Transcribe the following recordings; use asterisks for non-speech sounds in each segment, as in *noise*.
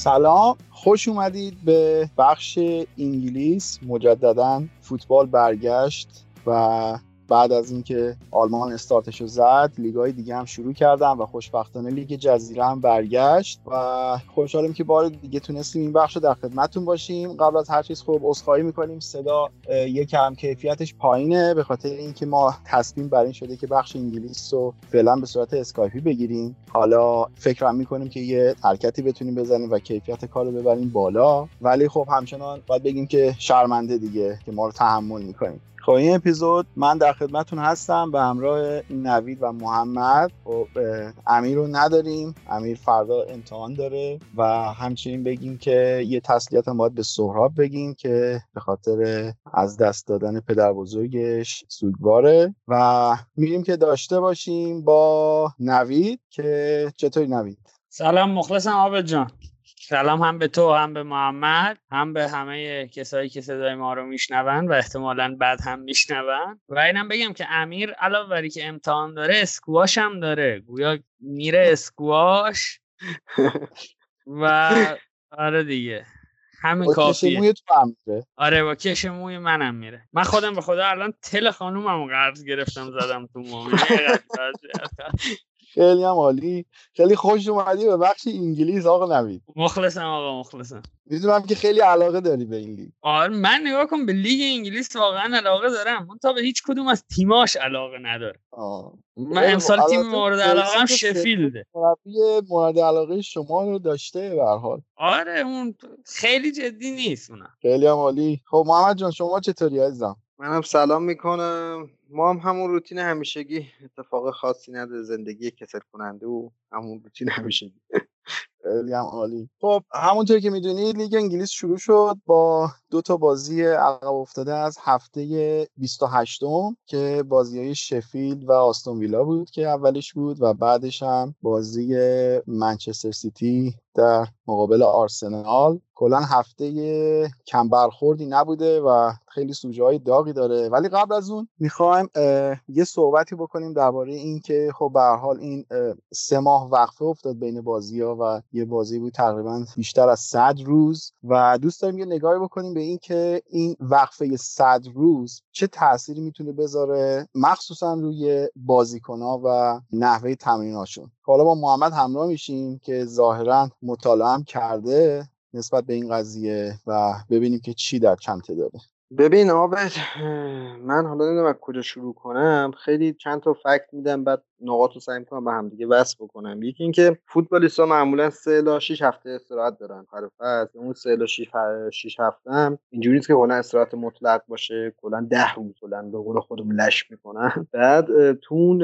سلام خوش اومدید به بخش انگلیس. مجددا فوتبال برگشت و بعد از اینکه آلمان استارتش رو زد لیگای دیگه هم شروع کردم و خوشبختانه لیگ جزیره هم برگشت و خوشحالیم که بار دیگه تونستیم این بخش رو در خدمتتون باشیم. قبل از هر چیز خوب عذرخواهی می‌کنیم. صدا یکم کیفیتش پایینه به خاطر اینکه ما تصمیم بر این شده که بخش انگلیس رو فعلا به صورت اسکایپی بگیریم. حالا فکرم می‌کنیم که یه حرکتی بتونیم بزنیم و کیفیت کار رو ببریم بالا. ولی خب همچنان باید بگیم که شرمنده دیگه که ما رو تحمل می‌کنیم. خب این اپیزود من در خدمتتون هستم به همراه نوید و محمد. خب امیر رو نداریم. امیر فردا امتحان داره و همچنین بگیم که یه تسلیت هم باید به سهراب بگیم که به خاطر از دست دادن پدر بزرگش سوگواره. و میریم که داشته باشیم با نوید که چطوری نوید؟ سلام مخلصم آبد جان. سلام هم به تو هم به محمد هم به همه کسایی که صدای ما رو میشنون و احتمالا بعد هم میشنون. و اینم بگم که امیر علاوه بر که امتحان داره اسکواش هم داره. گویا میره اسکواش. و آره دیگه. همین کافیه. آره با کش موی منم میره. من خودم به خدا الان تل خانومم قرض گرفتم زدم تو مومی خیلی هم عالی. خیلی خوش اومدی به بخش انگلیس آقا نوید. مخلصم آقا مخلصم. می‌دونم که خیلی علاقه داری به این لیگ. آره من نگاه کن به لیگ انگلیس واقعا علاقه دارم. من تا به هیچ کدوم از تیماش علاقه ندارم. من امسال تیم مورد علاقه هم شفیلده. مربی مورد علاقه شما رو داشته به حال. آره اون خیلی جدی نیست اونم. خیلی هم عالی. خب محمد جان شما چطوری عزیزم؟ منم سلام می‌کنم. ما هم همون روتین همیشگی اتفاق خاصی نداره زندگی کسل کننده و همون روتین همیشگی. خیلی هم عالی. خب همونطور که می‌دونید لیگ انگلیس شروع شد با دو تا بازی عقب افتاده از هفته 28 م که بازی های شفیلد و آستون ویلا بود که اولش بود و بعدش هم بازی منچستر سیتی در مقابل آرسنال. کلا هفته کم برخوردی نبوده و خیلی سوژه های داغی داره. ولی قبل از اون می‌خوایم یه صحبتی بکنیم درباره این که خب به حال این سه ماه وقفه افتاد بین بازی ها و یه بازی بود تقریبا بیشتر از 100 روز و دوست داریم یه نگاهی بکنیم به این که این وقفه 100 روز چه تأثیری می‌تونه بذاره مخصوصا روی بازیکنها و نحوه تمریناشون حالا با محمد همراه میشیم که ظاهرا مطالعه کرده نسبت به این قضیه و ببینیم که چی در چنته داره. ببین آبد من حالا نمی‌دونم از کجا شروع کنم. خیلی چند تا فکت میدم بعد نقاط رو سعی می‌کنم به همدیگه وصل بکنم. یکی اینکه فوتبالیستا معمولا سه الی 6 هفته استراحت دارن آخر فصل. اون سه الی 6 هفته هم اینجوری نیست که کلا استراحت مطلق باشه کلا 10 روز کلا به قول خودم لش می‌کنن. بعد تو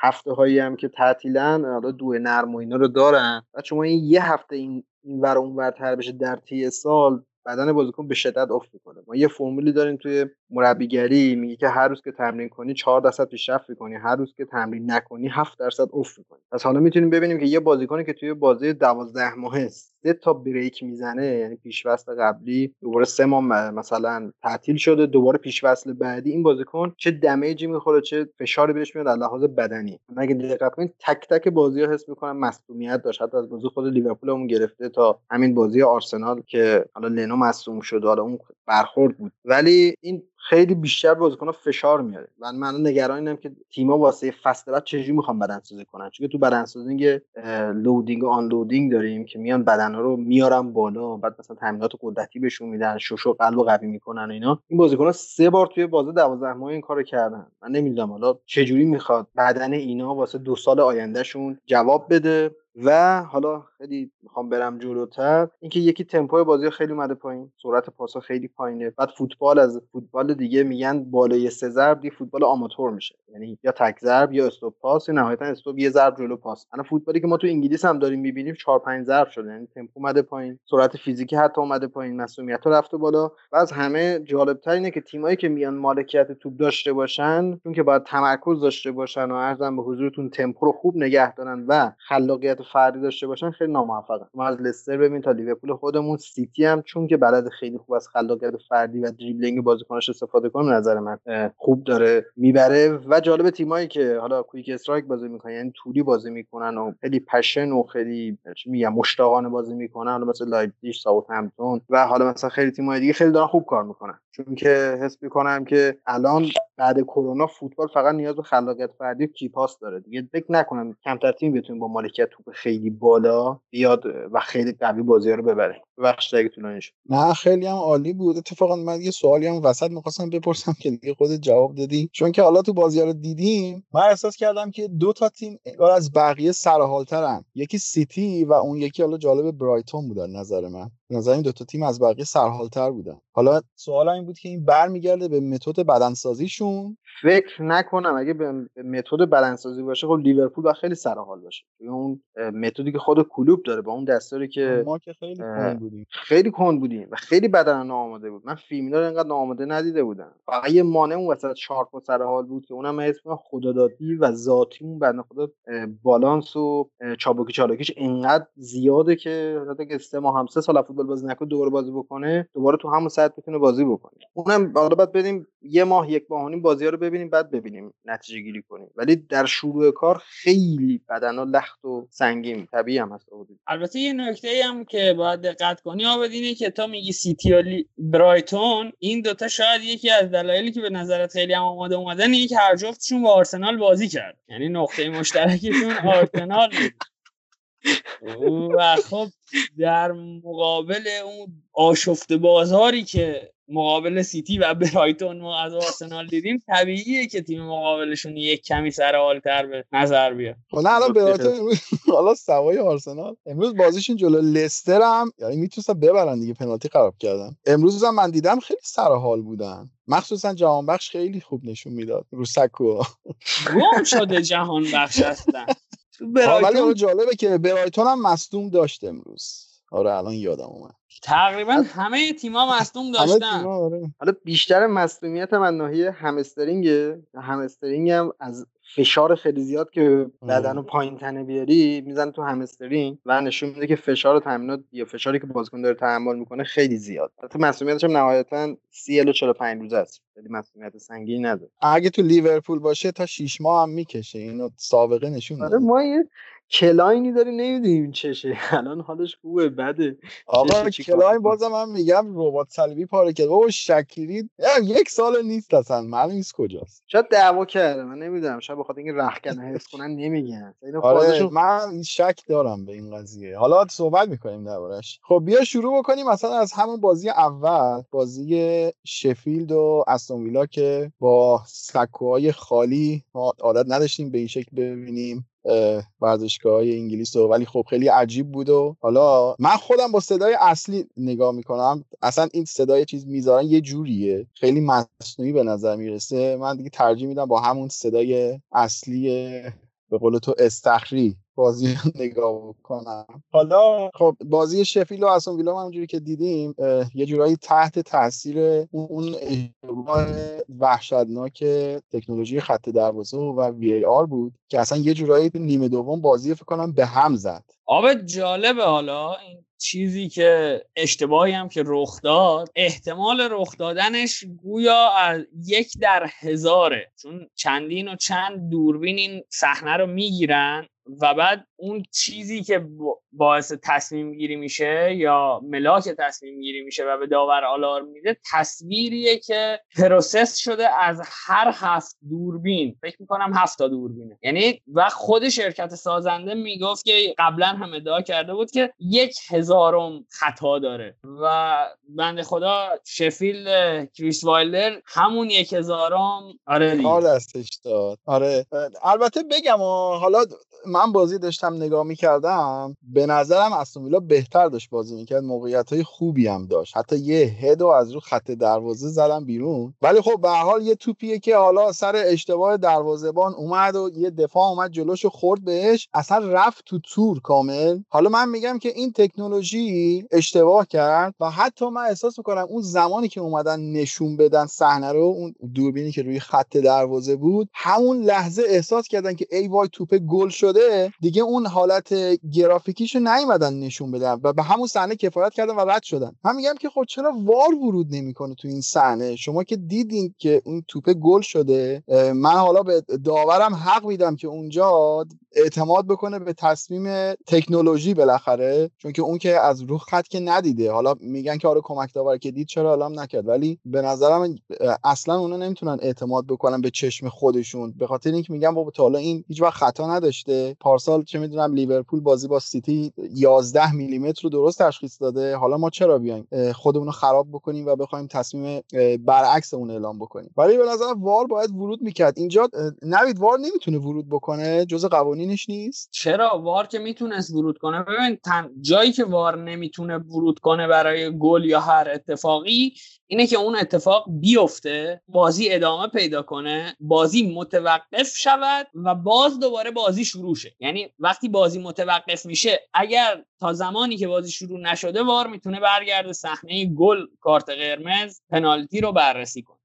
هفته هایی هم که تعطیلن حالا دو نرم و اینا رو دارن. بعد شما این یه هفته این این ور اون ورتر بشه در طی سال بدن بازیکن به شدت افت می‌کنه. ما یه فرمولی داریم توی مربیگری میگه که هر روز که تمرین کنی 4 درصد پیشرفت می‌کنی هر روز که تمرین نکنی 7 درصد افت می‌کنی. پس حالا می‌تونیم ببینیم که یه بازیکنی که توی بازی 12 ماهه سه تا بریک می‌زنه یعنی پیش قبلی دوباره سه ماه مثلا تعطیل شده دوباره پیش بعدی. این بازیکن چه دمیجی می‌خوره چه فشاری بهش میاد از لحاظ بدنی. مگه دقت کنید تک تک بازی ها حس می‌کنم مصونیت داشت. حتی از بازی خود لیورپول گرفته تا همین بازی آرسنال که حالا لنو مصوم شد حالا اون برخورد بود. ولی این خیلی بیشتر بازیکن‌ها فشار میاره. و من نگران اینم که تیم‌ها واسه فصل بعد چجوری می‌خوان بدنسازی کنن. چون تو بدنسازی loading و unloading داریم که میان بدنها رو میارن بالا بعد مثلا تمرینات قدرتی بهشون میدن شش و قلبو قوی می‌کنن اینا. این بازیکن‌ها سه بار توی بازی 12 ماه این کارو کردن. من نمی‌دونم حالا چجوری می‌خواد بدن اینا واسه دو سال آیندهشون جواب بده. و حالا خیلی می‌خوام برم جلوتر. اینکه یکی تمپو بازی خیلی اومده پایین. سرعت پاس خیلی پایینه. بعد فوتبال از فوتبال دیگه میگن بالای سه ضرب دی فوتبال آماتور میشه. یعنی یا تک ضرب یا استوپ پاس. یا نهایتا استوپ یه ضرب جلو پاس. الان فوتبالی که ما تو انگلیس هم داریم می‌بینیم 4 5 ضرب شده. یعنی تمپو اومده پایین. سرعت فیزیکی حتی اومده پایین. مسئولیت رفته بالا. و از همه جالبتر اینه که تیمایی که میان مالکیت توپ داشته باشن چون که باید تمرکز داشته باشن و عرضم به حضورتون تمپو رو خوب نگه دارن و خلاقیت فردی داشته باشن ناموفقن ما از لستر ببین تا لیورپول خودمون سیتی هم چون که بلد خیلی خوب از خلاقیت فردی و دریبلینگ بازیکناش استفاده کنه نظر من خوب داره می‌بره و جالب تیمایی که حالا quick strike بازی می‌کنن یعنی توری بازی می‌کنن و خیلی پشن و خیلی میگم مشتاقانه بازی می‌کنن حالا مثل لایپزیگ ساوثهمپتون و حالا مثلا خیلی تیمای دیگه خیلی دارن خوب کار می‌کنن. چون که حس می‌کنم که الان بعد کرونا فوتبال فقط نیاز به خلاقیت فردی و key pass داره. دیگه فکر نکنم کمتر تیم بتونه با مالکیت توپ خیلی بالا بیاد و خیلی قوی بازی رو ببره. بخش دیگه طولانی شد. نه خیلی هم عالی بود. اتفاقا من یه سوالی هم وسط می‌خواستم بپرسم که دیگه خودت جواب دادی. چون که حالا تو بازی رو دیدیم من احساس کردم که دو تا تیم از بقیه سرحالترن. یکی سیتی و اون یکی حالا جالب برایتون بود نظر من. نظر این دو تا تیم از بقیه سرحالتر بودن. حالا سوال این بود که این برمیگرده به متد بدنسازیشون؟ فکر نکنم. اگه به متد بدنسازی باشه خب لیورپول باید خیلی سر حال باشه اون متدی که خود کلوپ داره با اون دستوری که ما که خیلی کند بودیم. خیلی کند بودیم و خیلی بدن ناآماده بود. من فیرمینو رو انقدر ناآماده ندیده بودم. فقط یه مانه اون وسط sharp و سر حال بود که اونم اسم خدادادی و ذاتی اون بنده خدا بالانس و چابکی چالاکیش انقدر زیاده که حتی که سه ماه هم سه سال فوتبال بازی نکنه دوباره بازی بکنه دوباره تو همون سطح بتونه بازی بکنه. اونم حالا بعد بریم یه ماه یک ماه بازی رو ببینیم بعد ببینیم نتیجه گیری کنیم. ولی در شروع کار خیلی بدن و لخت و سنگین طبیعی هم هست البته یه نکته هم که باید دقت کنی آبد که تا میگی سیتی و برایتون این دوتا شاید یکی از دلایلی که به نظرت خیلی هم آماده اومدن اینه که هر جفتشون با آرسنال بازی کرد. یعنی نقطه مشترکشون *laughs* آرسنال و خب در مقابل اون آشفته بازاری که مقابل سیتی و برایتون ما از آرسنال دیدیم طبیعیه که تیم مقابلشون یک کمی سر حالتر به نظر بیاد. خب نه الان برایتون *laughs* حالا سوای آرسنال. امروز بازیشون جلو لستر هم یعنی می‌تونستن ببرن دیگه پنالتی خراب کردن. امروز هم من دیدم خیلی سر حال بودن. مخصوصا جهان بخش خیلی خوب نشون می‌داد. رو سکو گم شده جهان بخش هستن *laughs* ولی جالبه که برایتون هم مصدوم داشت امروز. آره الان یادم اومد. تقریبا همه تیما مصدوم *laughs* داشتن. آره. حالا بیشتر مصدومیت من ناحیه همسترینگ همسترینگ هم از فشار خیلی زیاد که بدن رو پایین تنه بیاری میزن تو همسترینگ و نشون میده که فشار تمرینات یا فشاری که بازیکن داره تحمل می‌کنه خیلی زیاد. حتی مسئولیتش هم نهایتا 30 الی 45 روزه است. خیلی مسئولیت سنگینی نداره. اگه تو لیورپول باشه تا 6 ماه هم می‌کشه. اینو سابقه نشون آره ما یه کلاینی داری نمی‌دونیم چشه *laughs* الان حالش خوبه بده. آقا کلاین بازم من میگم ربات صلیبی پاره کرد. بابا شکیری یک سال نیست اصلا. معلوم نیست کجاست. شاید دعوا کرده. من نمی‌دونم. شاید بخاطر اینکه رختکن حفظ کنن نمیگن. آره من شک دارم به این قضیه. حالا صحبت می‌کنیم دربارش خب بیا شروع بکنیم مثلا از همون بازی اول بازی شفیلد و استون ویلا که با سکوهای خالی ما عادت نداشتیم به این شکل ببینیم. ورزشگاه های انگلیس رو ولی خب خیلی عجیب بود و حالا من خودم با صدای اصلی نگاه می‌کنم. اصلا این صدای چیز می‌ذارن یه جوریه. خیلی مصنوعی به نظر می‌رسه. من دیگه ترجیح میدم با همون صدای اصلی به قول تو استخری بازی *laughs* نگاه کنم حالا خب بازی شفیل و اسون ویلا همونجوری که دیدیم یه جورایی تحت تاثیر اون اشتباه وحشتناک تکنولوژی خط دروازه و VAR بود که اصلا یه جورایی نیمه دوم بازی فکر کنم به هم زد. آره جالبه حالا این چیزی که اشتباهی هم که رخ داد احتمال رخ دادنش گویا از یک در هزاره. چون چندین و چند دوربین این صحنه رو می‌گیرن. و بعد اون چیزی که باعث تصمیم گیری میشه یا ملاک تصمیم گیری میشه و به داور آلارم میده تصویریه که process شده از هر هفت دوربین. فکر می‌کنم هفت تا دوربینه. یعنی و خود شرکت سازنده می‌گفت که قبلا هم ادعا کرده بود که یک هزارم خطا داره. و بنده خدا شفیل کریس وایلر همون یک هزارم آره دیگه. دستش داد آره. البته بگم حالا من بازی داشتم نگاه می‌کردم به نظرم استون بهتر داشت بازی می‌کرد. موقعیت های خوبی هم داشت. حتی یه هدو از رو خط دروازه زدم بیرون. ولی خب به حال یه توپیه که حالا سر اشتباه دروازهبان اومد و یه دفاع اومد جلوش و خورد بهش. اصلا رفت تو تور کامل. حالا من میگم که این تکنولوژی اشتباه کرد و حتی من احساس می‌کنم اون زمانی که اومدن نشون بدن صحنه رو اون دوربینی که روی خط دروازه بود همون لحظه احساس کردن که ای وای توپ گل شده دیگه اون حالت گرافیکیشو نیومدن نشون بدن و به همون صحنه کفایت کردن و رد شدن. من میگم که خب چرا وار ورود نمی‌کنه تو این صحنه؟ شما که دیدین که اون توپه گل شده من حالا به داورم حق میدم که اونجا اعتماد بکنه به تصمیم تکنولوژی بالاخره چون که اون که از رو خط که ندیده. حالا میگن که آره کمک داور که دید چرا الان نکرد؟ ولی به نظرم اصلا اونا نمی‌تونن اعتماد بکنن به چشم خودشون. به خاطر اینکه میگن بابا تا حالا این هیچ وقت خطا نداشته. پارسال چه می‌دونم لیورپول بازی با سیتی 11 میلیمتر رو درست تشخیص داده. حالا ما چرا بیایم؟ خودمون رو خراب بکنیم و بخوایم تصمیم برعکس اون اعلام بکنیم. ولی به نظر وار باید ورود می‌کرد. اینجا نوید وار نمی‌تونه ورود بکنه. جز قوانینش نیست. چرا؟ وار که می‌تونست ورود کنه. ببین تن... جایی که وار نمی‌تونه ورود کنه برای گل یا هر اتفاقی اینه که اون اتفاق بیفته بازی ادامه پیدا کنه بازی متوقف شود و باز دوباره بازی شروع شه. یعنی وقتی بازی متوقف میشه اگر تا زمانی که بازی شروع نشده وار می‌تونه برگرده صحنه گل کارت قرمز پنالتی رو بررسی کنه.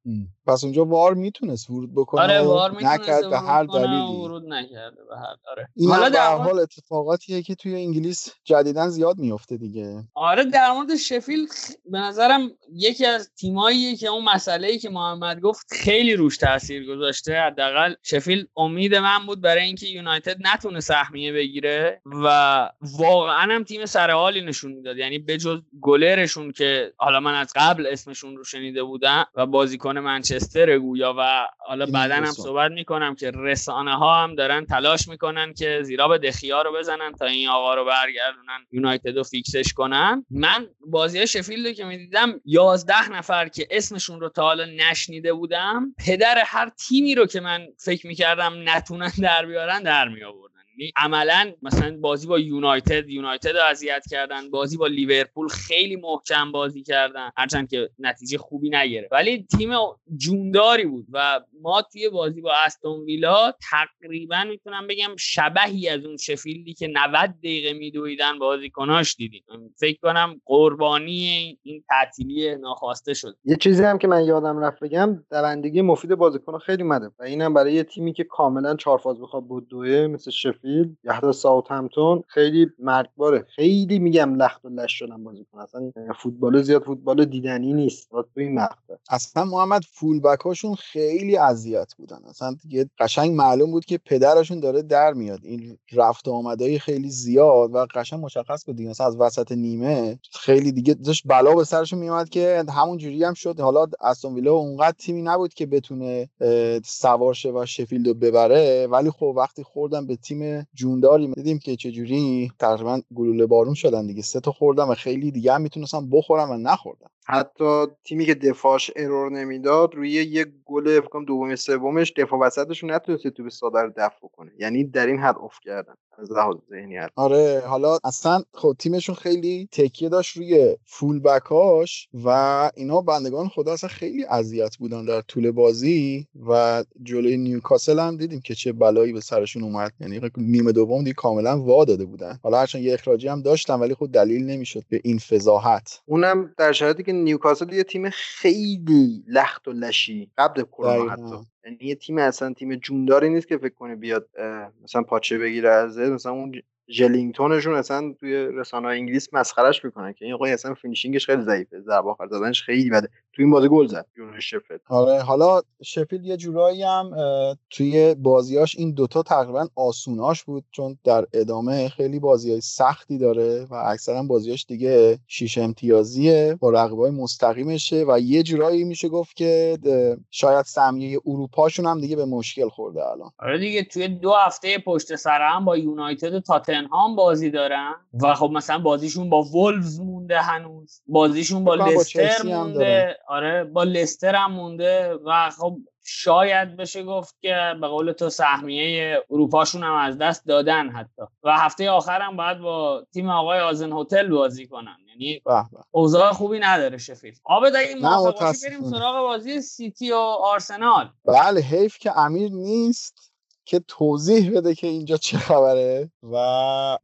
پس اونجا وار می‌تونست ورود بکنه آره وار نکرد به هر دلیلی. ورود نکرده به هر آره. این حالا در حال اتفاقاتیه که توی انگلیس جدیدا زیاد میفته دیگه. آره در مورد شفیل به نظرم یکی از تیماییه که اون مسئله ای که محمد گفت خیلی روش تاثیر گذاشته. حداقل شفیل امید من بود برای اینکه یونایتد نتونه سهمیه بگیره و واقعا هم تیم سرحالی نشون می‌داد. یعنی بجز گلرشون که حالا من از قبل اسمشون رو شنیده بودم و بازیکن منچستر گویا و حالا بعدا هم صحبت می‌کنم که رسانه ها هم دارن تلاش می‌کنن که زیرا به دخیا رو بزنن تا این آقا رو برگردونن یونایتد رو فیکسش کنن. من بازی شفیلد که می‌دیدم 11 نفر که اسمشون رو تا حالا نشنیده بودم پدر هر تیمی رو که من فکر می‌کردم نتونن در بیارن در می یعنی عملا مثلا بازی با یونایتد یونایتد اذیت کردن. بازی با لیورپول خیلی محکم بازی کردن. هرچند که نتیجه خوبی نگرفت. ولی تیم جونداری بود و ما توی بازی با استون ویلا تقریبا می‌تونم بگم شبهی از اون شفیلدی که 90 دقیقه میدویدن بازیکناش دیدیم. فکر کنم قربانی این تعطیلی ناخواسته شد. یه چیزی هم که من یادم رفت بگم دوندگی مفید بازیکن خیلی مده و اینم برای یه تیمی که کاملا چهار فاز بخواد بود دوه مثل شفیلد یا حتی همتون خیلی مرگباره خیلی میگم لخت و لش شدن بازیکن اصلا فوتبال زیاد فوتبال دیدنی نیست. تو این مقطع اصلا محمد فول هاشون خیلی اذیت بودن. اصلا دیگه قشنگ معلوم بود که پدرشون داره در میاد. این رفت آمدای خیلی زیاد و قشنگ مشخص بود دیگه. مثلا از وسط نیمه خیلی دیگه داشت بلا به سرشون میومد که همون جوری هم شد. حالا استون ویلا اونقدر تیمی نبود که بتونه سوار شه و شفیلد رو ببره. ولی خب وقتی خوردن به تیم جونداری دیدیم که چجوری تقریبا گلوله بارون شدن دیگه. سه تا خوردن و خیلی دیگه هم می‌تونستن بخورن و نخوردن. حتی تیمی که دفاعش ارور نمی‌داد روی یه گل فکر دوم سومش دفاع وسطشون نتونست تو به ساده رو دفع کنه یعنی در این حد افت کردن از لحاظ ذهنیت. آره حالا اصلا خب تیمشون خیلی تکیه داشت روی فول بکاش و اینا بندگان خدا اصلا خیلی اذیت بودن در طول بازی و جلوی نیوکاسل هم دیدیم که چه بلایی به سرشون اومد. یعنی نیمه دوم دیگه کاملا وا داده بودن. حالا هرچند یه اخراجی هم داشتن ولی خود دلیل نمی‌شد به این فضاحت. اونم در شرایطی که نیوکاسل یه تیم خیلی لخت و لشی قبل کرونا حتی. یعنی یه تیم اصلا تیم جونداری نیست که فکر کنه بیاد مثلا پاچه بگیره از مثلا اون جولینتونشون اصلا توی رسانه انگلیس مسخرش می‌کنن که این آقای اصلا finishing ش خیلی ضعیفه ضربه آخر زدنش خیلی بده. توی این بازی گل زد. جلو شفیلد. آره حالا شفیلد یه جورایی هم توی بازیاش این دوتا تقریبا آسوناش بود چون در ادامه خیلی بازی سختی داره و اکثرا بازیاش دیگه شیش امتیازیه با رقیبای مستقیمشه و یه جورایی میشه گفت که شاید سهمیه اروپاشون هم دیگه به مشکل خورده الان. آره دیگه توی دو هفته پشت سر هم با یونایتد و تاتنهام بازی دارن و خب مثلا بازیشون با وولفز مونده هنوز. بازیشون با لستر مونده. آره با لستر هم مونده و خب شاید بشه گفت که به قول تو سهمیه اروپاشون هم از دست دادن حتی. و هفته آخر هم باید با تیم آقای آزن هتل بازی کنن. یعنی اوضاع خوبی نداره شفیل آب این بریم سراغ بازی سیتی و آرسنال. بله حیف که امیر نیست. که توضیح بده که اینجا چه خبره. و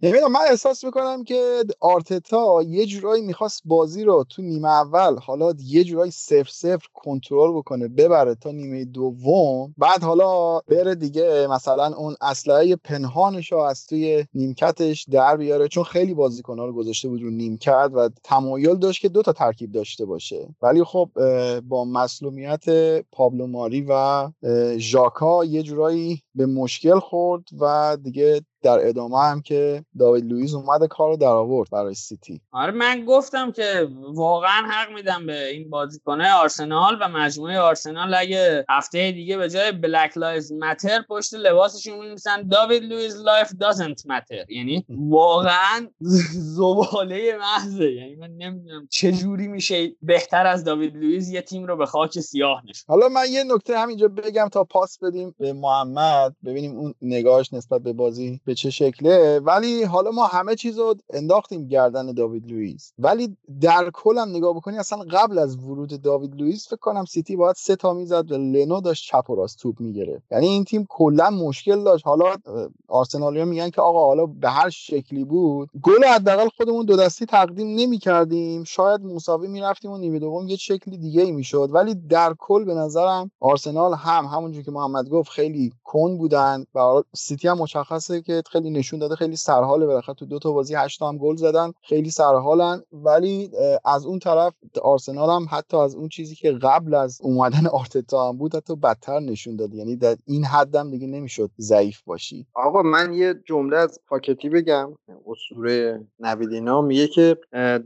نمی‌دونم من احساس می‌کنم که آرتتا یه جورایی می‌خواست بازی رو تو نیمه اول حالا یه جورایی صفر صفر کنترل بکنه ببره تا نیمه دوم. بعد حالا بره دیگه مثلا اون اسلحه پنهانش رو از توی نیمکتش در بیاره چون خیلی بازیکن‌ها رو گذاشته بود رو نیمکت و تمایل داشت که دو تا ترکیب داشته باشه. ولی خب با مصدومیت پابلو ماری و ژاکا یه جورایی به مشکل خورد و دیگه در ادامه هم که داوید لوئیس اومد کار رو در آورد برای سیتی. آره من گفتم که واقعا حق میدم به این بازیکنه آرسنال و مجموعه آرسنال اگه هفته دیگه به جای Black Lives Matter پشت لباسشون می‌نویسن داوید لوئیس life doesn't matter یعنی واقعا زباله محضه. یعنی من نمی‌دونم چه جوری میشه بهتر از داوید لوئیس یه تیم رو به خاک سیاه نشون حالا من یه نکته همینجا بگم تا پاس بدیم به محمد. ببینیم اون نگاهش نسبت به بازی به چه شکله. ولی حالا ما همه چیز رو انداختیم گردن داوید لوئیس. ولی در کل هم نگاه بکنی اصلا قبل از ورود داوید لوئیس فکر کنم سیتی باید سه تا می‌زد و لنو داشت چپ و راست توپ می‌گیره یعنی این تیم کلا مشکل داشت. حالا آرسنالیا میگن که آقا حالا به هر شکلی بود گل حداقل خودمون دو دستی تقدیم نمی‌کردیم. شاید مساوی می‌رفتیم و نیمه دوم یه شکلی دیگه ای می‌شد. ولی در کل به نظرم آرسنال هم همونجوری که محمد گفت خیلی کن بودن و سیتی هم مشخصه که خیلی نشون داده خیلی سرحاله. بالاخره تو دو تا بازی 8 هم گل زدن خیلی سرحالن. ولی از اون طرف آرسنال هم حتی از اون چیزی که قبل از اومدن *laughs* آرتتا هم بود حتی بدتر نشون داد. یعنی در این حدم دیگه نمی‌شد ضعیف باشی. آقا من یه جمله از پاکتی بگم. اسطوره نویدینا میگه که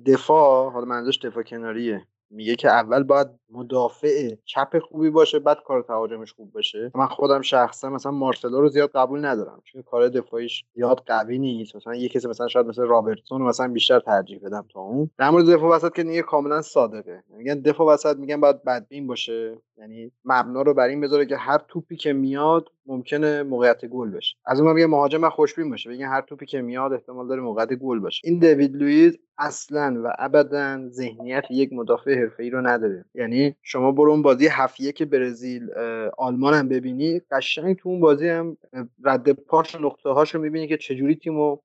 دفاع حالا منظورش دفاع کناریه. میگه که اول باید مدافع چپ خوبی باشه بعد کار تهاجمش خوب باشه من خودم شخصا مثلا مارسلو رو زیاد قبول ندارم چون کار دفاعیش زیاد قوی نیست. مثلا یه کسی مثلا شاید مثل رابرتسون رو مثلا بیشتر ترجیح بدم تا اون. در مورد دفاع وسط که دیگه کاملا صادقه. میگن دفاع وسط میگن باید بدبین باشه. یعنی مبنا رو بر این بذاره که هر توپی که میاد ممکنه موقعیت گل بشه. از اون میگه مهاجم خوشبین باشه. بگن هر توپی که میاد احتمال داره موقعیت گل باشه. این دیوید لوئیس اصلا و ابدا ذهنیت یک مدافع حرفه‌ای رو نداره. یعنی شما برو اون بازی هفیه که برزیل آلمان هم ببینی. قشنگ تو اون بازی هم رد پاش نقطه هاش رو می‌بینی که چجوری تیمو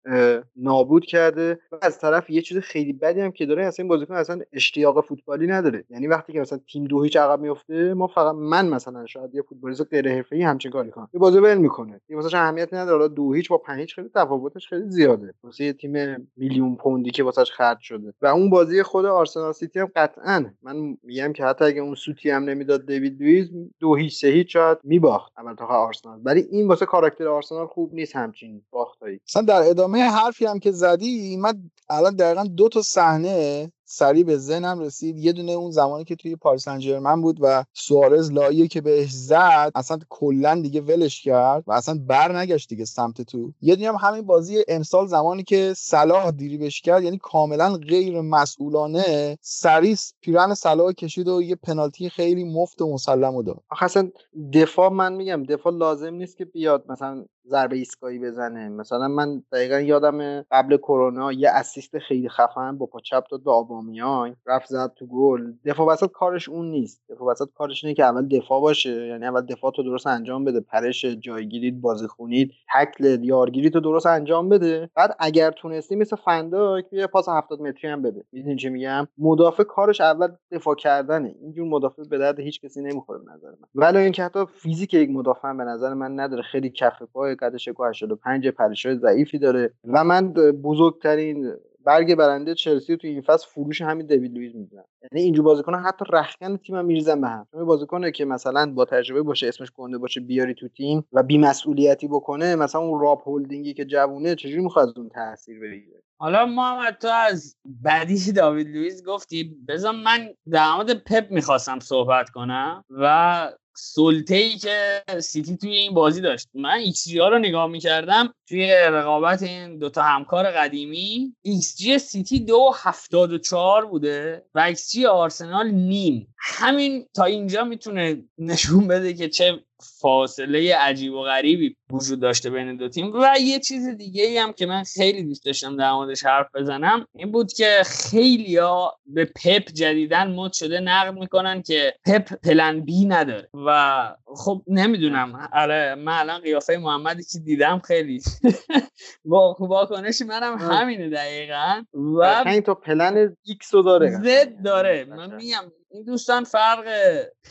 نابود کرده. و از طرف یه چیز خیلی بدی هم که داره اصلا این بازیکن اصلا اشتیاق فوتبالی نداره. یعنی وقتی که مثلا تیم دو هیچ عقب میفته ما فقط من مثلا شاید یه فوتبالیست غیر حرفه‌ای همچین کاری کنم. یه بازی ول می‌کنه. یه واسه اهمیت نداره. دو هیچ با پنج هیچ خیلی تفاوتش خیلی زیاده. واسه یه تیم میلیون پوندی که واسش خرج شده. و اون بازی خود آرسنال سیتی هم قطعا من میگم که حتی اگه اون سوتی هم نمی‌داد دیوید لوئیس دو هیچ سه هیچ شاید میباخت اول تا آرسنال. ولی این واسه کاراکتر آرسنال خوب نیست همچین باختایی. مثلا در ادامه حرفی هم که زدی من الان دقیقا دو تا صحنه سریع به ذهنم رسید. یه دونه اون زمانی که توی پاریس سن بود و سوارز لایه که بهش زد اصلا کلا دیگه ولش کرد و اصلا بر نگشت دیگه سمت تو. یه دونه هم همین بازی امسال زمانی که صلاح دیریبش کرد یعنی کاملا غیر مسئولانه سریع پیرن صلاح کشید و یه پنالتی خیلی مفت و مسلم داد. اصلا دفاع من میگم دفاع لازم نیست که بیاد. مثلا ضربه ایستگاهی بزنه. مثلا من دقیقا یادم قبل کرونا یه اسیست خیلی خفن با پا چپ داد به آبامیان رفت زد تو گل. دفاع وسط کارش اون نیست. دفاع وسط کارش اینه که اول دفاع باشه یعنی اول دفاع تو درست انجام بده. پرش جایگیری بازی خونید تکل یارگیری تو درست انجام بده. بعد اگر تونستی مثل فنداک بیا پاس 70 متری هم بده. می‌دونی چی میگم؟ مدافع کارش اول دفاع کردنه. اینجور مدافع به درد هیچ کسی نمی‌خوره به نظر من. ولی اینکه حتی فیزیک یک مدافع به نظر من نداره. خیلی کف پای قدش 85 پرشای ضعیفی داره. و من بزرگترین برگ برنده چلسی تو این فصل فروش همین دیوید لوئیس می‌دونم. یعنی اینجور بازیکن حتی رختکن تیم هم میریزن به هم. چون بازیکنه که مثلا با تجربه باشه اسمش گنده باشه بیاری تو تیم و بی مسئولیتی بکنه مثلا اون راب هولدینگی که جوونه چجوری می‌خواد اون تاثیر بگیره؟ حالا محمد تو از بدی داوید لوئیس گفتی؟ بذار من در پپ می‌خواستم صحبت کنم و سلطه ای که سیتی توی این بازی داشت. من ایکس جی ها رو نگاه می‌کردم توی رقابت این دوتا همکار قدیمی ایکس جی سیتی دو هفتاد و چهار بوده و ایکس جی آرسنال نیم. همین تا اینجا می‌تونه نشون بده که چه فاصله عجیب و غریبی وجود داشته بین دو تیم. و یه چیز دیگه ای هم که من خیلی دوست داشتم در موردش حرف بزنم این بود که خیلی ها به پپ جدیدن مد شده نقد می‌کنن که پپ plan B نداره. و خب نمی‌دونم. آره من الان قیافه محمدی که دیدم خیلی. *laughs* با واکنش منم همینه دقیقا. و این تو plan X رو داره. Z داره. من میگم این دوستان فرق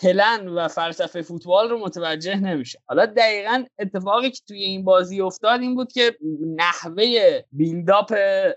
پلن و فلسفه فوتبال رو متوجه نمیشه. حالا دقیقا اتفاقی که توی این بازی افتاد این بود که نحوه build-up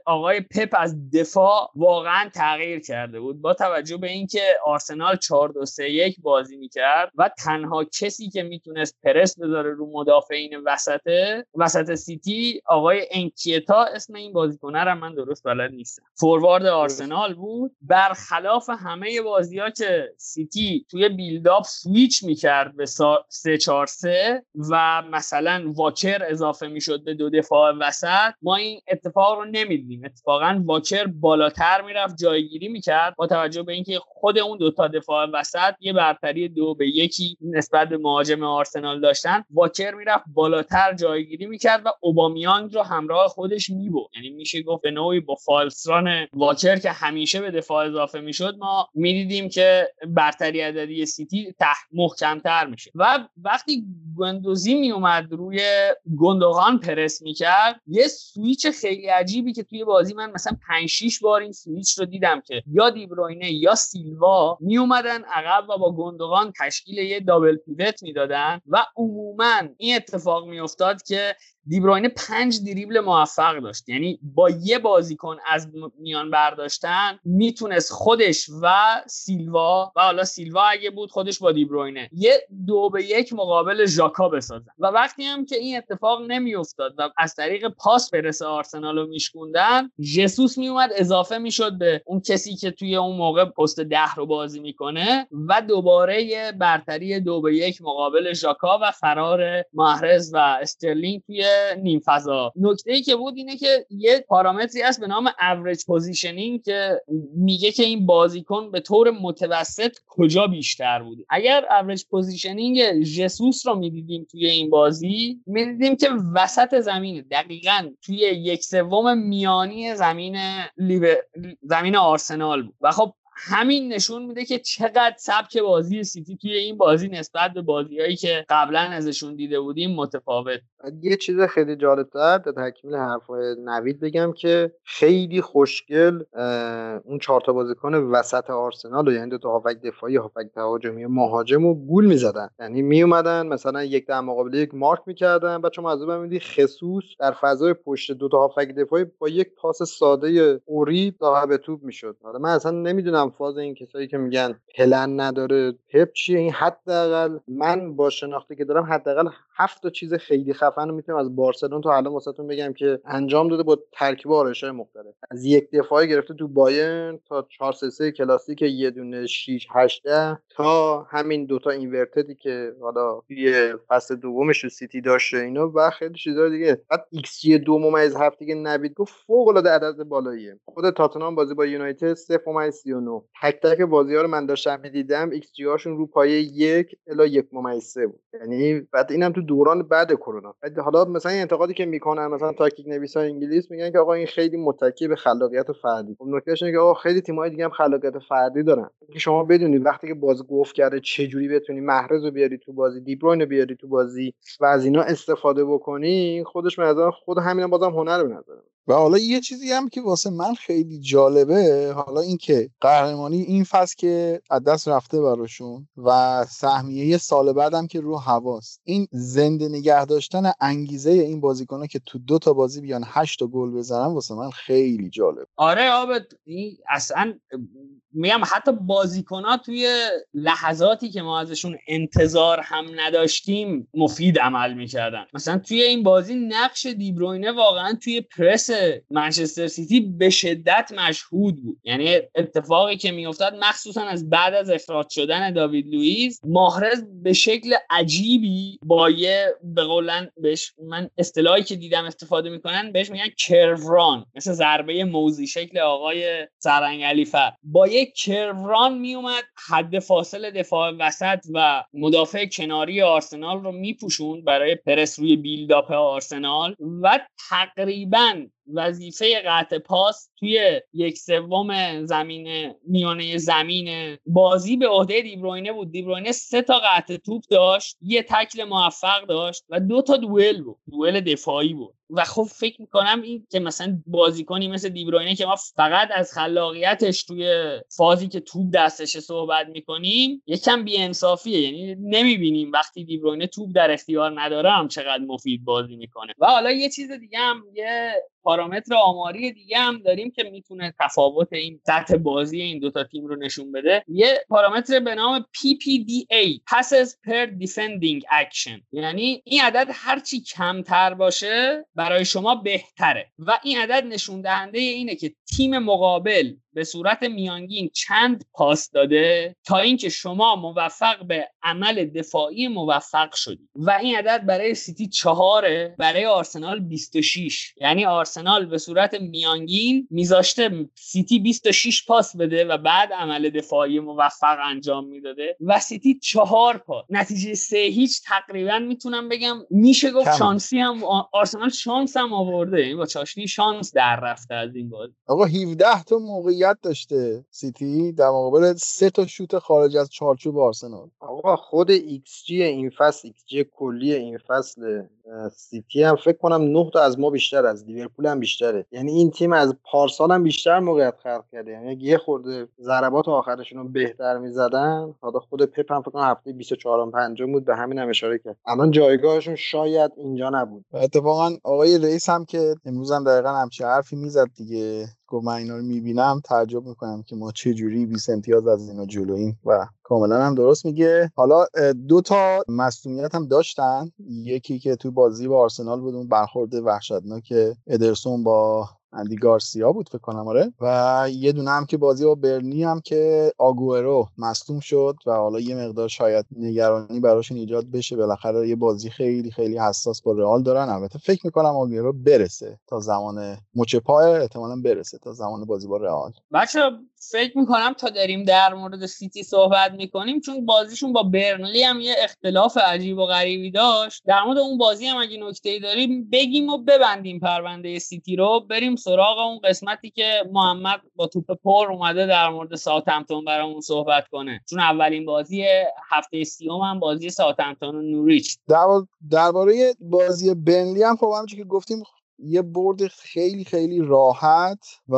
آقای پپ از دفاع واقعا تغییر کرده بود. با توجه به اینکه آرسنال 4 2 3 1 بازی می‌کرد و تنها کسی که می‌تونست پرس بذاره رو مدافعین وسط وسط سیتی آقای انکتیا اسم این بازیکن رو من درست بلد نیستم. فوروارد آرسنال بود. برخلاف همه بازی که سیتی توی build-up switch می‌کرد به 3 4 3 و مثلا واکر اضافه می‌شد به دو دفاع وسط ما این اتفاق رو نمی‌دیدیم. اتفاقا واکر بالاتر می‌رفت جایگیری می‌کرد با توجه به اینکه خود اون دو تا دفاع وسط یه برتری دو به یکی نسبت به مهاجم آرسنال داشتن واکر می‌رفت بالاتر جایگیری می‌کرد و اوبامیانگ رو همراه خودش می‌برد. یعنی میشه گفت به نوعی با فالسران واکر که همیشه به دفاع اضافه می‌شد ما می‌دیدیم که برتری عددی سیتی ته محکمتر میشه. و وقتی گندوزی میومد روی گندوغان پرس می‌کرد یه سویچ خیلی عجیبی که توی بازی من مثلا 5 6 بار این سویچ رو دیدم که یا دیبروینه یا سیلوا میومدن عقب و با گندوغان تشکیل یه دابل پیوت می‌دادن و عموما این اتفاق میافتاد که دیبروینه پنج دریبل موفق داشت. یعنی با یه بازیکن از میان برداشتن می‌تونست خودش و سیلوا و حالا سیلوا اگه بود خودش با دیبروینه یه دو به یک مقابل ژاکا بسازن. و وقتی هم که این اتفاق نمیافتاد و از طریق پاس برسه آرسنال رو میشکوندن جسوس میومد اضافه می‌شد به اون کسی که توی اون موقع پست ده رو بازی می‌کنه و دوباره برتری دو به یک مقابل ژاکا و فرار محرز و استرلینگ توی نیم فضا نکته ای که بود اینه که یه پارامتری هست به نام average positioning که میگه که این بازیکن به طور متوسط کجا بیشتر بوده. اگر average positioning جسوس رو می‌دیدیم توی این بازی می‌دیدیم که وسط زمین دقیقا توی یک سوم میانی زمین زمین آرسنال بود. و خب همین نشون میده که چقدر سبک بازی سیتی توی این بازی نسبت به بازیهایی که قبلا ازشون دیده بودیم متفاوت. یه چیز خیلی جالبتر در تکمیل حرفای نوید بگم که خیلی خوشگل اون چهار تا بازیکن وسط آرسنال و یعنی دو تا هافک دفاعی هافک تهاجمی مهاجم و گول می‌زدن. یعنی میومدن مثلا یک در مقابل یک مارک می‌کردن بعد شما از اون خصوص در فضای پشت دو تا هافک دفاعی با یک پاس ساده اوری صاحب توپ می‌شد. حالا من اصلا نمی‌دونم فاز این کسایی که میگن پلن نداره. پپ چیه؟ این حداقل من با شناختی که دارم حداقل هفت تا چیز خیلی خفن رو می‌تونم از بارسلون تا الان واسهتون بگم که انجام داده با ترکیب آرایش‌های مختلف. از یک دفاعی گرفته تو بایرن تا 4 3 کلاسیک یه دونه 6 8 تا همین دوتا inverted ی که حالا توی فصل دومش سیتی داشته اینا و خیلی چیزا دیگه. بعد XG 2 ممیز هفت دیگه نوید. گفت فوق العاده عدد بالاییه. خود تاتنهام بازی با یونایتد 0.39 تک تک بازی ها رو من داشتم می‌دیدم XG هاشون رو پایه یک الا یک ممیز بود. یعنی بعد اینم تو دوران بعد کرونا. حالا مثلا انتقادی که می‌کنن مثلا تاکتیک نویسای انگلیس میگن که آقا این خیلی متکی به خلاقیت فردی. خب نکتهش که آقا خیلی تیم‌های دیگه هم خلاقیت فردی دارن. که شما بدونید وقتی که باز گفت کرده چه جوری بتونی محرز رو بیاری تو بازی دیبروین رو بیاری تو بازی و از اینا استفاده بکنی خودش به خود همین بازم هنر به نظر و حالا یه چیزی هم که واسه من خیلی جالبه حالا اینکه قهرمانی این فصل که از دست رفته براشون و سهمیه سال بعدم که رو هواست. این زنده نگه داشتن انگیزه این بازیکنه که تو دو تا بازی بیان هشت تا گل بزنن واسه من خیلی جالب. آره آبد اصلا میگم حتی بازیکنها توی لحظاتی که ما ازشون انتظار هم نداشتیم مفید عمل می‌کردن. مثلا توی این بازی نقش دیبروینه واقعا توی پرس منچستر سیتی به شدت مشهود بود. یعنی اتفاقی که میافتاد مخصوصا از بعد از اخراج شدن داوید لوئیس ماهرز به شکل عجیبی با یه به قولن بهش من اصطلاحی که دیدم استفاده می‌کنن بهش میگن کروران. مثل ضربه موزی شکل آقای سرنگ علیفر. با یه کروران میومد حد فاصل دفاع وسط و مدافع کناری آرسنال رو میپوشوند برای پرس روی بیلداپ آرسنال و تقریبا وظیفه قطع پاس توی یک سوم زمین میانه زمین بازی به عهده دیبروینه بود. دیبروینه سه تا قطع توپ داشت یه تکل موفق داشت و دو تا دوئل بود. دوئل دفاعی بود. و خب فکر می‌کنم این که مثلا بازیکنی مثل دیبروینه که ما فقط از خلاقیتش توی فازی که توپ دستش صحبت می‌کنیم یکم بیانصافیه. یعنی نمی‌بینیم وقتی دیبروینه توپ در اختیار نداره هم چقدر مفید بازی می‌کنه. و حالا یه چیز دیگه هم یه پارامتر آماری دیگه هم داریم که می‌تونه تفاوت این سطح بازی این دوتا تیم رو نشون بده. یه پارامتر به نام PPDA Passes per Defending Action. یعنی این عدد هرچی کمتر باشه برای شما بهتره. و این عدد نشون دهنده اینه که تیم مقابل به صورت میانگین چند پاس داده تا اینکه شما موفق به عمل دفاعی موفق شدید و این عدد برای سیتی چهاره برای آرسنال 26 یعنی آرسنال به صورت میانگین میذاشته سیتی 26 پاس بده و بعد عمل دفاعی موفق انجام می‌داده و سیتی چهار پاس. نتیجه سه هیچ تقریبا می‌تونم بگم. میشه گفت شانسی هم آرسنال شانس هم آورده. یعنی با چاشنی شانس در رفته از این بازی. آقا 17 تا موقعی موقعیت داشته سیتی در مقابل سه تا شوت خارج از چارچوب آرسنال. آقا خود XG این فصل XG کلی این فصل سیتی هم فکر کنم 9 تا از ما بیشتر از لیورپول هم بیشتره. یعنی این تیم از پارسال هم بیشتر موقعیت خلق کرده. یعنی یه خورده ضربات آخرشون رو بهتر می‌زدن. حالا خود پپ هم فکر کنم هفته 24 و 5 بود به همین هم اشاره کرد. الان جایگاهشون شاید اینجا نبود. اتفاقا آقای رئیس هم که امروز هم دقیقا همچه حرفی می‌زد دیگه. گفت من اینا رو می‌بینم تعجب می‌کنم که ما چه جوری 20 امتیاز از اینا جلویم و کاملا هم درست میگه. حالا دو تا مصونیت هم داشتن. یکی که تو بازی با آرسنال بود اون برخورد وحشتناک ادرسون با اندی گارسیا بود فکر کنم آره. و یه دونه هم که بازی با برنی هم که آگورو مصدوم شد و حالا یه مقدار شاید نگرانی براشون ایجاد بشه. بالاخره یه بازی خیلی خیلی حساس با رئال دارن. البته فکر می‌کنم آگورو برسه تا زمان مچ پای احتمالا برسه تا زمان بازی با رئال. بچه فکر می‌کنم تا داریم در مورد سیتی صحبت می‌کنیم چون بازیشون با برنلی هم یه اختلاف عجیب و غریبی داشت. در مورد اون بازی هم اگه نکته داریم بگیم و ببندیم پرونده سیتی رو. بریم سراغ اون قسمتی که محمد با توپ پر اومده در مورد ساوثهمپتون برامون صحبت کنه. چون اولین بازی هفته سیوم هم بازی ساوثهمپتون و نوریچ. درباره بازی برنلی هم خب همچون که گفتیم یه برد خیلی خیلی راحت و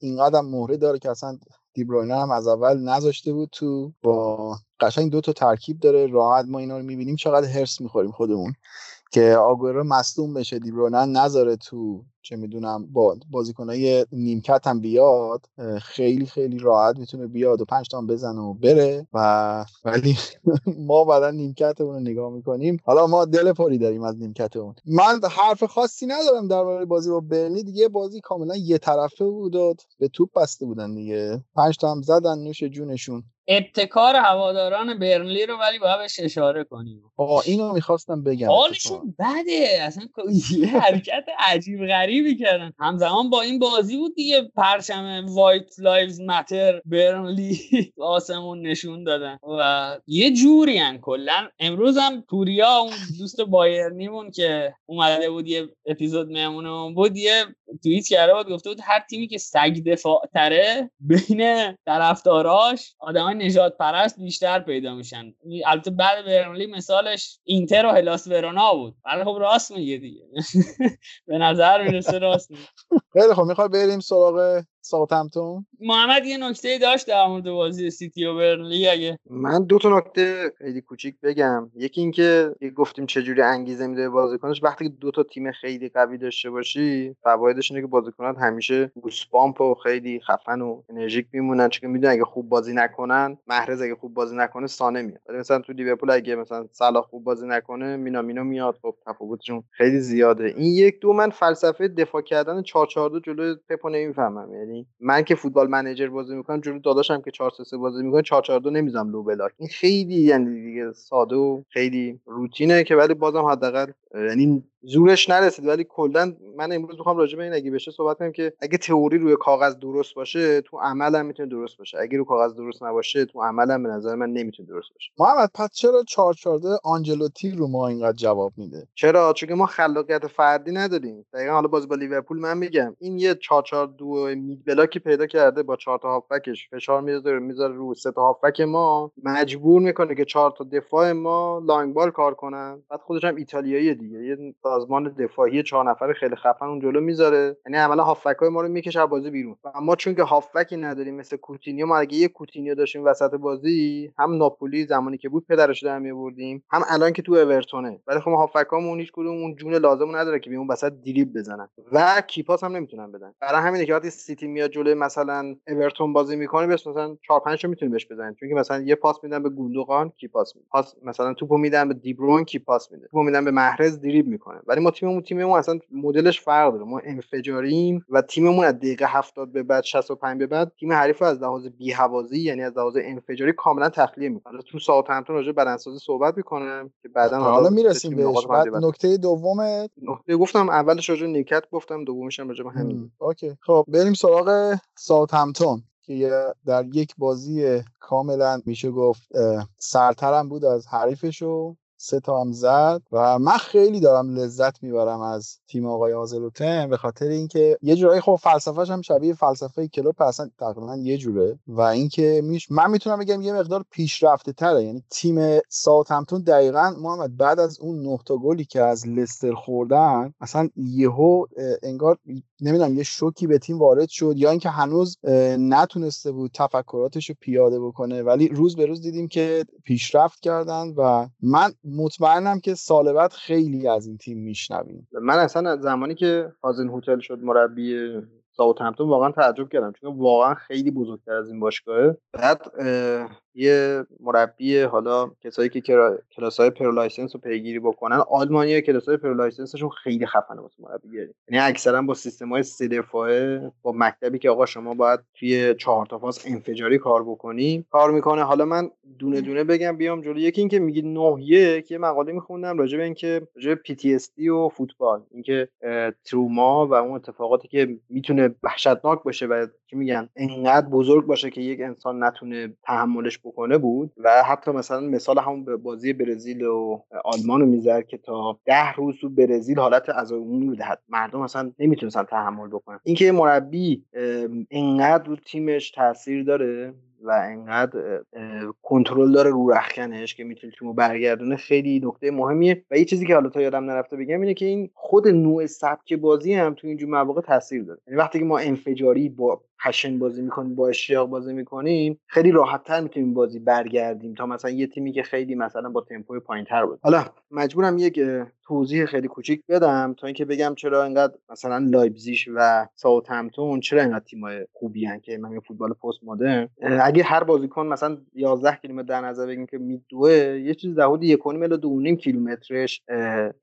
اینقدر مهره داره که اصلا دیبروینه هم از اول نذاشته بود تو با قشنگ دو تا ترکیب داره راحت ما اینا رو می‌بینیم چقدر هرس می‌خوریم خودمون. که آگورو مصدوم بشه دیبروینه نذاره تو چه می‌دونم با بازیکنای نیمکت هم بیاد خیلی خیلی راحت می‌تونه بیاد و پنج تا بزنه و بره و *laughs* ولی ما بعدا نیمکتمون رو نگاه می‌کنیم. حالا ما دل پاری داریم از نیمکتمون. من حرف خاصی ندارم درباره بازی با برنی دیگه بازی کاملا یه طرفه بود و به توپ بسته بودن دیگه. پنج تا زدن نوش جونشون. ابتکار هواداران برنلی رو ولی باید بهش اشاره کنیم. آقا اینو می‌خواستم بگم حالشون بده. اصلا یه حرکت عجیب غریبی کردن. همزمان با این بازی بود دیگه. پرچم White Lives Matter برنلی *laughs* آسمون نشون دادن. و یه جوری هن کلا. امروز هم پوریا اون دوست بایرنیمون که اومده بود یه اپیزود مهمونمون بود یه توییت کرده بود. گفته بود هر تیمی که سگ دفاع تره بین طرفداراش آدمای نژادپرست بیشتر پیدا میشن. البته بعد برنلی مثالش اینتر و هلاس ورونا بود. ولی خب راست میگه دیگه. *laughs* به نظر می‌رسه راست خیلی خب می‌خوای بریم سراغ ساوثهمپتون؟ محمد یه نکته داشت در مورد بازی سیتی و برنلی اگه. من دو تا نکته خیلی کوچیک بگم. یکی اینکه گفتیم چه جوری انگیزه میده بازیکنش. وقتی که دو تا تیم خیلی قوی داشته باشی فوایدش اینه که بازیکنات همیشه goosebump و خیلی خفن و انرژیک میمونن. چون می‌دونن اگه خوب بازی نکنن محرز اگه خوب بازی نکنه سانه میاد. ولی مثلا تو لیورپول اگه مثلا صلاح خوب بازی نکنه مینامینو میاد. خب تفاوتشون خیلی زیاده. این یک دو من فلسفه دفاع کردن 442 جلوی پپ نمی‌فهمم. یعنی من که فوتبال منیجر بازی می‌کنم جلو داداشم که 4 3 بازی می‌کنه 4 4 2 نمی‌ذارم لو بلاک. این خیلی یعنی دیگه ساده و خیلی روتینه که ولی بازم حداقل یعنی زورش نرسید ولی کلا من امروز می‌خوام راجع به این اگه بشه صحبت کنم که اگه تئوری روی کاغذ درست باشه تو عمل هم می‌تونه درست باشه. اگه رو کاغذ درست نباشه تو عمل هم به نظر من نمی‌تونه درست باشه. محمد پس چرا 442 آنجلوتی رو ما اینقدر جواب میده؟ چرا؟ چون ما خلاقیت فردی نداریم. دقیقا حالا بازی با لیورپول من میگم این یه 442 mid block ی پیدا کرده با 4 تا هافبکش. فشار می‌ذاره می‌ذاره رو سه تا هافبک ما. مجبور می‌کنه که 4 تا دفاع ما long ball کار کنن. بعد خودش هم ایتالیایی دیگه. یه سازمان دفاعی چهار نفره خیلی خفن اون جلو می‌ذاره. یعنی عملا هافبک های ما رو می‌کشه بازی بیرون. و ما چون که هافبکی نداریم مثل کوتینیو ما اگه یه کوتینیو داشتیم وسط بازی هم ناپولی زمانی که بود پدرش در میاوردیم هم الان که تو اورتونه. ولی خب هافبکامون هیچ کدوم اون جون لازم نداره که بیون وسط دریبل بزنن. و key pass هم نمی‌تونن بدن. برای همینه که وقتی سیتی میاد جلوی مثلا اورتون بازی می‌کنه بس مثلا 4 5 تا می‌تونه بهش بزنن چون که مثلا یه پاس میدن به گوندوغان کی پاس میده پاس مثلا توپو میدن به دیبرون کی پاس میده. توپو میدن به محرز دریبل می‌کنه. ولی ما تیممون تیممون اصلا مدلش فرق داره. ما انفجاریم و تیممون از دقیقه 70 به بعد 65 به بعد تیم حریف از لحاظ بی حوازی یعنی از لحاظ انفجاری کاملا تخلیه می‌کنه. تو ساعت همتون راجع بدنسازی صحبت می‌کنم که بعدا حالا می‌رسیم بهش. بعد نکته دوم نکته گفتم اولش راجع نیکت گفتم دومش هم راجع به همین. اوکی. خب بریم سراغ ساعت همتون که در یک بازی کاملا میشه گفت سرترم بود از حریفشو. سه تا هم زد و من خیلی دارم لذت می‌برم از تیم آقای آزلوتن به خاطر اینکه یه جورایی خب فلسفهش هم شبیه فلسفه کلوپ اصلا تقریبا یه جوره و اینکه میش من می‌تونم بگم یه مقدار پیشرفته تره. یعنی تیم ساوت همتون دقیقا محمد بعد از اون نقطه گلی که از لستر خوردن اصلا یهو انگار نمی‌دونم یه شوکی به تیم وارد شد یا اینکه هنوز نتونسته بود تفکراتش رو پیاده بکنه. ولی روز به روز دیدیم که پیشرفت کردن و من مطمئنم که سال بعد خیلی از این تیم میشنویم. من اصلا از زمانی که هازن هوتل شد مربی همتون واقعا تعجب کردم. چون واقعا خیلی بزرگتر از این باشگاهه. بعد یه مربی حالا کسایی که کلاس های pro license رو پیگیری بکنن آلمانی کلاس های pro license شون خیلی خفنه واسه مربیگری یعنی اکثرا با سیستم های سه دفاعه با مکتبی که آقا شما باید توی چهار تا فاز انفجاری کار بکنیم کار می‌کنه. حالا من دونه دونه بگم بیام جلو. یکی اینکه میگی نه یک یه مقاله میخوندم راجع به اینکه راجع به PTSD و فوتبال. اینکه تروما و اون اتفاقاتی که می‌تونه وحشتناک باشه و که میگن انقدر بزرگ باشه که یک انسان نتونه تحملش بکنه بود و حتی مثلا مثال همون بازی برزیل و آلمان رو می‌زد که تا ده روز تو برزیل حالت از عمومی می‌دهد. مردم اصلا نمی‌تونستن تحمل بکنن. اینکه مربی انقدر رو تیمش تاثیر داره و انقدر کنترل داره رو رخکنش که می‌تونه تیمو برگردونه خیلی نکته مهمیه. و یه چیزی که حالا تا یادم نرفته بگم اینه که این خود نوع سبک بازی هم تو اینجور مواقع تاثیر داره. یعنی وقتی که ما انفجاری با passion بازی می‌کنیم با اشتیاق بازی می‌کنیم خیلی راحت تر می‌تونیم بازی برگردیم تا مثلا یه تیمی که خیلی مثلا با تمپوی پایینتر بود حالا مجبورم یک توضیح خیلی کوچیک بدم تا اینکه بگم چرا انقدر مثلا لایپزیگ و ساوثهمپتون چرا انقدر تیمای خوبی هن که من فوتبال پست مدرن اگه هر بازیکن مثلا 11 کیلومتر در نظر بگیریم که میدوه یه چیز حدود 1.5 الی 2.5 کیلومترش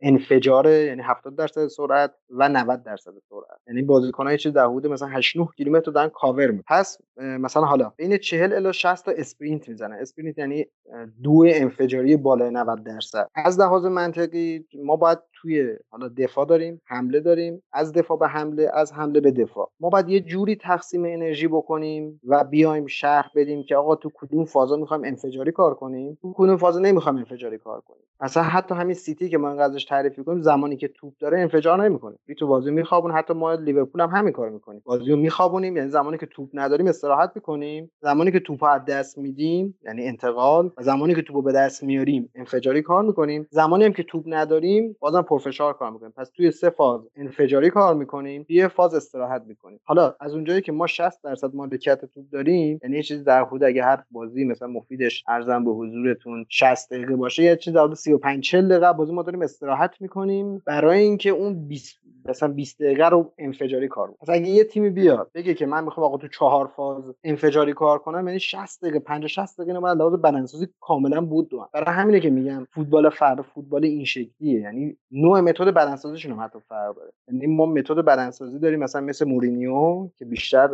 انفجاره یعنی 70 درصد سرعت و 90 درصد سرعت. یعنی بازیکن‌ها چیز حدود مثلا 8 9 کیلومتر دارن کاور می پس مثلا حالا بین 40 الی 60 تا sprint می‌زنه sprint یعنی دو انفجاری بالای 90 درصد. از لحاظ منطقی ما باید توی حالا دفاع داریم حمله داریم از دفاع به حمله از حمله به دفاع. ما باید یه جوری تقسیم انرژی بکنیم و بیایم شرح بدیم که آقا تو کدوم فازا می‌خوایم انفجاری کار کنیم؟ تو کدوم فازا نمی‌خوایم انفجاری کار کنیم؟ مثلا حتی همین سیتی که ما ازش تعریف کنیم زمانی که توپ داره انفجار نمی‌کنه. بی تو بازی میخوابون حتی ما لیورپول هم همین کار می‌کنیم. بازی رو میخوابونیم یعنی زمانی که توپ نداریم استراحت می‌کنیم. زمانی که توپ از دست میدیم یعنی انتقال و زمانی که توپو به دست میاریم انفجاری کار می‌کنیم. زمانی هم که توپ نداریم بازم پرفشار کار می‌کنیم. پس توی سه فاز انفجاری کار می‌کنیم یه فاز استراحت می‌کنیم. حالا از اونجایی که ما 60 درصد مالکیت توپ داریم یعنی یه چیز در حدود اگه هر بازی مثلا مفیدش ارزم به حضورتون 60 دقیقه باشه یه چیز در حدود 35 40 دقیقه بازی ما داریم استراحت می‌کنیم برای اینکه اون 20 مثلا 20 دقیقه رو انفجاری کار بود اگه یه تیمی بیاد بگه که من می‌خوام آقا تو چهار فاز انفجاری کار کنم یعنی 60 دقیقه 50 60 دقیقه بعد لحاظ بدنسازی کاملا بود دو برای همینه که میگم فوتبال فرد فوتبال این شکلیه. یعنی نوع متد بدنسازیشون هم حتی فرق داره. یعنی ما متد بدنسازی داریم مثلا مثل مورینیو که بیشتر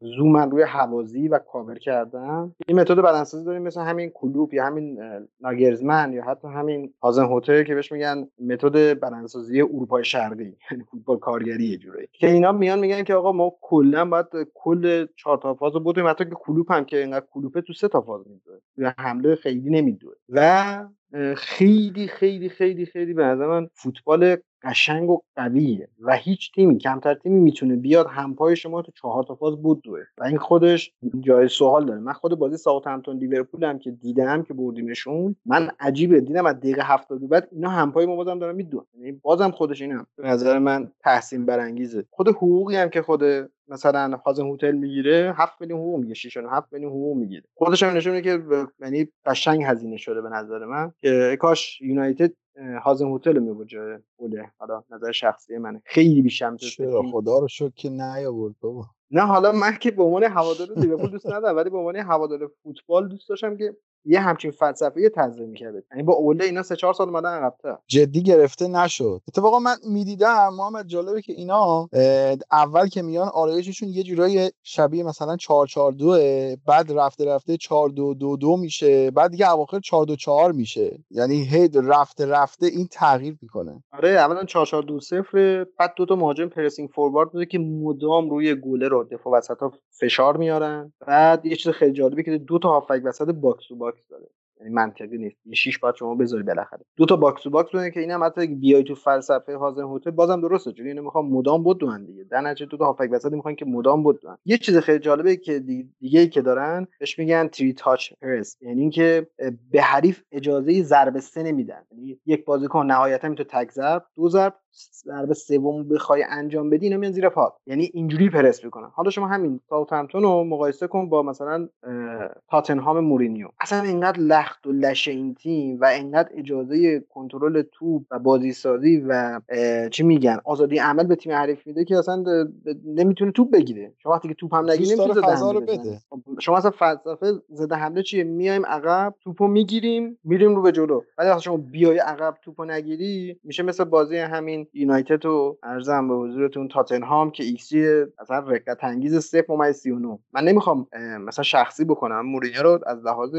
زومن روی حوازی و کاور کردن. این متد بدنسازی داریم مثل همین کلوب یا همین ناگرزمن یا حتی همین هازن هتل که بهش میگن متد بدنسازی اروپای شرقی. *laughs* یعنی فوتبال کارگری یه جوری که اینا میان میگن که آقا ما کلا باید کل چهار تا فاز رو حتی که کلوپ هم که اینقدر کلوپه تو سه تا فاز میدوه حمله خیلی نمیدوه و خیلی خیلی خیلی خیلی به نظر من فوتبال قشنگ و قویه و هیچ تیمی کمتر تیمی می‌تونه بیاد همپای شما تو چهار تا فاز بود دوه. و این خودش جای سوال داره. من خود بازی ساوثهمپتون لیورپول هم که دیدم که بردیمشون من عجیبه. دیدم از دقیقه 70 بعد اینا همپای ما بازم دارن میدون. یعنی بازم خودش اینم به نظر من تحسین برانگیزه. خود حقوقی هم که خود مثلا هازن هتل می‌گیره 7 میلیون حقوق میگه 6 7 میلیون حقوق می‌گیره. خودش هم نشونه که یعنی قشنگ هزینه شده به نظر من که کاش یونایتد هازن هتل می جای اوله حالا نظر شخصی منه. خیلی بیشتر چرا؟ خدا رو شکر که نیاورد بابا. نه حالا من که به عنوان هوادار لیورپول دوست ندارم ولی به عنوان هوادار فوتبال دوست داشتم که یه همچین فلسفه تنظیم می‌کرد یعنی با اوله اینا سه چهار سال اومدن عقب‌تر. جدی گرفته نشد. اتفاقا من می‌دیدم محمد جالبه که اینا اول که میان آرایششون یه جورای شبیه مثلا 4 4 2 بعد رفته رفته 4 2 2 2 میشه بعد دیگه اواخر 4 2 4 میشه. یعنی هی رفته رفته این تغییر می‌کنه. آره اولا 4 4 2 0 بعد دو تا مهاجم pressing forward بوده که مدام روی گوله رو دفاع وسطا فشار میارن بعد یه چیز خیلی جالبی که دو تا هافک وسط box to box داره. یعنی منطقی نیست. یه شیش باید شما بذاری بالاخره. دو تا box to box که اینم حتی بیای تو فلسفه هازن‌هوتل بازم درسته. چون اینو می‌خوام مدام بدون دیگه. در نتیجه دو تا هافک وسط می‌خوان که مدام بدون یه چیز خیلی جالبه که دیگه ای که دارن بهش میگن three touch press یعنی اینکه به حریف اجازه ضربه سه نمیدن. یعنی یک بازیکن نهایتا می‌تونه تک ضرب دو ضرب ضربه سوم بخوای انجام بدی اینا میان زیر پات یعنی اینجوری پرس می‌کنن. حالا شما همین ساوثهمپتون رو مقایسه کن با مثلا تاتنهام مورینیو. اصلا اینقدر لخت و لش این تیم و اینقدر اجازه کنترل توپ و بازی سازی و چی میگن آزادی عمل به تیم حریف میده که اصلا نمی‌تونه توپ بگیره. شما وقتی که توپ هم نگیری نمی‌تونه بده. شما اصلا فلسفه ضد حمله چیه؟ میایم عقب توپو می‌گیریم میریم رو به جلو. ولی وقتی شما بیای عقب توپو نگیری میشه مثل بازی همین یونایتد و عرضم به حضورتون تاتنهام که ایکس اصلا رقت انگیز 0.39 من نمی‌خوام مثلا شخصی بکنم. مورینیو رو از لحاظ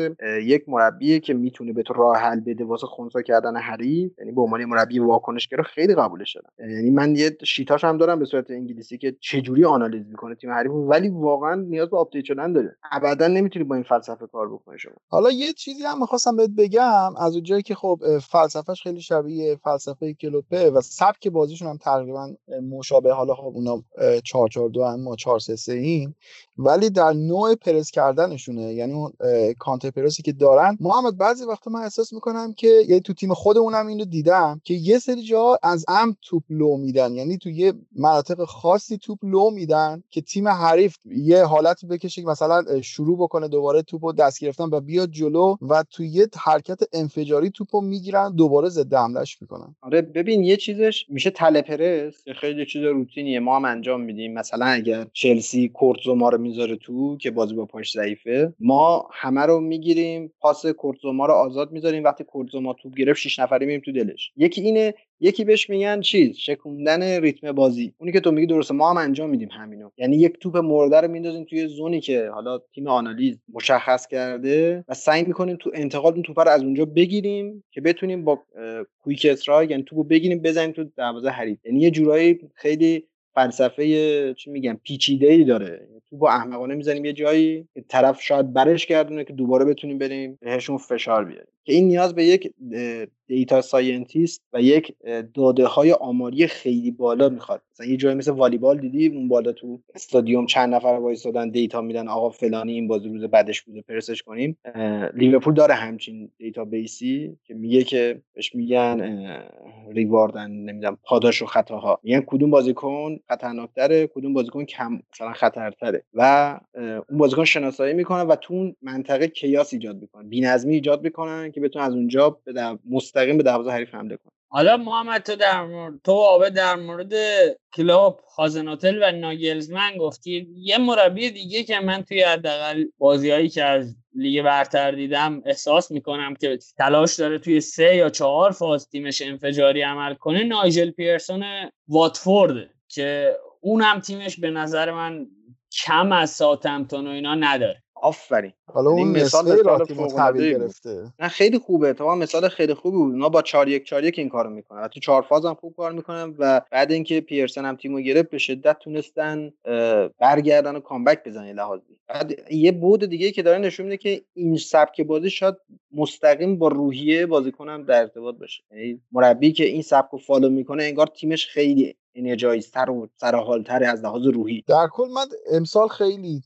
یک مربی که می‌تونه به تو راه حل بده واسه خونسا کردن حریف یعنی به عنوان مربی واکنشگر خیلی قبولش دارم. یعنی من یه sheet اش هم دارم به صورت انگلیسی که چجوری آنالیز می‌کنه تیم حریف ولی واقعا نیاز به update شدن داره. ابدا نمی‌تونی با این فلسفه کار بکنی شما. حالا یه چیزی هم می‌خواستم بهت بگم از اونجایی که خب فلسفهش خیلی شبیه فلسفه کلوپه و سبک بازیشون هم تقریبا مشابه حالا خب اونا 4 4 2 هم ما 4 3 3 این ولی در نوع پرس کردنشونه. یعنی اون کانتر پرسی که دارن. محمد بعضی وقتا من احساس می‌کنم که یعنی تو تیم خودمونم اینو دیدم که یه سری جا از ام توپ لو میدن. یعنی تو یه مناطق خاصی توپ لو میدن که تیم حریف یه حالتی بکشه که مثلا شروع بکنه دوباره توپو دست گرفتن و بیاد جلو و تو یه حرکت انفجاری توپو می‌گیرن دوباره ضد حملهش می‌کنن. آره ببین یه چیزش میشه تله پرس خیلی چیز روتینیه. ما هم انجام میدیم. مثلا اگر چلسی کورتزوما رو می‌ذاره تو که بازی با پاش ضعیفه ما همه رو می‌گیریم پاس کورتزوما رو آزاد می‌ذاریم. وقتی کورتزوما توپ گرفت شش نفری میریم تو دلش. یکی اینه یکی بهش میگن چیز؟ شکوندن ریتم بازی. اونی که تو میگی درسته. ما هم انجام میدیم همینو. یعنی یک توپ مرده رو میندازیم توی زونی که حالا تیم آنالیز مشخص کرده و سعی می‌کنیم تو انتقال اون توپ رو از اونجا بگیریم که بتونیم با quick strike یعنی توپو بگیریم بزنیم تو دروازه حریف. یعنی یه جورایی خیلی فلسفه چی میگم پیچیده ای داره. تو با احمقانه می‌زنیم یه جایی. که طرف شاید برش گردونه که دوباره بتونیم بریم بهشون فشار بیاریم. که این نیاز به یک data scientist و یک داده های آماری خیلی بالا می‌خواد. مثلا یه جایی مثل والیبال دیدی؟ اون بالا تو استادیوم چند نفر وایسادن data میدن آقا فلانی این بازی روز بعدش بوده پرسش کنیم. لیورپول داره همچین database ی که میگه که بهش میگن reward ان نمی‌دونم پاداش و خطاها. میگن کدوم بازیکن خطرناکتره کدوم بازیکن کم مثلا خطرتره. و اون بازیکن شناسایی می‌کنه و تو اون منطقه chaos ایجاد می‌کنه. بی‌نظمی ایجاد می‌کنن که بتونن از اونجا به مستقیم به دروازه حریف حمله کنن حالا محمد تو در مورد تو آبه در مورد کلوپ هازن‌هوتل و ناگلزمن گفتی. یه مربی دیگه که من توی حداقل بازیهایی که از لیگ برتر دیدم احساس می‌کنم که تلاش داره توی سه یا چهار فاز تیمش انفجاری عمل کنه نایجل پیرسون واتفورد که اون هم تیمش به نظر من کم از ساوتهمپتون و اینا نداره. آفرین. حالا اون مثال مثال گرفته. نه خیلی خوبه. تو مثال خیلی خوبی بود. اونا با 4 1 4 1 این کارو می‌کنن. تو 4 فاز هم خوب کار می‌کنن و بعد اینکه پیرسن هم تیمو گرفت به شدت تونستن برگردن و comeback بزنن لحاظی بعد یه بود دیگه که داره نشون میده که این سبک بازی شاید مستقیم با روحیه بازیکنم در ارتباط باشه. یعنی مربی که این سبک رو follow می‌کنه انگار تیمش خیلی energized تر و سرحالتر از لحاظ روحی. در کل من امسال خیلی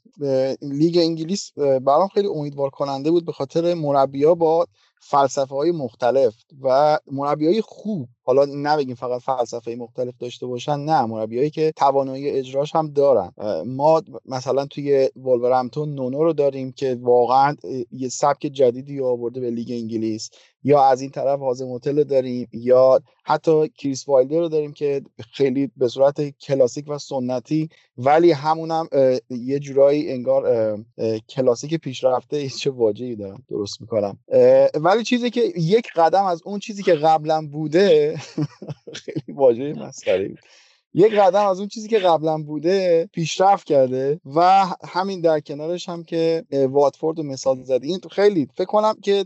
لیگ انگلیس برام خیلی امیدوار کننده بود به خاطر مربیا با فلسفه های مختلف و مربی های خوب. حالا نگیم فقط فلسفه مختلف داشته باشن نه. مربیایی که توانایی اجراش هم دارن. ما مثلا توی ولورهمپتون نونو رو داریم که واقعا یه سبک جدیدی آورده به لیگ انگلیس. یا از این طرف هازن‌هوتل داریم یا حتی کریس وایلدر رو داریم که خیلی به صورت کلاسیک و سنتی ولی همونم یه جورایی انگار کلاسیک پیشرفته چه واژه‌ای دارم درست می‌کنم. ولی چیزی که یک قدم از اون چیزی که قبلا بوده *laughs* خیلی واژه مسخره یک قدم از اون چیزی که قبلا بوده پیشرفت کرده و همین در کنارش هم که واتفورد رو مثال زدی این خیلی فکر کنم که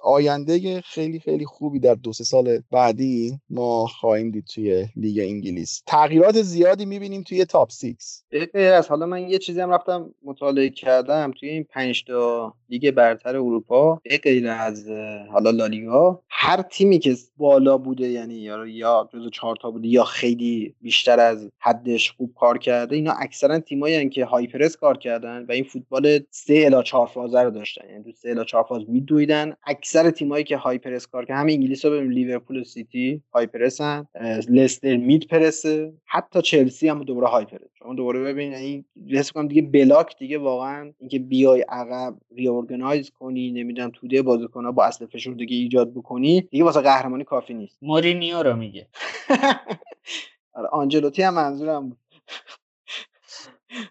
آینده خیلی خیلی خوبی در دو سه سال بعدی ما خواهیم دید توی لیگ انگلیس. تغییرات زیادی می‌بینیم توی top six از حالا من یه چیزی هم رفتم مطالعه کردم توی این پنج تا لیگ برتر اروپا. غیر از حالا لالیگا هر تیمی که بالا بوده یعنی یا یا جزو چهار تا بوده یا خیلی بیشتر از حدش خوب کار کرده اینا اکثرا تیمایی که های پرس کار کردن و این فوتبال 3 الی 4 فازه رو داشتن. یعنی تو 3 الی 4 فاز میدویدن. اکثر تیمایی که های پرس کار کردن همین انگلیس رو ببین لیورپول و سیتی های پرسن لستر مید پرسه حتی چلسی هم دوباره های پرس شما دوباره ببین این حس کنم دیگه بلاک دیگه واقعا اینکه بیای عقب ریورگنایز کنی نمی‌دونم توده بازیکن‌ها با اصل فشردگی ایجاد بکنی دیگه واسه قهرمانی کافی نیست. مورینیو رو میگه. *laughs* آره آنجلوتی هم منظورم بود.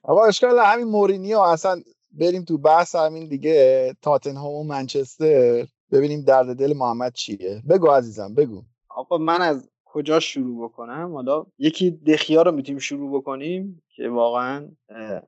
آقا اشکال همین مورینیو اصلا بریم تو بحث همین دیگه تاتنهام و منچستر ببینیم درد دل محمد چیه. بگو عزیزم بگو. آقا من از کجا شروع بکنم؟ حالا یکی دخیا رو می‌تونیم شروع بکنیم که واقعا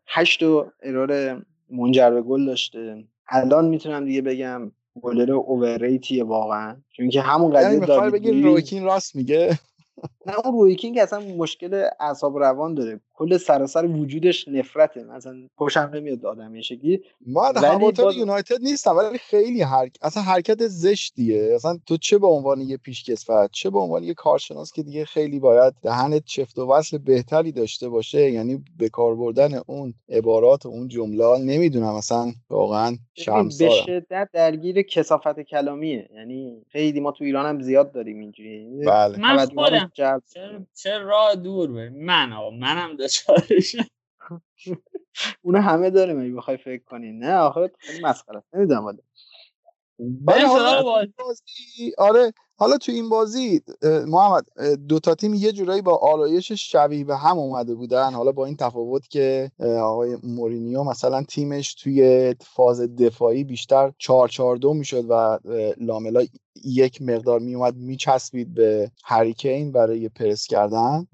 هشت و ارور منجر به گل داشته. الان می‌تونم دیگه بگم گلر اوورریتیه واقعا. چون که همون قضیه یعنی داوید رویکین راست میگه؟ *laughs* نه اون روی کینگ اصلا مشکل اعصاب روان داره. کل سراسر وجودش نفرته. مثلا خوشم نمیاد آدم این شکلی. من هوادار یونایتد نیستم ولی خیلی هر... اصلا حرکت زشتیه. اصلا تو چه به عنوان یه پیشکسوت چه به عنوان یه کارشناس که دیگه خیلی باید دهنت چفت و وصل بهتری داشته باشه یعنی به کار بردن اون عبارات و اون جمله نمی‌دونم. اصلا واقعا شرمسارم به شدت درگیر کسافت کلامیه. یعنی خیلی ما تو ایران هم زیاد داریم اینجوری. بله. من خودم. چه, چه راه دور بریم؟ من آقا منم دچارش اونو همه داره می بخوای فکر کنی. نه آخر خیلی مسخره. نمی‌دونم ولی. بازی آره. حالا تو این بازی محمد دو تا تیم یه جورایی با آرایش شبیه به هم اومده بودن. حالا با این تفاوت که آقای مورینیو مثلا تیمش توی فاز دفاعی بیشتر 4 4 2 می‌شد و لاملا یک مقدار میومد میچسبید به هریکین برای پرس کردن.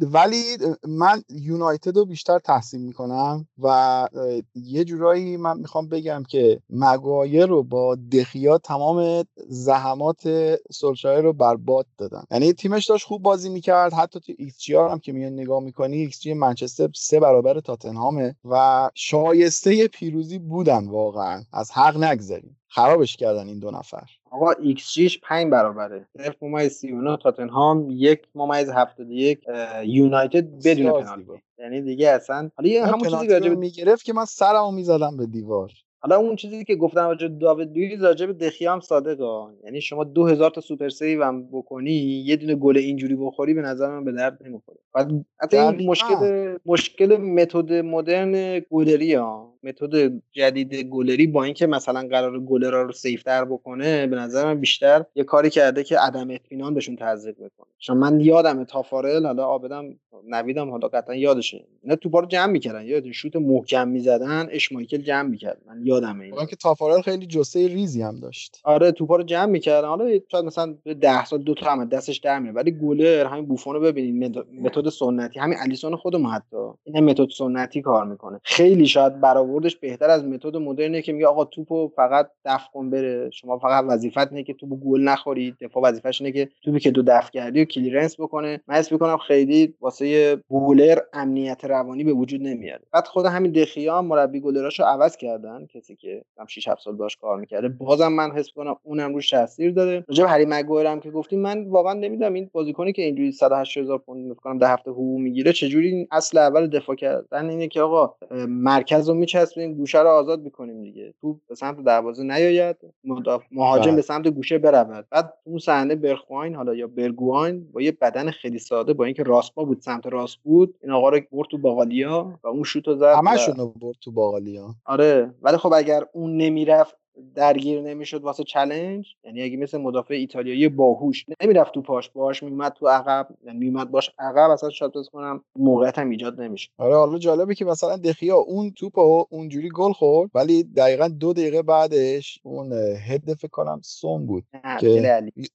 ولی من یونایتد رو بیشتر تحسین می‌کنم و یه جورایی من می‌خوام بگم که مگوایر و با دخیا تمام زحمات سولشایر رو برباد دادن. یعنی تیمش داشت خوب بازی می‌کرد. حتی تو ایکس جی هم که میان نگاه می‌کنی ایکس جی منچستر سه برابر تاتنهامه و شایسته پیروزی بودن واقعا. از حق نگذاریم خرابش کردن این دو نفر. آقا ایکس جیش 5 برابره. 0 ممیز 39 تاتنهام 1 ممیز 71 یونایتد بدون پنالتی. یعنی دیگه اصلا حالا یه همون چیزی راجع می‌گرفت که من سرمو می‌زدم به دیوار. حالا اون چیزی که گفتم راجع داوید لوئیز راجع به دخیا هم صادقه. یعنی شما 2000 تا super save هم بکنی یه دونه گل اینجوری بخوری به نظر من به درد نمی‌خوره. بعد این مشکل مشکل متد مدرن گلری ها. متد جدید گلری با اینکه مثلا قرار گلرا رو safer بکنه به نظر من بیشتر یه کاری کرده که عدم اطمینان بهشون تزریق بکنه. چون من یادم تافارل حالا آبدم نویدم حالا قطعا یادشه. اینا توپا رو جمع می‌کردن یا شوت محکم می‌زدن اشمایکل جمع می‌کرد. من یادم این که تافارل خیلی جثه ریزی هم داشت. آره توپا رو جمع می‌کردن. حالا شاید مثلا 10 سال دو تا هم دستش در میاد ولی گلر همین بوفون رو ببینید متد سنتی. همین الیسون خودمون حتی. این متد سنتی کار می‌کنه. خیلی شاید برآوردش بهتر از متد مدرنه که میگه آقا توپو فقط دفع کن بره. شما فقط وظیفت اینه که توپو گل نخوری. دفاع وظیفش اینه که توپی که تو دفع کردی و clearance بکنه. من اسم می‌کنم خیلی واسه گلر امنیت روانی به وجود نمیاد بعد خود همین دخیا مربی گلراشو عوض کردن. کسی که هم 6 7 سال باش کار می‌کرده. بازم من حس کنم اونم روش تاثیر داره. راجع به هری مگوایر هم که گفتیم من واقعا نمی‌دونم این بازیکنی که اینجوری 180 هزار پوند می‌کنم ده هفته حقوق می‌گیره چجوری اصل اول دفاع کردن اینه که آقا مرکز رو میچسبیم گوشه رو آزاد می‌کنیم دیگه. تو به سمت دروازه نیاید مهاجم به بله. سمت گوشه برود. بعد اون صحنه برخواین حالا یا برگواین با یه بدن خیلی ساده با اینکه راست با بود سمت راست بود این آقا رو برد تو باقالیا و اون شوتو زد همشون برد تو باقالیا. آره. ولی خب اگر اون نمی‌رفت درگیر نمی‌شد واسه challenge یعنی اگه مثل مدافع ایتالیایی باهوش نمی‌رفت تو پاش باش میومد تو عقب. یعنی میومد باش عقب اصلا شاید کنم موقعیت هم ایجاد نمیشه آره حالا جالبه که مثلا دخیا اون توپو اونجوری گل خورد ولی دقیقا دو دقیقه بعدش اون head فکر کنم سون بود که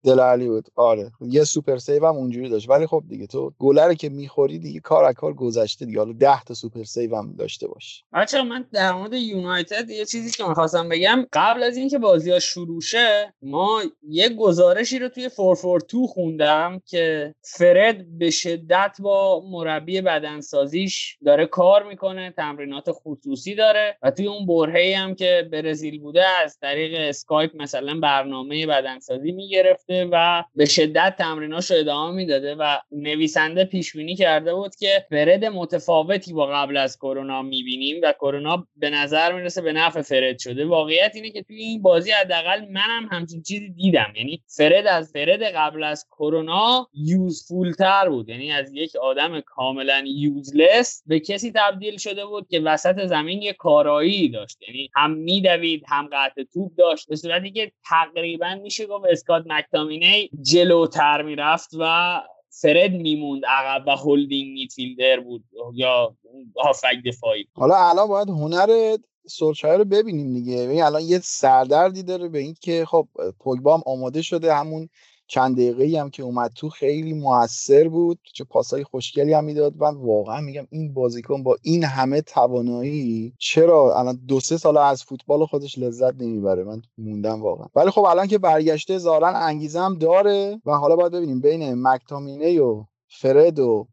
دله علی. بود. آره یه super save هم اونجوری داشت. ولی خب دیگه تو گلر که می‌خوری دیگه کار از کار گذشته دیگه. حالا 10 تا super save هم داشته باش. بچا من در مورد یونایتد یه چیزی که می‌خواستم بگم. قبل از اینکه بازی ها شروع شه ما یه گزارشی رو توی 442 خوندم که فرد به شدت با مربی بدنسازیش داره کار می‌کنه تمرینات خصوصی داره و توی اون برهه هم که برزیل بوده از طریق اسکایپ مثلا برنامه بدنسازی می‌گرفته و به شدت تمریناش رو ادامه می‌داده و نویسنده پیش بینی کرده بود که فرد متفاوتی با قبل از کرونا می‌بینیم و کرونا به نظر می‌رسه به نفع فرد شده. واقعیت اینه که توی این بازی حداقل منم همچین چیزی دیدم. یعنی فرد از فرد قبل از کرونا یوزفول تر بود. یعنی از یک آدم کاملا یوزلس به کسی تبدیل شده بود که وسط زمین یه کارایی داشت. یعنی هم میدوید هم قطع توپ داشت. به صورتی که تقریبا میشه گفت اسکات مکتامینی جلوتر می‌رفت و فرد میموند عقب و هولدینگ میتفیلدر بود یا هافک دفاعی. حالا الان باید هنر سولشایر رو ببینیم دیگه. ببین الان یه سردردی داره به این که خب پوگبا هم آماده شده. همون چند دقیقه هم که اومد تو خیلی موثر بود. چه پاسای خوشگلی هم می‌داد. من واقعا میگم این بازیکن با این همه توانایی چرا الان دو سه سال از فوتبال خودش لذت نمی‌بره؟ من موندم واقعا. ولی خب الان که برگشته زارن انگیزه هم داره. و حالا باید ببینیم بین مکتامینه و فرد و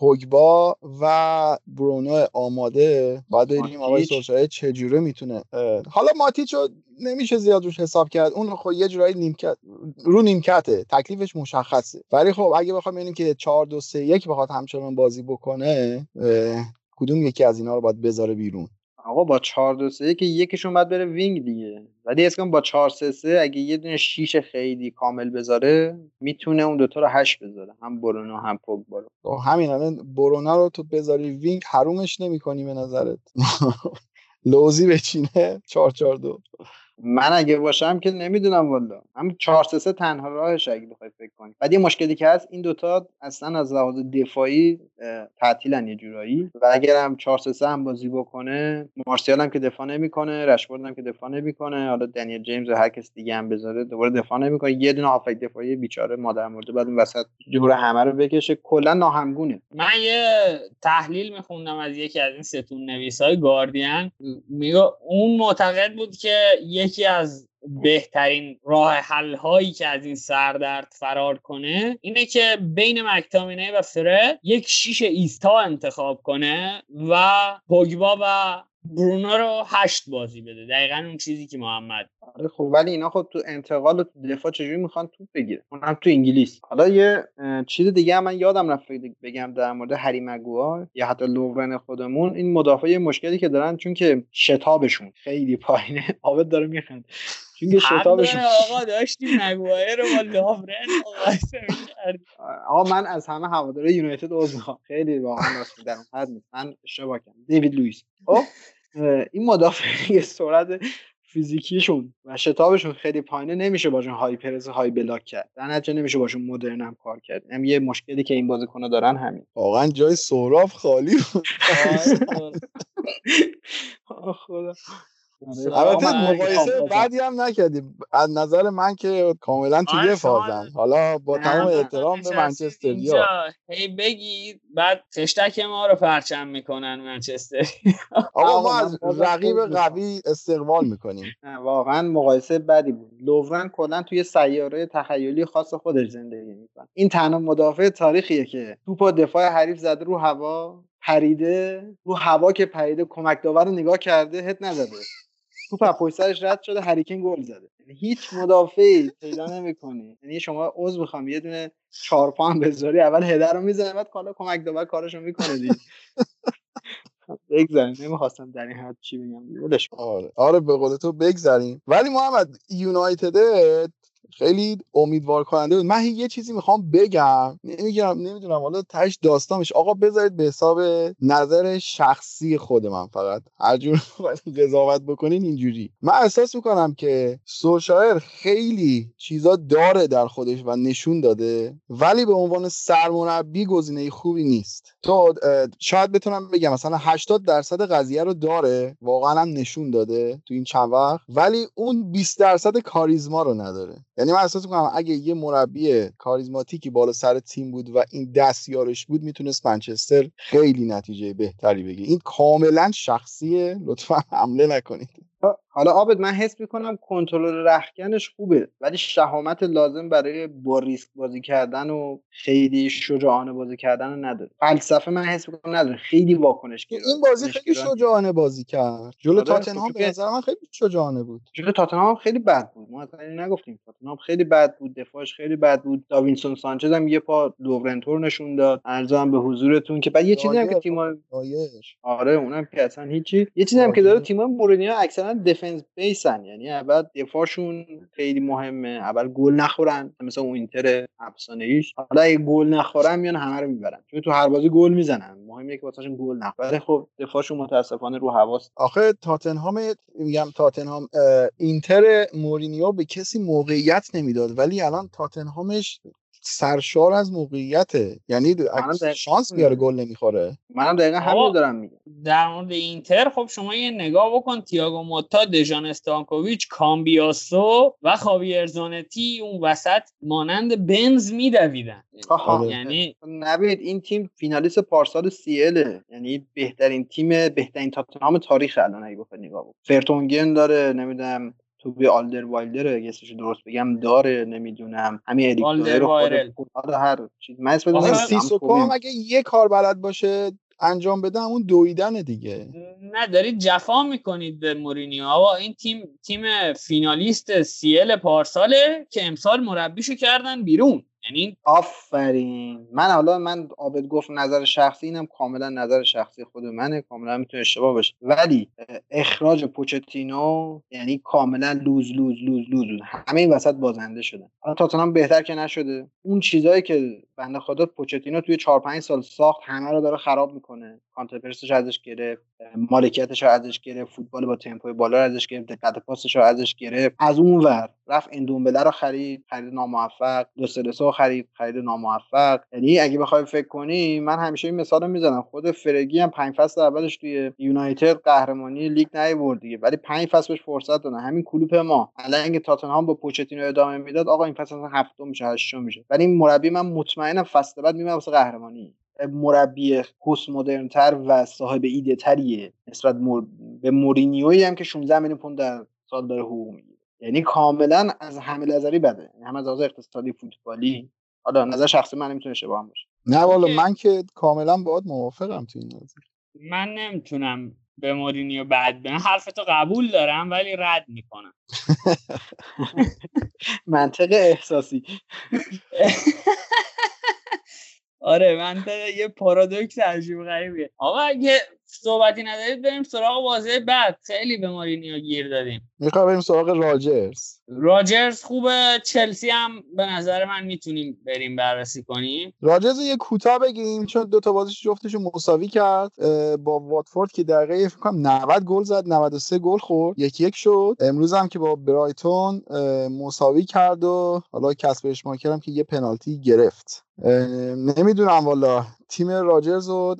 پوگبا و برونو آماده. باید ببینیم آقای سولشایر چجوره می‌تونه حالا ماتیچو نمیشه زیاد روش حساب کرد. اون خب یه جورایی نیمکت رو نیمکته. تکلیفش مشخصه. ولی خب اگه بخوام ببینیم که 4 2 3 1 بخواد همچنان بازی بکنه کدوم یکی از اینا رو باید بذاره بیرون؟ آقا با 4 2 3 که یکیشون باید بره wing دیگه. ولی حس کنم با 4 3 3 اگه یه دونه شیش خیلی کامل بذاره می‌تونه اون دوتا رو هشت بذاره. هم برونو هم پوگبا رو. همین الان برونو رو تو بذاری wing حرومش نمی‌کنی به نظرت؟ *laughs* لوزی بچینه 4 4 2 من اگه باشم که نمی‌دونم والا. هم 4 3 تنها راهش اگه بخوای فکر کنی. بعد یه مشکلی که هست این دوتا اصلا از لحاظ دفاعی تعطیلن یه جورایی. و اگر هم 4 3 هم بازی بکنه مارسیال هم که دفاع نمی‌کنه رشفورد هم که دفاع نمی‌کنه حالا دنیل جیمز و هر کس دیگه هم بذاره دوباره دفاع نمی‌کنه. یه دونه هافک دفاعی بیچاره مادر مرده بعد اون وسط جور همه رو بکشه. کلا ناهمگونه. من یه تحلیل میخوندم از یکی از این ستون نویسای گاردین. میگه اون معتقد بود که یکی از بهترین راه حل هایی که از این سردرد فرار کنه اینه که بین مکتامینه و فره یک شیش ایستا انتخاب کنه و پوگبا و برونو رو هشت بازی بده. دقیقا اون چیزی که محمد آره خب ولی اینا خب تو انتقال و تو دفاع چجوری می‌خوان توپ بگیره اون هم تو انگلیس. حالا یه چیز دیگه هم من یادم رفت بگم در مورد هری مگوار یا حتی لورن خودمون. این مدافع مشکلی که دارن چون که شتابشون خیلی پایینه. *laughs* آبد داره میخند چون شتابشون آقا داشتیم مگوایر رو با لورن آقا من از همه هواداره یونایتد عذر خیلی واقعا راست در حد نیست. من اشتباه کردم. دیوید لوئیس. خب این مدافع سرعت فیزیکیشون و شتابشون خیلی پایینه. نمیشه باشون های پرز های بلاک کرد. در نتیجه نمیشه باشون مدرن هم کار کرد. هم یه مشکلی که این بازیکن‌ها دارن همین. واقعا جای سهراب خالی بود. خدا. البته مقایسه بعدی هم نکردیم. از نظر من که کاملا تو یه فازن حالا با تمام احترام به منچستریا هی بگید. بعد خشتک ما رو پرچم می‌کنن منچستر. آقا ما از رقیب قوی استقبال می‌کنیم. واقعا مقایسه بدی بود. لوورن کلا توی سیاره تخیلی خاص خودش زندگی می‌کنه. این تنها مدافع تاریخیه که توپ دفاع حریف زده رو هوا پریده رو هوا که پریده کمک داور رو نگاه کرده هت نزده توپ از پشت سرش رد شده هریکن گل زده. یعنی هیچ مدافعی پیدا نمی‌کنی. یعنی شما عضو می‌خوام یه دونه چهار پام بذاری اول هدر رو می‌زنه بعد کالا کمک داور کارشو می‌کنه دیگه. *laughs* بگذاریم. نمی‌خواستم در این حد چی بگم. آره. آره به قول تو بگذاریم. ولی محمد یونایتد خیلی امیدوار کننده بود. من یه چیزی می‌خوام بگم. نمیگم نمی‌دونم. حالا تش داستانش. آقا بذارید به حساب نظر شخصی خود من فقط. هر جور *laughs* قضاوت بکنین اینجوری. من احساس می‌کنم که سوشایر خیلی چیزا داره در خودش و نشون داده ولی به عنوان سرمربی گزینه خوبی نیست. تو شاید بتونم بگم مثلا 80 درصد قضیه رو داره واقعا هم نشون داده تو این چند وقت ولی اون 20 درصد کاریزما رو نداره. یعنی من احساس می‌کنم اگه یه مربی کاریزماتیکی بالا سر تیم بود و این دستیارش بود می‌تونست منچستر خیلی نتیجه بهتری بگیره. این کاملا شخصیه لطفا حمله نکنید. حالا آبد من حس می‌کنم کنترل رخکنش خوبه ولی شهامت لازم برای با ریسک بازی کردن و خیلی شجاعانه بازی کردن نداره. فلسفه من حس می‌کنم نداره. خیلی واکنش این بازی خیلی شجاعانه. بازی کرد. جلو آره، تاتنهام به نظر من خیلی شجاعانه بود. جلو تاتنهام خیلی بد بود. ما اصلا نگفتیم. تاتنهام خیلی بد بود دفاعش خیلی بد بود. داوینسون سانچز هم یه پا لورنتور نشون داد. عرضم به حضورتون که بعد یه چیزی هم که تیم آره اونم که اصلا هیچی. یه چیزی هم که داره تیم مورینیو اکثرا دفنس بیسن یعنی اول دفاعشون خیلی مهمه اول گل نخورن مثلا اون اینتر افسانه ایش حالا اگه گل نخورن میان همه رو می‌برن چون تو هر بازی گل می‌زنن. مهمه که واسهشون گل نخوره. خب دفاعشون متاسفانه رو حواس آخه تاتنهام میگم تاتنهام اینتر مورینیو به کسی موقعیت نمی‌داد. ولی الان تاتنهامش سرشار از موقعیته. یعنی شانس میاره گل نمی‌خوره. منم دقیقا همین دارم میگم. در مورد اینتر خب شما یه نگاه بکن. تییاگو موتا دژان استانکوویچ کامبیاسو و خاویر زونتی اون وسط مانند بنز میدویدن. آره. یعنی نبید این تیم فینالیست پارسال سیله یعنی بهترین تیم بهترین تاتنهام تاریخ الان اگه بخواد نگاه بکن. فرتونگن داره نمی‌دونم تو به آلدر وایلدر اسمش درست بگم داره نمی‌دونم. همین اریک آلدر خود هر چیز. من اسم سیسوکو هم اگه یه کار بلد باشه انجام بده همون دویدن دیگه. نه دارید جفا می‌کنید به مورینیو. آقا این تیم تیم فینالیست CL پارساله که امسال مربیشو کردن بیرون. یعنی آفرین. من حالا من آبد گفت نظر شخصی اینم کاملا نظر شخصی خود منه. کاملا می‌تونه اشتباه باشه. ولی اخراج پوچتینو یعنی کاملا lose lose lose lose, lose. همه این وسط بازنده شدن. حالا تاتنهام بهتر که نشده. اون چیزایی که بنده خدا پوچتینو توی 4 5 سال ساخت همه رو داره خراب می‌کنه. counter-press ش ازش گرفت مالکیتش رو ازش گرفت فوتبال با تمپوی بالا ازش گرفت دقت پاسش رو ازش گرفت. از اون ور رفت اندومبله رو خرید خرید ناموفق. دو سه خرید خرید ناموفق. یعنی اگه بخوای فکر کنی من همیشه این مثال می‌زنم. خود فرگی هم پنج فصل اولش توی یونایتد قهرمانی لیگ نیورد دیگه. ولی پنج فصل بهش فرصت دادن. همین کلوپ ما. الان اگه تاتنهام با پوچتینو ادامه می‌داد آقا این فصل هفتم میشه هشتم میشه. ولی این مربی من مطمئنم فصل بعد میمونه واسه قهرمانی. مربی پست مدرن تر و صاحب ایده تریه نسبت مر... به مورینیویی هم که 16 میلیون پوند در سال داره حقوق می‌گیره. یعنی کاملا از همه نظری بده. یعنی هم از لحاظ اقتصادی فوتبالی حالا نظر شخصی من نمی‌تونه اشتباه باشه. نه والا من که کاملا باید موافقم تو این نظر. من نمی‌تونم به مورینیو بعد به حرفتو قبول دارم ولی رد می‌کنم. *laughs* منطق احساسی. *laughs* آره من یه پارادوکس عجیب غریبیه. آقا اگه صحبتی ندارید بریم سراغ بازی بعد. خیلی به مارینیو گیر دادیم. می‌خوام بریم سراغ راجرز. راجرز خوبه چلسی هم به نظر من می‌تونیم بریم بررسی کنیم. راجرز یه کوتاه بگیم چون دو تا بازیش جفتش مساوی کرد. با واتفورد که دقیقه فکر کنم 90 گل زد 93 گل خورد. یکی یک شد. امروز هم که با برایتون مساوی کرد و حالا کسب اشماکر هم که یه پنالتی گرفت. نمی‌دونم والا تیم راجرز و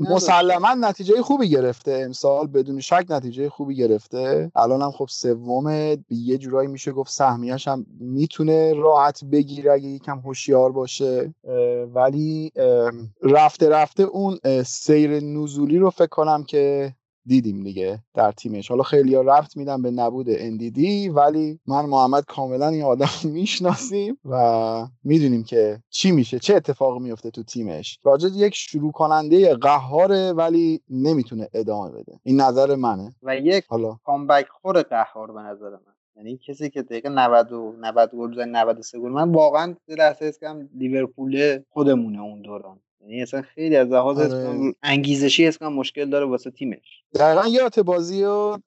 مسلما نتیجه خوبی گرفته امسال بدون شک نتیجه خوبی گرفته. الان هم خب سوم یه جورایی میشه گفت سهمیش هم می‌تونه راحت بگیره اگه یکم هوشیار باشه. ولی رفته رفته اون سیر نزولی رو فکر کنم که دیدیم دیگه در تیمش. حالا خیلی ها رفت میدم به نبود اندیدی ولی من محمد کاملا این آدم می‌شناسیم و می‌دونیم که چی میشه چه اتفاقی میفته تو تیمش. راجد یک شروع کننده قهاره ولی نمی‌تونه ادامه بده. این نظر منه. و یک حالا کامبک خور قهار به نظر من. یعنی کسی که دقیقه 90 و 90 گل بزنه 93 گل. من واقعا لحظه اسکم لیورپول خودمونه اون دوران. یعنی اصلا خیلی از لحاظ آره. انگیزشی حس کنم مشکل داره واسه تیمش. دقیقا یادت بازیه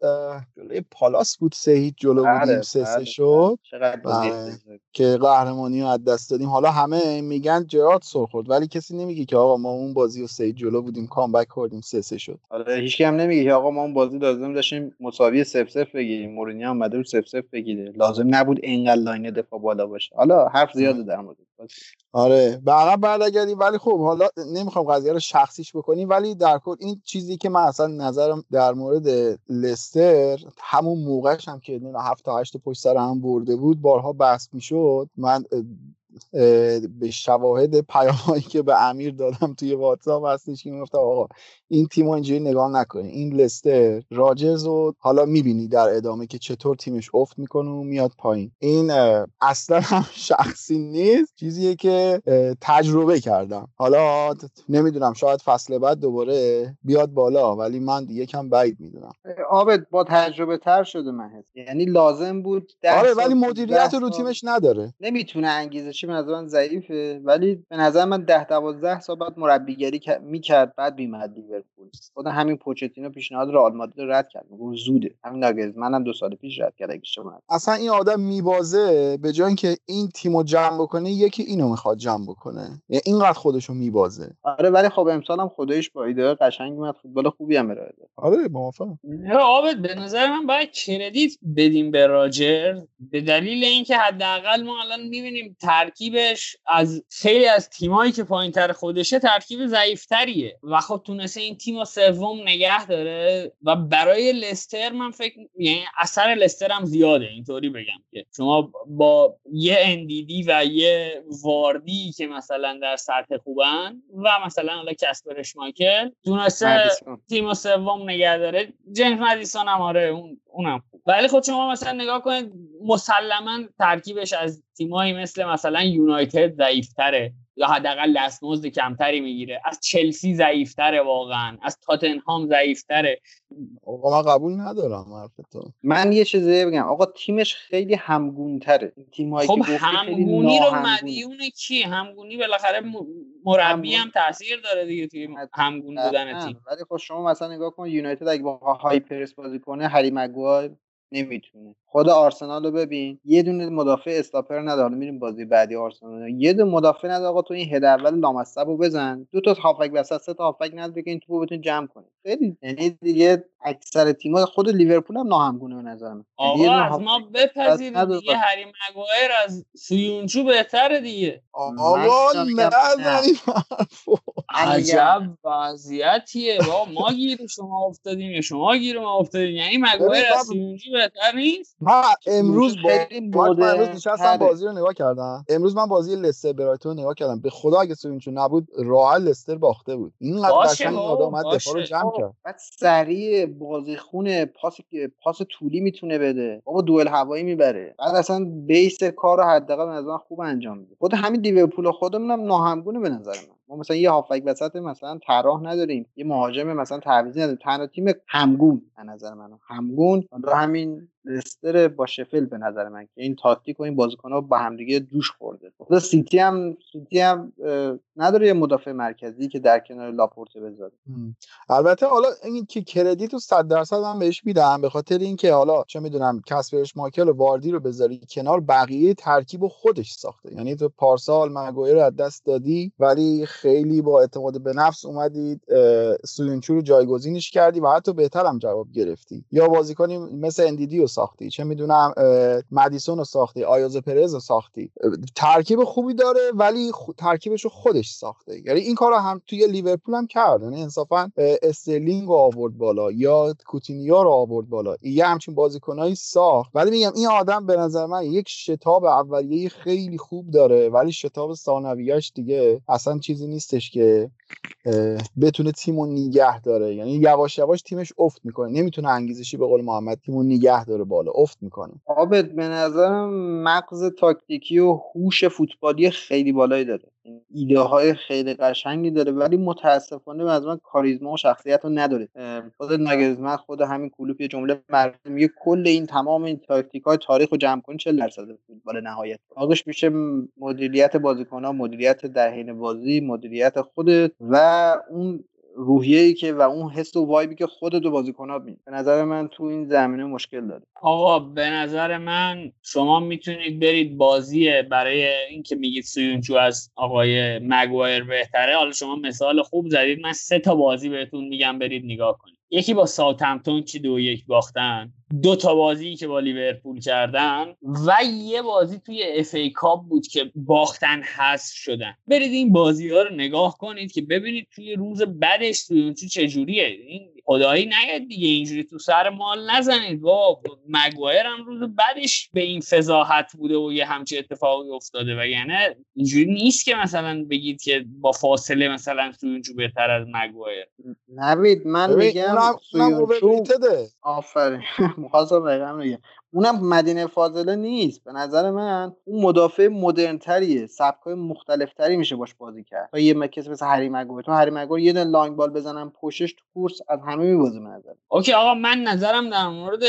جلوی پالاس بود سه هیچ جلو بله، بودیم سه سه بله، شد. بله. که قهرمانی رو از دست دادیم. حالا همه میگن جرارد سر خورد ولی کسی نمیگه که آقا ما اون بازی و سه جلو بودیم comeback کردیم سه سه شد. آره هیچکی هم نمیگه که آقا ما اون بازی لازم داشتیم مساوی صفر صفر بگیریم مورینیو اومده رو صفر صفر بگیره. لازم نبود اینقدر line دفاع بالا باشه. حالا حرف زیاده در مورد آره به عقب برگردیم ولی خب حالا نمی‌خوام قضیه رو شخصیش بکنیم ولی در کل این چیزی که من اصلا نظرم در مورد لستر همون موقعش هم که هفت تا هشت پشت سر هم برده بود بارها بحث می‌شد. من به شواهد پیامهایی که به امیر دادم توی واتساپ هستش که می‌گفتم آقا این تیم اینجوری نگاه نکنه این لستر راجرز رو حالا می‌بینی در ادامه که چطور تیمش افت می‌کنه و میاد پایین. این اصلا هم *laughs* شخصی نیست. چیزیه که تجربه کردم. حالا نمی‌دونم شاید فصل بعد دوباره بیاد بالا ولی من دیگه کم بعید می‌دونم. آبد با تجربه تر شده من هست یعنی لازم بود آره ولی مدیریت رو تیمش نداره. نمی‌تونه انگیزشی به نظر من ضعیفه. ولی به نظر من 10 12 سال بعد مربیگری می‌کرد بعد بیمد لیورپول. خود همین پوچتینو پیشنهاد رئال مادرید رد کرد. میگه زوده. همین ناگز. منم دو سال پیش رد کرد اگه شما اصلا این آدم میبازه به جای اینکه این تیمو جمع بکنه یکی اینو می‌خواد جمع بکنه. یعنی اینقدر خودشو میبازه. آره ولی خب امسال هم خدایش با ایده قشنگ اومد. فوتبال خوبی هم ارائه داد. آره موافقم. عابد به نظر من باید کردیت بدیم به راجر. به دلیل اینکه حداقل ما الان می‌بینیم ترکیبش از خیلی از تیمایی که پایینتر خودشه ترکیب ضعیفتریه. و خب تونسته این تیم سوم نگه داره و برای لستر من فکر یعنی اثر لستر هم زیاده اینطوری بگم که. شما با یه اندیدی و یه واردی که مثلا در سطح خوبن و مثلا حالا کسپر اشمایکل تونسته تیم سوم نگه داره. جیمز مدیسون هم آره اون اونم خوب. ولی خود شما مثلا نگاه کنید مسلما ترکیبش از تیمایی مثل مثلا یونایتد ضعیفتره. یا حداقل دستمزد کمتری می‌گیره. از چلسی ضعیفتره واقعا. از تاتنهام ضعیفتره. آقا من قبول ندارم حرف تو. من یه چیزی بگم. آقا تیمش خیلی همگون تره تیمایی خب که همگونی رو مدیون کی؟ همگونی بالاخره مربی هم تاثیر داره دیگه توی همگون بودن تیم. ولی خب شما مثلا نگاه کن یونایتد اگه با های پرس بازی کنه هری مگوایر نمی‌تونه. خود آرسنال رو ببین. یه دونه مدافع استاپر نداره. میریم بازی بعدی آرسنال. یه دونه مدافع نداره. آقا تو این هد اول لامصب رو بزن. دو تا هافک وسط سه تا هافک نداره که این توپو بتون جمع کنه خیلی یعنی دیگه اکثر تیم‌ها خود لیورپول هم ناهمگونه به نظر من. آقا از ما بپذیرید دیگه. هری مگوایر از سویونچو بهتره دیگه. آقا نه عجب وضعیتیه. با ما گیر شما افتادیم یا شما گیر ما افتادیم؟ یعنی مگوایر از سویونچو بهتر نیست من امروز با امروز نشستم بازی رو نگاه کردم. امروز من بازی لستر برایتون نگاه کردم. به خدا اگه سویونچو نبود راحت لستر باخته بود. این قشنگ آدم اومد دفاع رو جمع کرد. بعد سریع بازیخون پاس پاس طولی می‌تونه بده. بابا دوئل هوایی می‌بره. بعد اصلا بیس کار رو حداقل به نظر خوب انجام میده. خود همین لیورپول خودمون هم ناهمگونه به نظر من. ما مثلا یه هافک وسط مثلا طراح نداریم یه مهاجم مثلا تعویضی نداریم تنها تیم همگون به نظر من همگون همین لستر با شفیلد به نظر من که این تاکتیک و این ها با همدیگه جوش خورده. خود سیتی هم سیتی هم نداره یه مدافع مرکزی که در کنار لاپورته بذاره. البته حالا این که credit رو 100 درصد من بهش میدم به خاطر اینکه حالا چه می‌دونم کسپر اشمایکل و واردی رو بذاری کنار بقیه ترکیب خودش ساخته. یعنی تو پارسال مگایر رو از دست دادی ولی خیلی با اعتماد به نفس اومدید سویونچو رو جایگزینش کردی و حتی بهتر هم جواب گرفتی. یا بازیکنی مثل اندیدی رو ساختی چه می‌دونم مدیسون رو ساختی آیوزه پرز رو ساختی. ترکیب خوبی داره ولی ترکیبش رو خودش ساخته. یعنی این کار هم توی لیورپول هم کرد. یعنی انصافا استرلینگ رو آورد بالا یا کوتینیو رو آورد بالا. یه همچین بازیکنایی ساخت. ولی میگم این آدم به نظر من یک شتاب اولیه خیلی خوب داره ولی شتاب ثانویه‌اش دیگه اصلا چیزی نیستش که بتونه تیمو نگه داره. یعنی یواش یواش تیمش افت می‌کنه. نمی‌تونه انگیزشی به قول محمد تیمو نگه داره. بالا افت می‌کنه. عابد به نظرم مغز تاکتیکی و هوش فوتبالی خیلی بالایی داره. ایده های خیلی قشنگی داره ولی متاسفانه به من کاریزما و شخصیت رو نداره. خود ناگزمن خود همین کلوپ یه جمله مرد میگه کل این تمام این تاکتیک های تاریخ رو جمع کن 40 درصد فوتبال نهایت؟ آقش میشه مدیریت بازیکن ها مدیریت در حین بازی مدیریت خودت و اون روحیه‌ای که و اون حس و وایبی که خودت و بازیکنات می به نظر من تو این زمینه مشکل داره. آقا به نظر من شما می‌تونید برید بازی برای اینکه میگید سویونچو از آقای مگوایر بهتره. حالا شما مثال خوب زدید. من سه تا بازی بهتون میگم برید نگاه کنید. یکی با ساوثهمپتون که دو یک باختن؟ دو تا بازی که با لیورپول کردن و یه بازی توی FA Cup بود که باختن حذف شدن. برید این بازی ها رو نگاه کنید که ببینید توی روز بدش توی چجوریه. این خدایی نیاد دیگه اینجوری تو سر مال نزنید. با مگوایر هم روز بدش به این فضاحت بوده و یه همچی اتفاقی افتاده. و یعنی اینجوری نیست که مثلا بگید که با فاصله مثلا سویونچو بهتر از مگوایر نوید من میگم سویونچو آفرین. *laughs* مخواستم بگم. اونم مدینه فاضله نیست. به نظر من اون مدافع مدرن تریه سبک های مختلف تری میشه باش بازی کرد. تا یه کسی مثل هری مگور تو هری مگور یه دونه لانگ بال بزنم پشتش تو کورس از همه میبازه به نظر. اوکی آقا من نظرم در مورد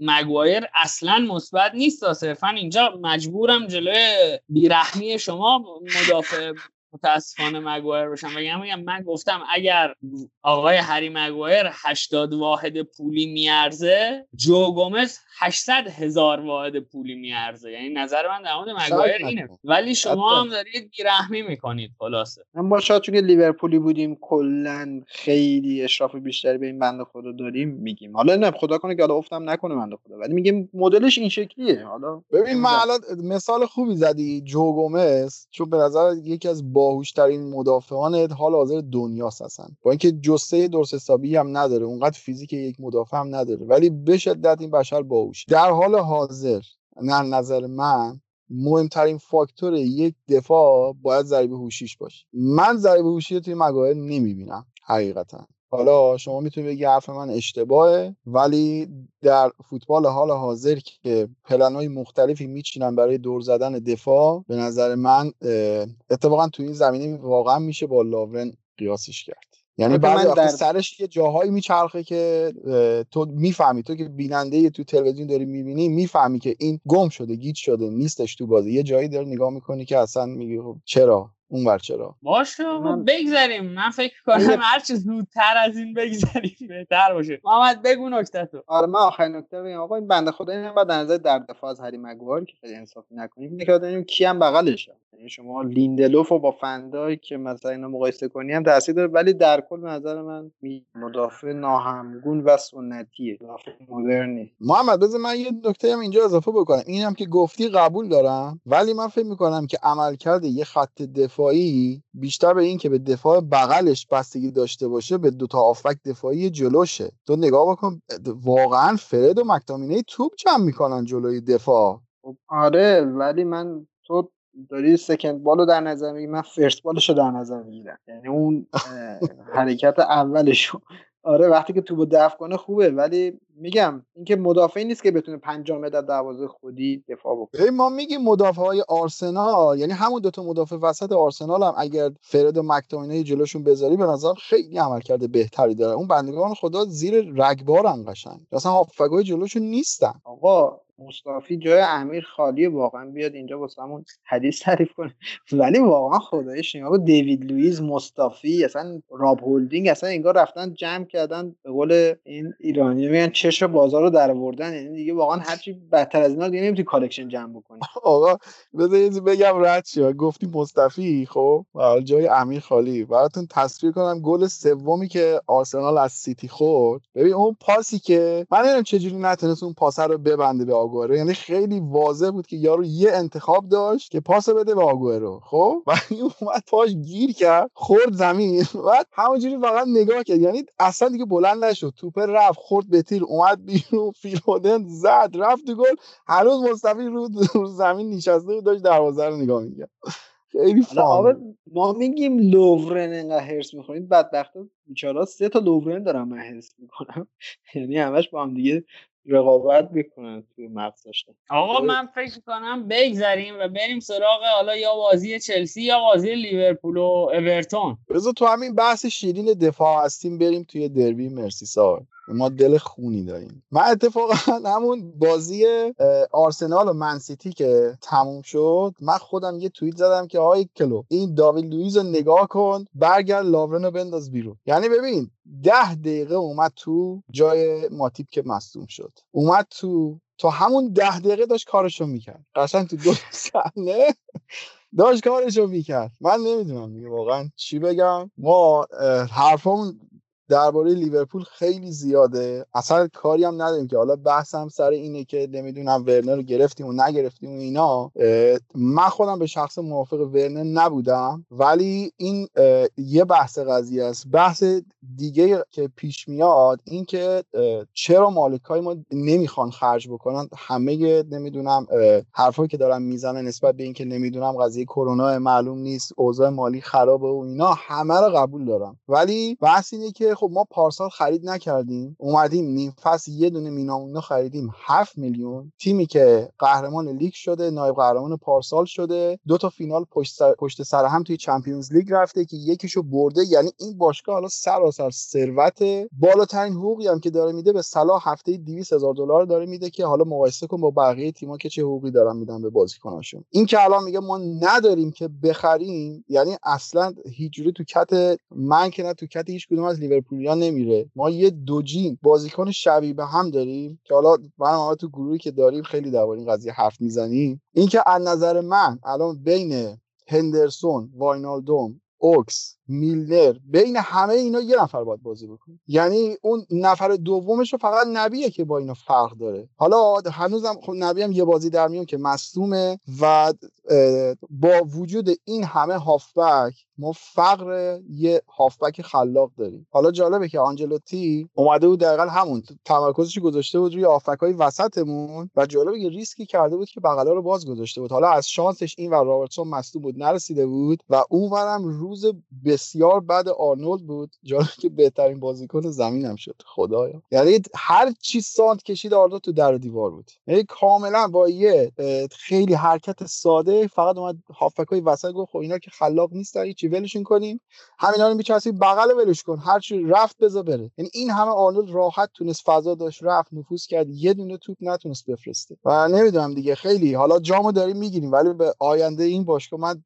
مگوایر اصلا مثبت نیست. صرفا اینجا مجبورم جلوی بیرحمی شما مدافع متاسفانه مگوایر باشم بگم میگم من گفتم اگر آقای هری مگوایر 80 واحد پولی میارزه جو گومز 800 هزار واحد پولی میارزه. یعنی نظر من در مورد مگوایر اینه. ولی شما هم دارید بیرحمی می‌کنید خلاصه. من با شاید چون لیورپولی بودیم کلا خیلی اشراف بیشتری به این بنده خدا داریم میگیم. حالا نه خدا کنه که حالا افتم نکنه بنده خدا ولی میگیم مدلش این شکلیه. حالا ببین من الان مثال خوبی زدی جو گومز چون به نظر یکی از باهوشترین مدافعان حال حاضر دنیاست هستن با اینکه جسته درست حسابی هم نداره اونقدر فیزیک یک مدافع هم نداره ولی به شدت این بشر باهوش. در حال حاضر نه نظر من مهمترین فاکتور یک دفاع باید ضریب هوشیش باشه. من ضریب هوشی توی مگایر نمی‌بینم حقیقتا. حالا شما می‌تونید بگی حرف من اشتباهه ولی در فوتبال حال حاضر که پلنهای مختلفی میچینن برای دور زدن دفاع به نظر من اتفاقا تو این زمینه واقعا میشه با لاورن قیاسش کرد. یعنی بعد در... سرش یه جاهایی میچرخه که تو می‌فهمی تو که بیننده تو تلویزیون داری می‌بینی می‌فهمی که این گم شده گیج شده نیستش تو بازی. یه جایی داری نگاه می‌کنی که اصلا میگی خب چرا؟ اون ور چرا؟ باشه من... بگذاریم من فکر کنم هر چه زودتر از این بگذاریم بهتر باشه. محمد بگو نکته تو. آره من آخرین نکته بگم. آقا این بنده خدا این بعد نظر در دفاع از هری مگوار که خیلی انصافی نکنیم اینه که ببینیم کی هم بغلشه. یعنی شما لیندلوف رو با فندای که مثلا اینو مقایسه کنی هم تاثیر داره ولی در کل به نظر من مدافع ناهمگون و سنتیه. مدافع مدرنی. محمد بذار من یه نکته هم اینجا اضافه بکنم. اینم که گفتی قبول دارم ولی من فکر می‌کنم که عملکرد یه خط دفاعی بیشتر به این که به دفاع بغلش بستگی داشته باشه به دو تا آفک دفاعی جلوشه. تو نگاه بکن واقعا فرد و مکتامینه توپ جمع می‌کنن جلوی دفاع. خب، آره ولی من تو داری سکند بالو در نظر میگی من فرست بالش رو در نظر می‌گیرم. یعنی اون حرکت اولش آره وقتی که توپو دفع کنه خوبه ولی میگم اینکه مدافعی نیست که بتونه 5 متر در دروازه خودی دفاع بکنه. ما میگیم مدافع های آرسنال یعنی همون دوتا مدافع وسط آرسنال هم اگر فرد و مکتامینه جلوشون بذاری به نظر خیلی عمل کرده بهتری داره. اون بندگان خدا زیر رگبار قشنگ. اصلا هافگای جلوشون نیستن. آقا مصطفی جای امیر خالی واقعا بیاد اینجا واسمون حدیث تعریف کنه. ولی واقعا خداییش نگاه دیوید لوئیس مصطفی اصلا راب هولدینگ اصلا انگار رفتن جمع کردن به قول این ایرانی میگن چش بازار رو در آوردن. یعنی دیگه واقعا هرچی بدتر از اینا دیگه نمی‌تونی collection جمع بکنی. *laughs* آقا بذار بگم رد شد گفتی مصطفی خب؟ جای امیر خالی. براتون تصویر کنم گل سومی که آرسنال از سیتی خورد. ببین اون پاسی که من نمی‌دونم چجوری نتونست اون پاس رو ببنده به آگوئرو. یعنی خیلی واضح بود که یارو یه انتخاب داشت که پاس بده به آگوئرو. خب؟ *laughs* و این اومد پاش گیر کرد خورد زمین. *laughs* بعد همونجوری فقط نگاه کرد. یعنی اصلا دیگه بلند نشد. توپ رفت خورد به تیر اومد بیرون. *laughs* فیل فودن زد رفت تو گل. هنوز مصطفی رو, رو زمین نشسته بود داشت دروازه رو نگاه می‌کرد. خیلی ما میگیم لوورن انقدر هرس می‌خورید بدبخت بیچارا سه تا لوورن دارم من هرس می‌کنم. یعنی همش با هم دیگه رقابت می‌کنن توی مغز داشتن. آقا من فکر کنم بگذریم و بریم سراغ حالا یا بازی چلسی یا بازی لیورپول و اورتون. بذار تو همین بحث شیرین دفاع هستیم بریم توی دربی. مرسیسار ما دل خونی داریم. من اتفاقا همون بازی آرسنال و منسیتی که تموم شد من خودم یه توییت زدم که آقای کلو این داوید لویز رو نگاه کن برگرد لاورن رو بنداز بیرون. یعنی ببین ده دقیقه اومد تو جای ماتیب که مصدوم شد. اومد تو تا همون ده دقیقه داشت کارشو می‌کرد. قشنگ تو دو *laughs* صحنه داشت کارشو می‌کرد. من نمی‌دونم دیگه واقعا چی بگم. ما حرفمون درباره لیورپول خیلی زیاده. اصلا کاری هم نداریم که. حالا بحثم سر اینه که نمی‌دونم ورنر رو گرفتیم و نگرفتیم و اینا. من خودم به شخص موافق ورنر نبودم. ولی این یه بحث قضیه است. بحث دیگه که پیش میاد این که چرا مالکای ما نمی‌خوان خرج بکنن؟ همه نمی‌دونم حرفایی که دارن می‌زنن نسبت به اینکه نمی‌دونم قضیه کرونا معلوم نیست اوضاع مالی خرابه و اینا همه رو قبول دارم. ولی بحث اینه که خب ما پارسال خرید نکردیم. اومدیم نیم فصل یه دونه مینامونو خریدیم. 7 میلیون. تیمی که قهرمان لیگ شده نایب قهرمان پارسال شده. دو تا فینال پشت سر, پشت سر هم توی چمپیونز لیگ رفته که یکیشو برده. یعنی این باشگاه حالا سراسر ثروت بالاترین حقوقی هم که داره میده به صلاح هفته 200 هزار دلار داره میده که حالا مقایسه کن با بقیه تیم‌ها که چه حقوقی دارن میدن به بازیکناشون. این که الان میگه ما نداریم که بخریم یعنی اصلا هیچ جوری تو کت من که نه تو کت هیچ کدوم از لیورپولیا نمیره. ما یه دوجین بازیکن شبیه به هم داریم که حالا من تو گروهی که داریم خیلی درباره این قضیه حرف می‌زنیم. اینکه از نظر من الان بین هندرسون واینالدوم اوکس میلنر بین همه اینا یه نفر باید بازی بکنه. یعنی اون نفر دومش رو فقط نبیه که با اینا فرق داره. حالا هنوزم خب نبی هم یه بازی در میون که مصدومه و با وجود این همه هافبک ما فقر یه هافبک خلاق داریم. حالا جالبه که آنجلوتی اومده بود دقیقا همون تمرکزش گذاشته بود روی هافبک های وسطمون و جالبه که ریسکی کرده بود که بغلا رو باز گذاشته بود. حالا از شانسش این و رابرتسون مصدوم بود نرسیده بود و اونورم روز بسیار بعد آرنولد بود. جالبه که بهترین بازیکن زمینم شد. خدایا. یعنی هر چی سانت کشید آرنولد تو در دیوار بود. یعنی کاملا با یه خیلی حرکت ساده فقط اومد هافبک های وسط گفت خب اینا که خلاق نیستن چی ولشون کنیم. همینا رو میچسبی بغل ولش کن. هر چی رفت بذار بره. یعنی این همه آرنولد راحت تونست فضا داشت رفت نفوذ کرد. یه دونه توپ نتونست بفرسته. و نمی‌دونم دیگه خیلی. حالا جامو داریم می‌گیریم ولی به آینده این باشگاه من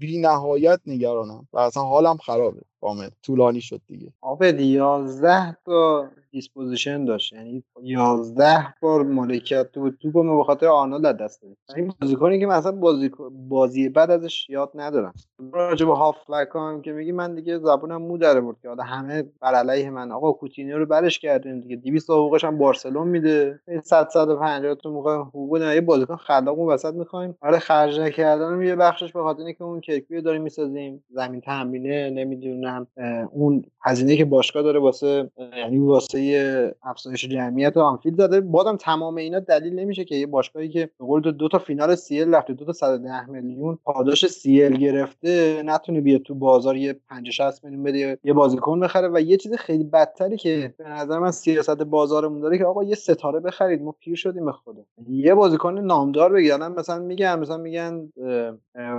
بی نهایت نگرانم و اصلا حالم خرابه. کامل طولانی شد دیگه. آبد 11 تا دیسپوزیشن داشت. یعنی 11 بار مالکیت تو ما به خاطر آرنولد دست داد این بازیکنی که مثلا بازی بازی بعد ازش یاد ندارم. راجع به هاف هم که میگی من دیگه زبونم مو داره بود که همه بر علیه من. آقا کوتینیو رو برش کردیم دیگه. 200 حقوقش هم بارسلون میده. 100 150 تا موقع حقوق یه بازیکن خلاق اون وسط می‌خوایم. آره خرج نکردن یه بخشش به خاطر اینکه اون کیکیو داریم می‌سازیم. زمین تمرینه نمی‌دونم اون هزینه که باشگاه داره واسه یعنی واسه افزایش جمعیت آنفیلد زده بادم تمام اینا دلیل نمیشه که یه باشگاهی که به قول دو تا فینال سی ال رفته دو تا 110 میلیون پاداش سی ال گرفته نتونه بیاد تو بازار یه 50 60 میلیون بده یه بازیکن بخره. و یه چیز خیلی بدتری که به نظر من سیاست بازارمون داره که آقا یه ستاره بخرید. ما پیر شدیم به خدا. یه بازیکن نامدار بگیرن. مثلا میگن مثلا میگن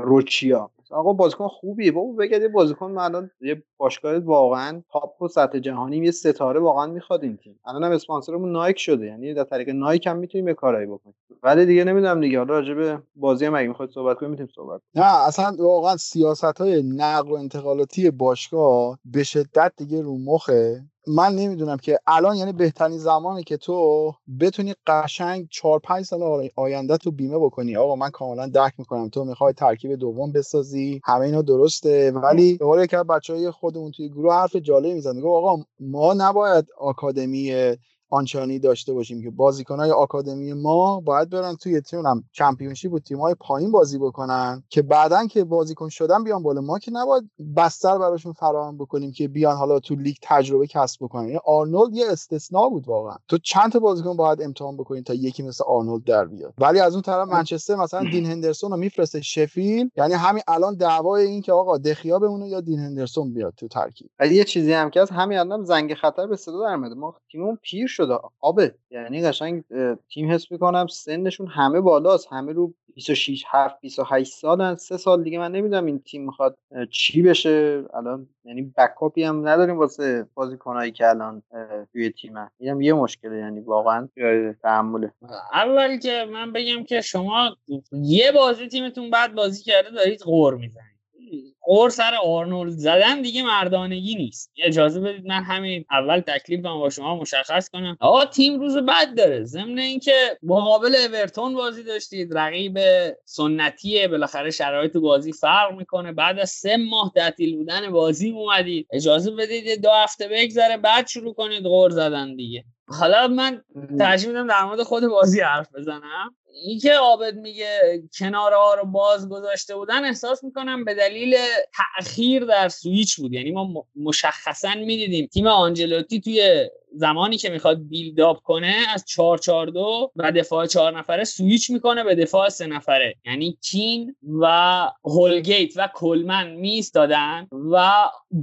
روچیا. آقا بازیکن خوبیه. بابا بگید بازیکن من الان یه باشگاه واقعا تاپ و سطح جهانی یه ستاره واقعا می‌خواد این تیم. الان هم اسپانسرمون نایک شده. یعنی در طریق نایک هم می‌تونیم یه کارایی بکنیم. ولی دیگه نمی‌دونم دیگه. حالا راجع به بازی هم اگه می‌خواید صحبت کنیم می‌تونیم صحبت نه اصلا واقعا سیاست های نقل و انتقالاتی باشگاه به شدت دیگه رو مخه. من نمی‌دونم که الان یعنی بهترین زمانی که تو بتونی قشنگ 4 5 سال آینده تو بیمه بکنی. آقا من کاملا درک می‌کنم. تو می‌خوای ترکیب دوم بسازی. همه اینا درسته. ولی به قول که بچهای خودمون توی گروه حرف جالب می‌زنه میگه آقا ما نباید آکادمی آنچانی داشته باشیم که بازیکنهای آکادمی ما باید برن توی تیم چمپیونشیپ و تیم‌های پایین بازی بکنن که بعدا که بازیکن شدن بیان بالا. ما که نباید بستر براشون فراهم بکنیم که بیان حالا تو لیگ تجربه کسب بکنن. یعنی آرنولد یه استثنا بود واقعا. تو چند تا بازیکن باید امتحان بکنین تا یکی مثل آرنولد در بیاد؟ ولی از اون طرف منچستر مثلا دین هندرسون رو میفرسته شفیل یعنی همین الان دعوای این که آقا دخیا بمونه یا دین هندرسون بیاد تو ترکیب. ولی یه چیزی هم که از همین الان زنگ خطر به صدا در ما تیممون پیر شده آبه یعنی قشنگ تیم حس می‌کنم سنشون همه بالاست. همه رو 26 7 28 سالن. سه سال دیگه من نمی‌دونم این تیم می‌خواد چی بشه. الان یعنی بکاپی هم نداریم واسه بازیکنایی که الان توی تیم اینم یه مشکله یعنی واقعا تحمله. اول که من بگم که شما یه بازی تیمتون بعد بازی کرده دارید غور می‌زنید. قور سر آرنولد. زدن دیگه مردانگی نیست. اجازه بدید من همین اول تکلیفم با شما مشخص کنم. آقا تیم روز بد داره. ضمن اینکه مقابل اورتون بازی داشتید. رقیب سنتیه بالاخره شرایط بازی فرق می‌کنه. بعد از سه ماه تعطیل بودن بازی اومدید. اجازه بدید دو هفته بگذره بعد شروع کنید غور زدن دیگه. حالا من ترجیح میدم در مورد خود بازی حرف بزنم. اینکه عابد میگه کناره ها رو باز گذاشته بودن احساس می‌کنم به دلیل تاخیر در سویچ بود. یعنی ما مشخصا می‌دیدیم تیم آنجلوتی توی زمانی که می‌خواد build-up کنه از 442 و دفاع چهار نفره سویچ می‌کنه به دفاع سه نفره. یعنی کین و هولگیت و کلمن میستادن و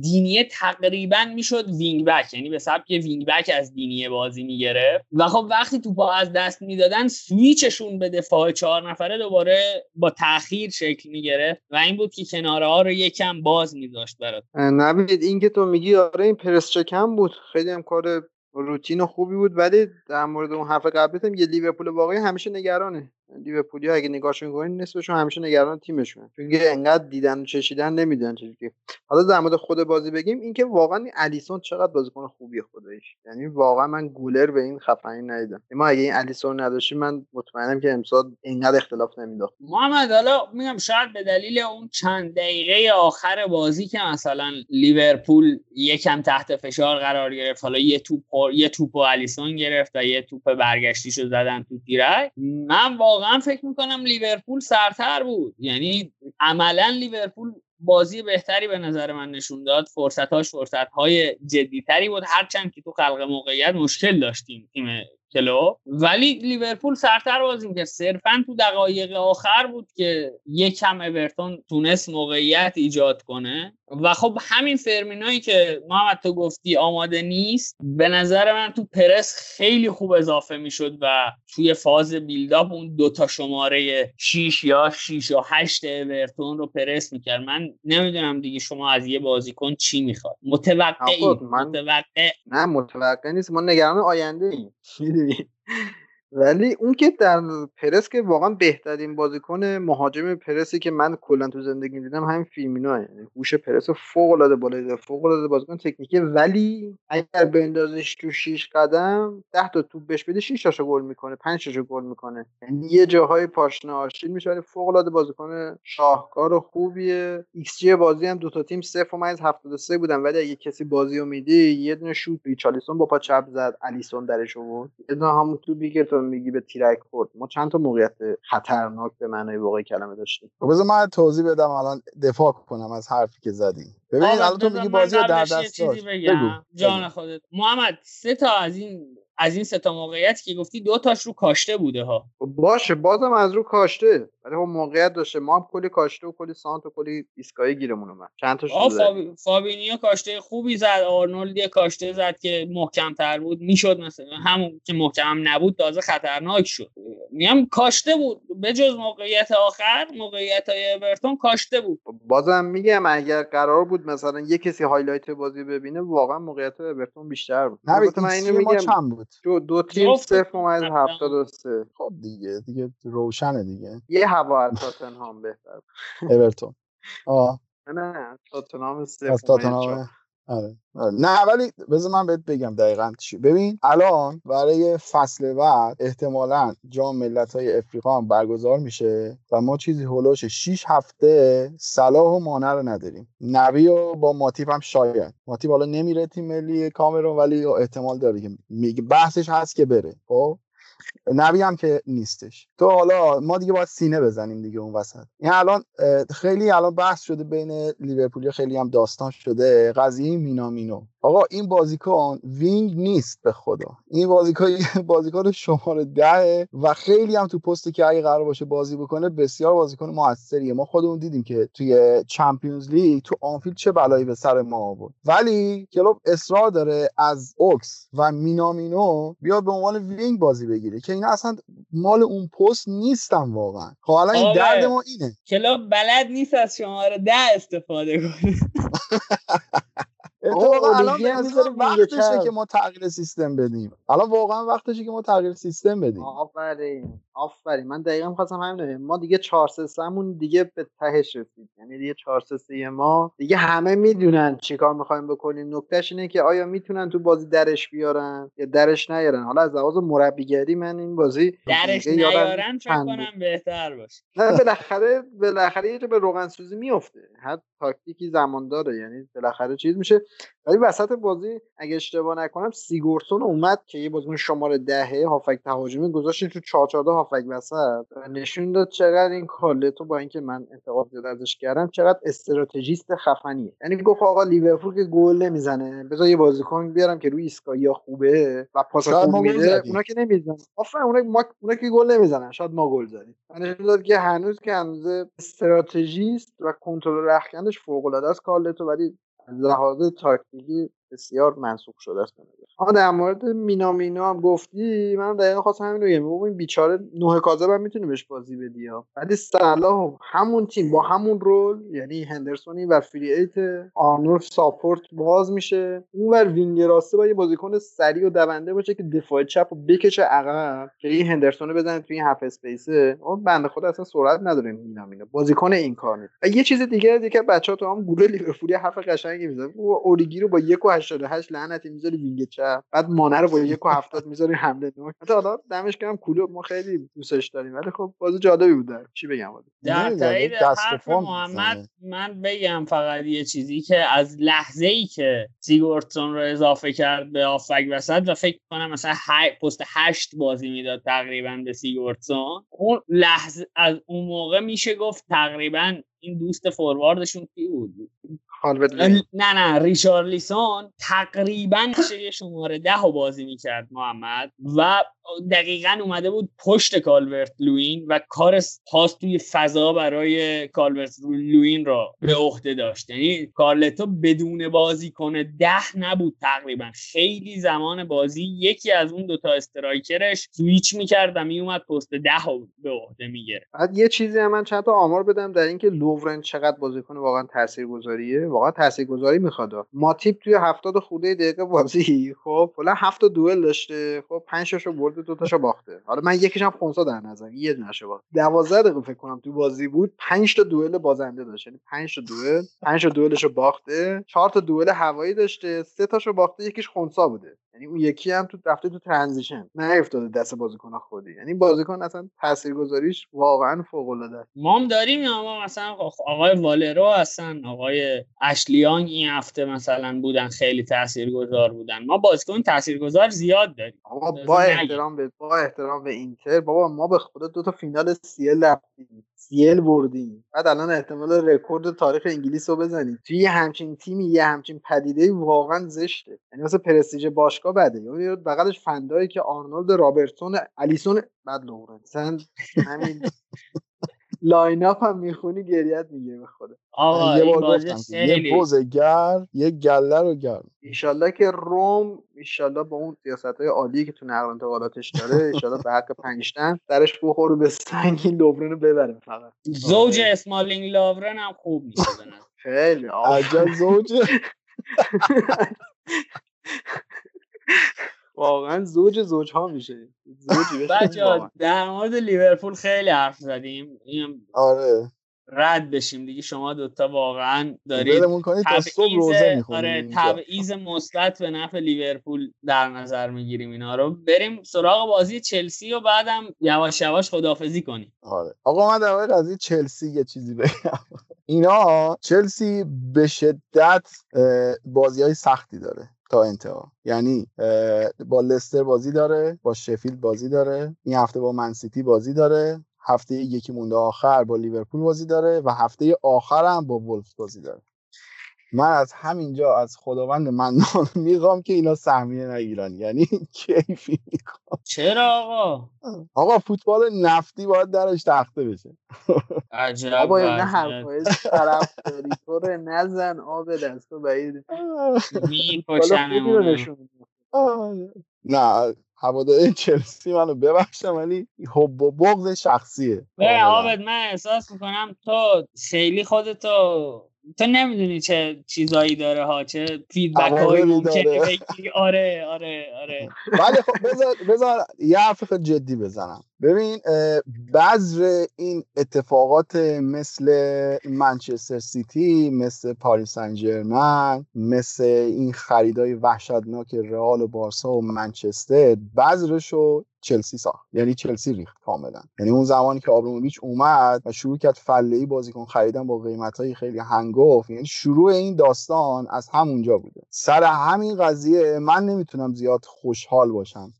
دینیه تقریبا می‌شد wing-back. یعنی به سبک wing-back از دینیه بازی می‌گرفت. و خب وقتی توپا از دست می‌دادن سویچشون به دفاع چهار نفره دوباره با تاخیر شکل می‌گرفت. و این بود که کناره ها رو یکم باز میذاشت برات. نبید این که تو میگی آره این پرس چکم بود. خیلی هم کار روتین خوبی بود ولی در مورد اون حرف قبلیت هم یه لیورپول واقعی همیشه نگرانه. لیورپولیا اگه نگاهشون کنین نصفشون همیشه نگران تیمشون چون انقدر دیدن و چشیدن نمی‌دونن چجوری حالا در مورد خود بازی بگیم اینکه واقعا الیسون چقدر بازیکن خوبی خودش یعنی واقعا من گولر به این خفنی ندیدم. ما اگه این الیسون نداشتیم من مطمئنم که امسال اینقدر اختلاف نمیداخت. محمد حالا میگم شاید به دلیل اون چند دقیقه آخر بازی که مثلا لیورپول یکم تحت فشار قرار گرفت حالا یه توپ یه توپ الیسون گرفت و یه توپ برگشتیشو زدن تو تیرک من واقعا واقعا فکر می‌کنم لیورپول سرتر بود. یعنی عملا لیورپول بازی بهتری به نظر من نشون داد. فرصتاش فرصت های جدیتری بود. هرچند که تو خلق موقعیت مشکل داشتیم تیم کلو ولی لیورپول سرتر بازی که صرفا تو دقایق آخر بود که یکم اورتون تونست موقعیت ایجاد کنه. و خب همین فرمینایی که محمد تو گفتی آماده نیست به نظر من تو پرس خیلی خوب اضافه می‌شد و توی فاز بیلداپ اون دوتا شماره 6 یا 6 و 8 اورتون رو پرس می‌کرد. من نمی‌دونم دیگه شما از یه بازیکن چی می‌خواد. متوقعی من... متوقع نه متوقع نیست. ما نگران آینده ایم *laughs* ولی اون که در پرس که واقعا بهترین بازیکن مهاجم پرسی که من کلا تو زندگی دیدم همین فیلمینا یعنی هوش پرس فوق العاده بالا فوق العاده بازیکن تکنیکی ولی اگر بندازش تو 6 قدم 10 تا توپ بهش بده 6 تاشو گل می‌کنه 5 تاشو گل می‌کنه. یعنی یه جاهای پاشنه آشیل میشه ولی فوق العاده بازیکن شاهکار و خوبیه. ایکس جی بازی هم دو تا تیم 0 و 73 بودن ولی اگه کسی بازی رو میدی یه دونه شوت ریچالیسون با پا چپ زد الیسون درش آورد. یه دونه همون تو بیگر میگی به تیرک خورد. ما چند تا موقعیت خطرناک به معنای واقعی کلمه داشتیم؟ خب بذار من توضیح بدم الان دفاع کنم از حرفی که زدی. ببینید الان تو میگی بازی در دست داشت. جان خودت. محمد سه تا از این از این سه تا موقعیت که گفتی دو تاش رو کاشته بوده ها. خب باشه بازم از رو کاشته. ولی خب موقعیت داشته. ما هم کلی کاشته و کلی سانت و کلی ایستگاهی گیرمون اومد چند تا فاب... فابینیو کاشته خوبی زد. آرنولد یه کاشته زد که محکم تر بود. می‌شد مثلا. همون که محکم نبود تازه خطرناک شد. میگم کاشته بود. به جز موقعیت آخر موقعیت های اورتون کاشته بود. خب بازم میگم اگر قرار بود مثلا یه کسی highlight بازی ببینه واقعا موقعیت اورتون بیشتر بود. من اینو میگم چند بود؟ دو, دو تیم صفر از 73 خب دیگه دیگه روشنه دیگه. یه هوا از تاتنهام بهتر اورتون. آه. نه تاتنهام صفر آره. آره. نه ولی بذار من بهت بگم دقیقا چی. ببین الان برای فصل بعد احتمالا جام ملت های افریقا هم برگزار میشه و ما چیزی هلوش 6 هفته صلاح و مانه رو نداریم. نبی و با ماتیف هم شاید. ماتیف حالا نمیره تیم ملی کامرون ولی احتمال داره که بحثش هست که بره. خب؟ نبی هم که نیستش. تو حالا ما دیگه باید سینه بزنیم دیگه اون وسط. این الان خیلی الان بحث شده بین لیورپول خیلی هم داستان شده. قضیه مینامینو آقا این بازیکن wing نیست به خدا. این بازیکن *laughs* بازیکن شماره ده و خیلی هم تو پستی که اگه قرار باشه بازی بکنه بسیار بازیکن موثریه. ما خودمون دیدیم که توی Champions League تو آنفیلد چه بلایی به سر ما آورد. ولی کلوب اصرار داره از اوکس و مینامینو بیاد به عنوان wing بازی بگیره که اینا اصلا مال اون پست نیستن واقعا. خب حالا این درد ما اینه. کلوب بلد نیست از شماره ده استفاده کنه. *laughs* اتفاقا الان وقتشه که ما تغییر سیستم بدیم. الان واقعا وقتشه که ما تغییر سیستم بدیم. آفرین آفرین. من دقیقا خواستم همین ما دیگه 4 3 مون دیگه به تهش رسید یعنی دیگه 4 3 ما دیگه همه می‌دونن چیکار می‌خوایم بکنیم. نکتهش اینه که آیا می‌تونن تو بازی درش بیارن یا درش نیارن. حالا از لحاظ مربیگری من این بازی درش نیارن فکر کنم بهتر باشه. نه بالاخره بالاخره یه به روغن سوزی میفته هر تاکتیکی زمان داره یعنی بالاخره چیز میشه. ولی وسط بازی اگه اشتباه نکنم سیگورسون اومد که یه بازیکن شماره دهه هافبک تهاجمی گذاشت تو 4 4 هافبک وسط. نشون داد چقدر این کارلتو با اینکه من انتقاد زیاد ازش کردم چقدر استراتژیست خفنیه. یعنی گفت آقا لیورپول که گل نمی‌زنه بذار یه بازیکن بیارم که روی ایستگاهی خوبه و پاس خوب میده اونا که نمی‌زنن. آفرین اونا ما اونا که گل نمی‌زنن. شاید ما گل زدیم. نشون داد که هنوز که هنوز استراتژیست و کنترل رختکنش فوق العاده است کارلتو ولی لحاظ تاکتیکی بسیار منسوخ شده است ها در مورد مینامینو هم گفتی من دقیقا خواستم همین رو بگم. این بیچاره نه کاذب هم می‌تونی بهش بازی بدی ها. ولی صلاح همون تیم با همون role یعنی هندرسونی و free eight آرنولد support باز میشه. اون ور wing راسته با یه بازیکن سریع و دونده باشه که دفاع چپ و بکشه عقب که این هندرسون بزنه توی این half-space ه. اون بنده خدا اصلا سرعت نداره مینامینو بازیکن این کار نیست. یه چیز دیگه دیگه بچه‌ها تو هم گروه لیورپولی حرف قشنگی می‌زنن اوریگی رو با 1.88 لعنتی می‌ذاری wing چپ. بعد مانه رو با یک و هفتاد می‌ذاری حمله نوک حالا دمش گرم کلوب ما خیلی دوستش داریم. ولی خب بازی جالبی بود در چی بگم؟ در تایید حرف محمد من بگم فقط یه چیزی که از لحظه ای که سیگورتسون رو اضافه کرد به هافبک وسط و فکر کنم مثلا پست هشت بازی می‌داد تقریبا به سیگورتسون اون لحظه از اون موقع میشه گفت تقریبا این دوست فورواردشون کی بود؟ نه نه ریشارلیسون تقریبا شماره ده رو بازی می‌کرد محمد و دقیقا اومده بود پشت کالورت لوین و کار پاس توی فضا برای کالورت لوین را به عهده داشت. یعنی کارلتو بدون بازیکن ده نبود تقریبا. خیلی زمان بازی یکی از اون دوتا striker ش switch می‌کرد و میومد پست ده رو به عهده می‌گیره بعد یه چیزی هم من چند تا آمار بدم در اینکه لوورن چقدر بازیکن واقعا تاثیرگذاریه. واقعا تاثیرگذاری می‌خواد. ماتیپ توی 70 خوده دقیقه بازی خب کلا 7 دوئل داشته خب 5 رو برده دو تاشو باخته. حالا من یکیش هم خونسا در نظر یه دونهشو باخت 12 دقیقه فکر کنم تو بازی بود 5 تا دوئل بازنده داشت. یعنی 5 تا دوئل 5 تا دوئلشو باخته 4 تا دوئل هوایی داشته سه تاشو باخته یکیش خونسا بوده. یعنی اون یکی هم تو رفته تو ترانزیشن نه افتاده دست بازیکن خودی. یعنی بازیکن اصلا تاثیرگذاریش واقعا فوق العاده ما هم داریم یا ما مثلا آقای والرو هستن آقای اشلی یانگ این هفته مثلا بودن خیلی تاثیرگذار بودن. ما بازیکن تاثیرگذار زیاد داریم. با احترام به با احترام به اینتر بابا ما به خدا دو تا فینال CL رفتیم. CL بردیم. بعد الان احتمال رکورد تاریخ انگلیس رو بزنیم. توی یه همچین تیمی یه همچین پدیده واقعا زشته. یعنی مثلا پرستیژ باشگاه بده. یعنی بغلش فن‌دایکه آرنولد رابرتسون الیسون بعد لوورن همین *laughs* lineup هم می‌خونی گریه‌ت می‌گیره به خدا آقا یه این بار یه یه گله رو گرم. ایشالله که رم ایشالله با اون سیاست های عالی که تو نقل انتقالاتش داره *laughs* ایشالله به حق پنج تن. سرش بخوره به سنگ این لوورن رو ببره فقط. زوج اسمالینگ لوورن هم خوب میشه. خیلی. عجب زوج *laughs* واقعا زوج زوج ها میشه *laughs* بچه. در مورد لیورپول خیلی حرف زدیم. آره. رد بشیم دیگه. شما دوتا واقعا دارید تبعیض می‌خونیم آره. تبعیض مثبت به نفع لیورپول در نظر می‌گیریم اینا رو. بریم سراغ بازی چلسی و بعدم یواش یواش خدافزی کنیم. آره. آقا من در مورد قضیه چلسی یه چیزی بگم. اینا چلسی به شدت بازی های سختی داره. تا انتها. یعنی با لستر بازی داره با شفیلد بازی داره این هفته با منسیتی بازی داره هفته یکی مونده آخر با لیورپول بازی داره و هفته آخر هم با ولفز بازی داره. من از همینجا از خداوند من *laughs* می‌خوام که اینا سهمیه نگیرن یعنی *laughs* کیفی می‌خوام چرا آقا آقا فوتبال نفتی باید درش تخته بشه عجب نه وضعیت. حرفای طرفداری تو رو نزن آب دست و بعید. آره. نه هواداره چلسی منو ببخشم ولی حب و بغض شخصیه به کاملا. عابد من احساس می‌کنم تو خیلی خودتو تو نمی‌دونی چه چیزایی داره ها چه فیدبک هایی ممکنه آره آره آره. ولی خب بذار بذار یه حرف خیلی جدی بزنم. ببین بذر این اتفاقات مثل منچستر سیتی مثل پاریس سن ژرمن مثل این خریدای وحشتناک رئال و بارسا و منچستر بذرشو چلسی ساخت. یعنی چلسی ریخت کاملا. یعنی اون زمانی که آبراموویچ اومد و شروع کرد فله ای بازیکن خریدن با قیمت های خیلی هنگفت یعنی شروع این داستان از همونجا بوده. سر همین قضیه من نمی‌تونم زیاد خوشحال باشم.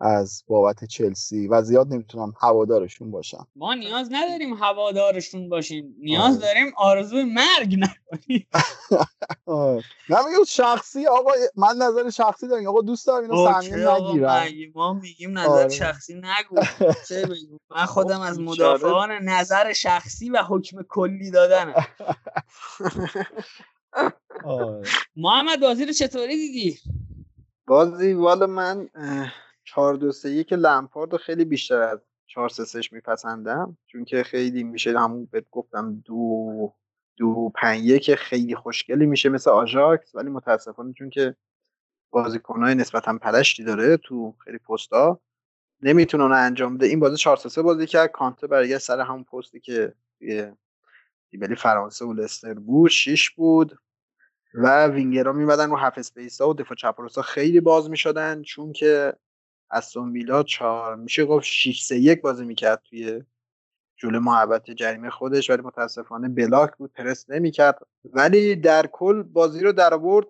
از بابت چلسی و زیاد نمی‌تونم هوادارشون باشم ما نیاز نداریم هوادارشون باشیم نیاز آره. داریم آرزوی مرگ نکنیم *laughs* آه. نه میگم شخصی آقا من نظر شخصی دارم آقا دوست دارم اینا اوکی سهمیه مگه ما میگیم نظر آره. شخصی نگو چه من *laughs* خودم از بیچاره. مدافعان نظر شخصی و حکم کلی دادنم *laughs* آره. محمد بازی رو چطوری دیدی بازی والا من اه، چهار دو سه یک لمپارد رو خیلی بیشتر از چهار سه سهش میپسندم. چون که خیلی میشه همون بهت گفتم دو دو پنج یک خیلی خوشگلی میشه مثل آژاکس. ولی متاسفانه چون که بازیکنهای نسبتا پلشتی داره تو خیلی پستا رو انجام بده. این بازی 4 3 بازی کرد. کانته برگشت سر همون پستی که دیبلی فرانسه و لستر بود. 6 بود. و وینگرها میمدن رو half space ها و دفاع چپ خیلی باز می‌شدن. چون که استون ویلا چهار. میشه گفت 6 3 1 بازی می‌کرد توی جلو محوطه جریمه خودش ولی متاسفانه block بود پرس نمی‌کرد. ولی در کل بازی رو در آورد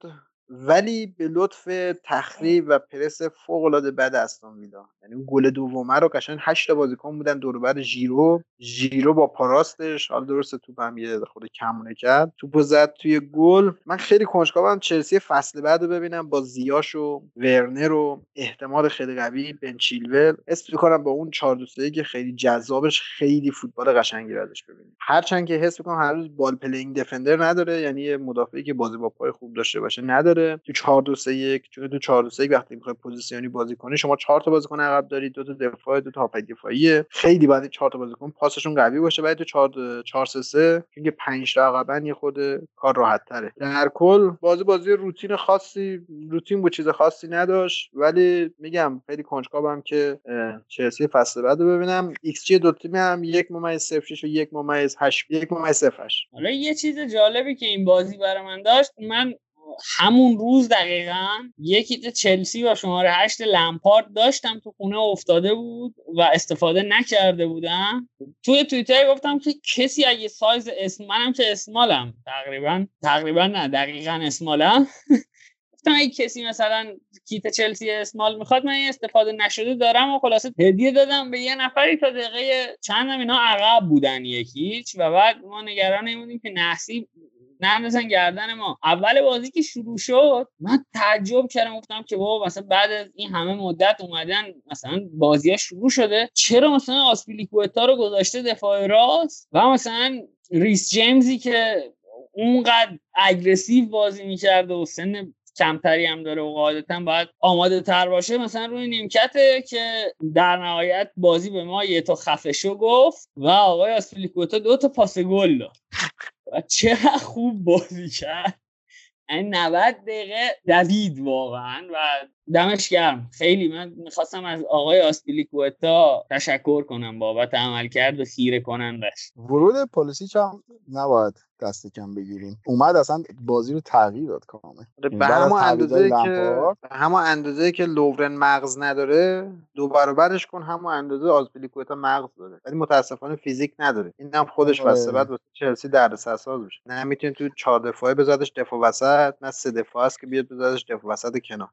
ولی به لطف تخریب و پرس فوق العاده بد استون ویلا. یعنی اون گل دومه رو قشنگ 8 تا بازیکن بودن دور بر ژیرو ژیرو با پا راستش حالا درسته توپ هم یه خورده کمونه کرد. توپو زد توی گل. من خیلی کنجکاوم چلسی فصل بعد رو ببینم با زیاش و ورنر و احتمال خیلی قوی بن چیلول. حس می‌کنم با اون 4 2 که خیلی جذابش خیلی فوتبال قشنگی رو ازش ببینیم. هرچند که حس می‌کنم هنوز ball playing defender نداره یعنی یه مدافعی که بازی با پای خوب داشته باشه نداره. تو 4 2 3 1 چون تو 4 2 3 وقتی می‌خوای position ی بازی کنی شما 4 تا بازیکن عقب داری دو تا دفاع دو تا هافبک دفاعیه خیلی باید 4 تا بازیکن پاسشون قوی باشه بعد تو 4 4 3 3 چون 5 تا عقبن یه خورده کار راحت تره. در کل بازی بازی روتین خاصی روتین بود چیز خاصی نداشت ولی میگم خیلی کنجکاوم که چلسی فصل بعد رو ببینم. ایکس جی دو تیم هم 1 ممیز 0 6 و 1 ممیز 8 1 ممیز 0 8 حالا یه چیز جالبی که این بازی برای من داشت من همون روز دقیقا یکی چلسی شماره هشت لمپارد داشتم تو خونه افتاده بود و استفاده نکرده بودم. توی توییتر گفتم که کسی اگه سایز اسم منم که اسمالم. تقریبا تقریبا نه دقیقا اسمالم. *laughs* گفتم اگه کسی مثلا کیت چلسی اسمال می‌خواد من این استفاده نشده دارم و خلاصه هدیه دادم به یه نفری تا دقیقه چندم اینا عقب بودن یکیچ و بعد ما نگران بودیم که نحسی نندازن گردن ما. اول بازی که شروع شد من تعجب کردم گفتم که بابا مثلا بعد از این همه مدت اومدن مثلا بازی ها شروع شده. چرا مثلا آسپیلیکوتا رو گذاشته دفاع راست و مثلا ریس جیمزی که اونقدر اگرسیو بازی می‌کرده و سن کمتری هم داره و قاعدتا باید آماده تر باشه مثلا روی نیمکته که در نهایت بازی به ما یه تا خفشو گفت و آقای آسپیلیکوتا دو تا پاس گل داد. و چقدر خوب بازی کرد. این 90 دقیقه دوید واقعا و دمش گرم. خیلی من می‌خواستم از آقای آسپیلیکوتا تشکر کنم بابت عمل کرد و خیره کنندش. ورود پلیسیچ هم نباید دست کم بگیریم. اومد اصلا بازی رو تغییر داد کامل. آره، به همون اندازه که همون اندازه که لوورن مغز نداره دو برابرش کن همون اندازه آزپیلیکوتا مغز داره. ولی متاسفانه فیزیک نداره. این هم خودش. واسه بعد واسه چلسی دردسر ساز بشه نه می‌تونی تو چهار دفاعه بذادش دفاع وسط. نه سه دفاع است که بیاد بذادش دفاع وسط کنار.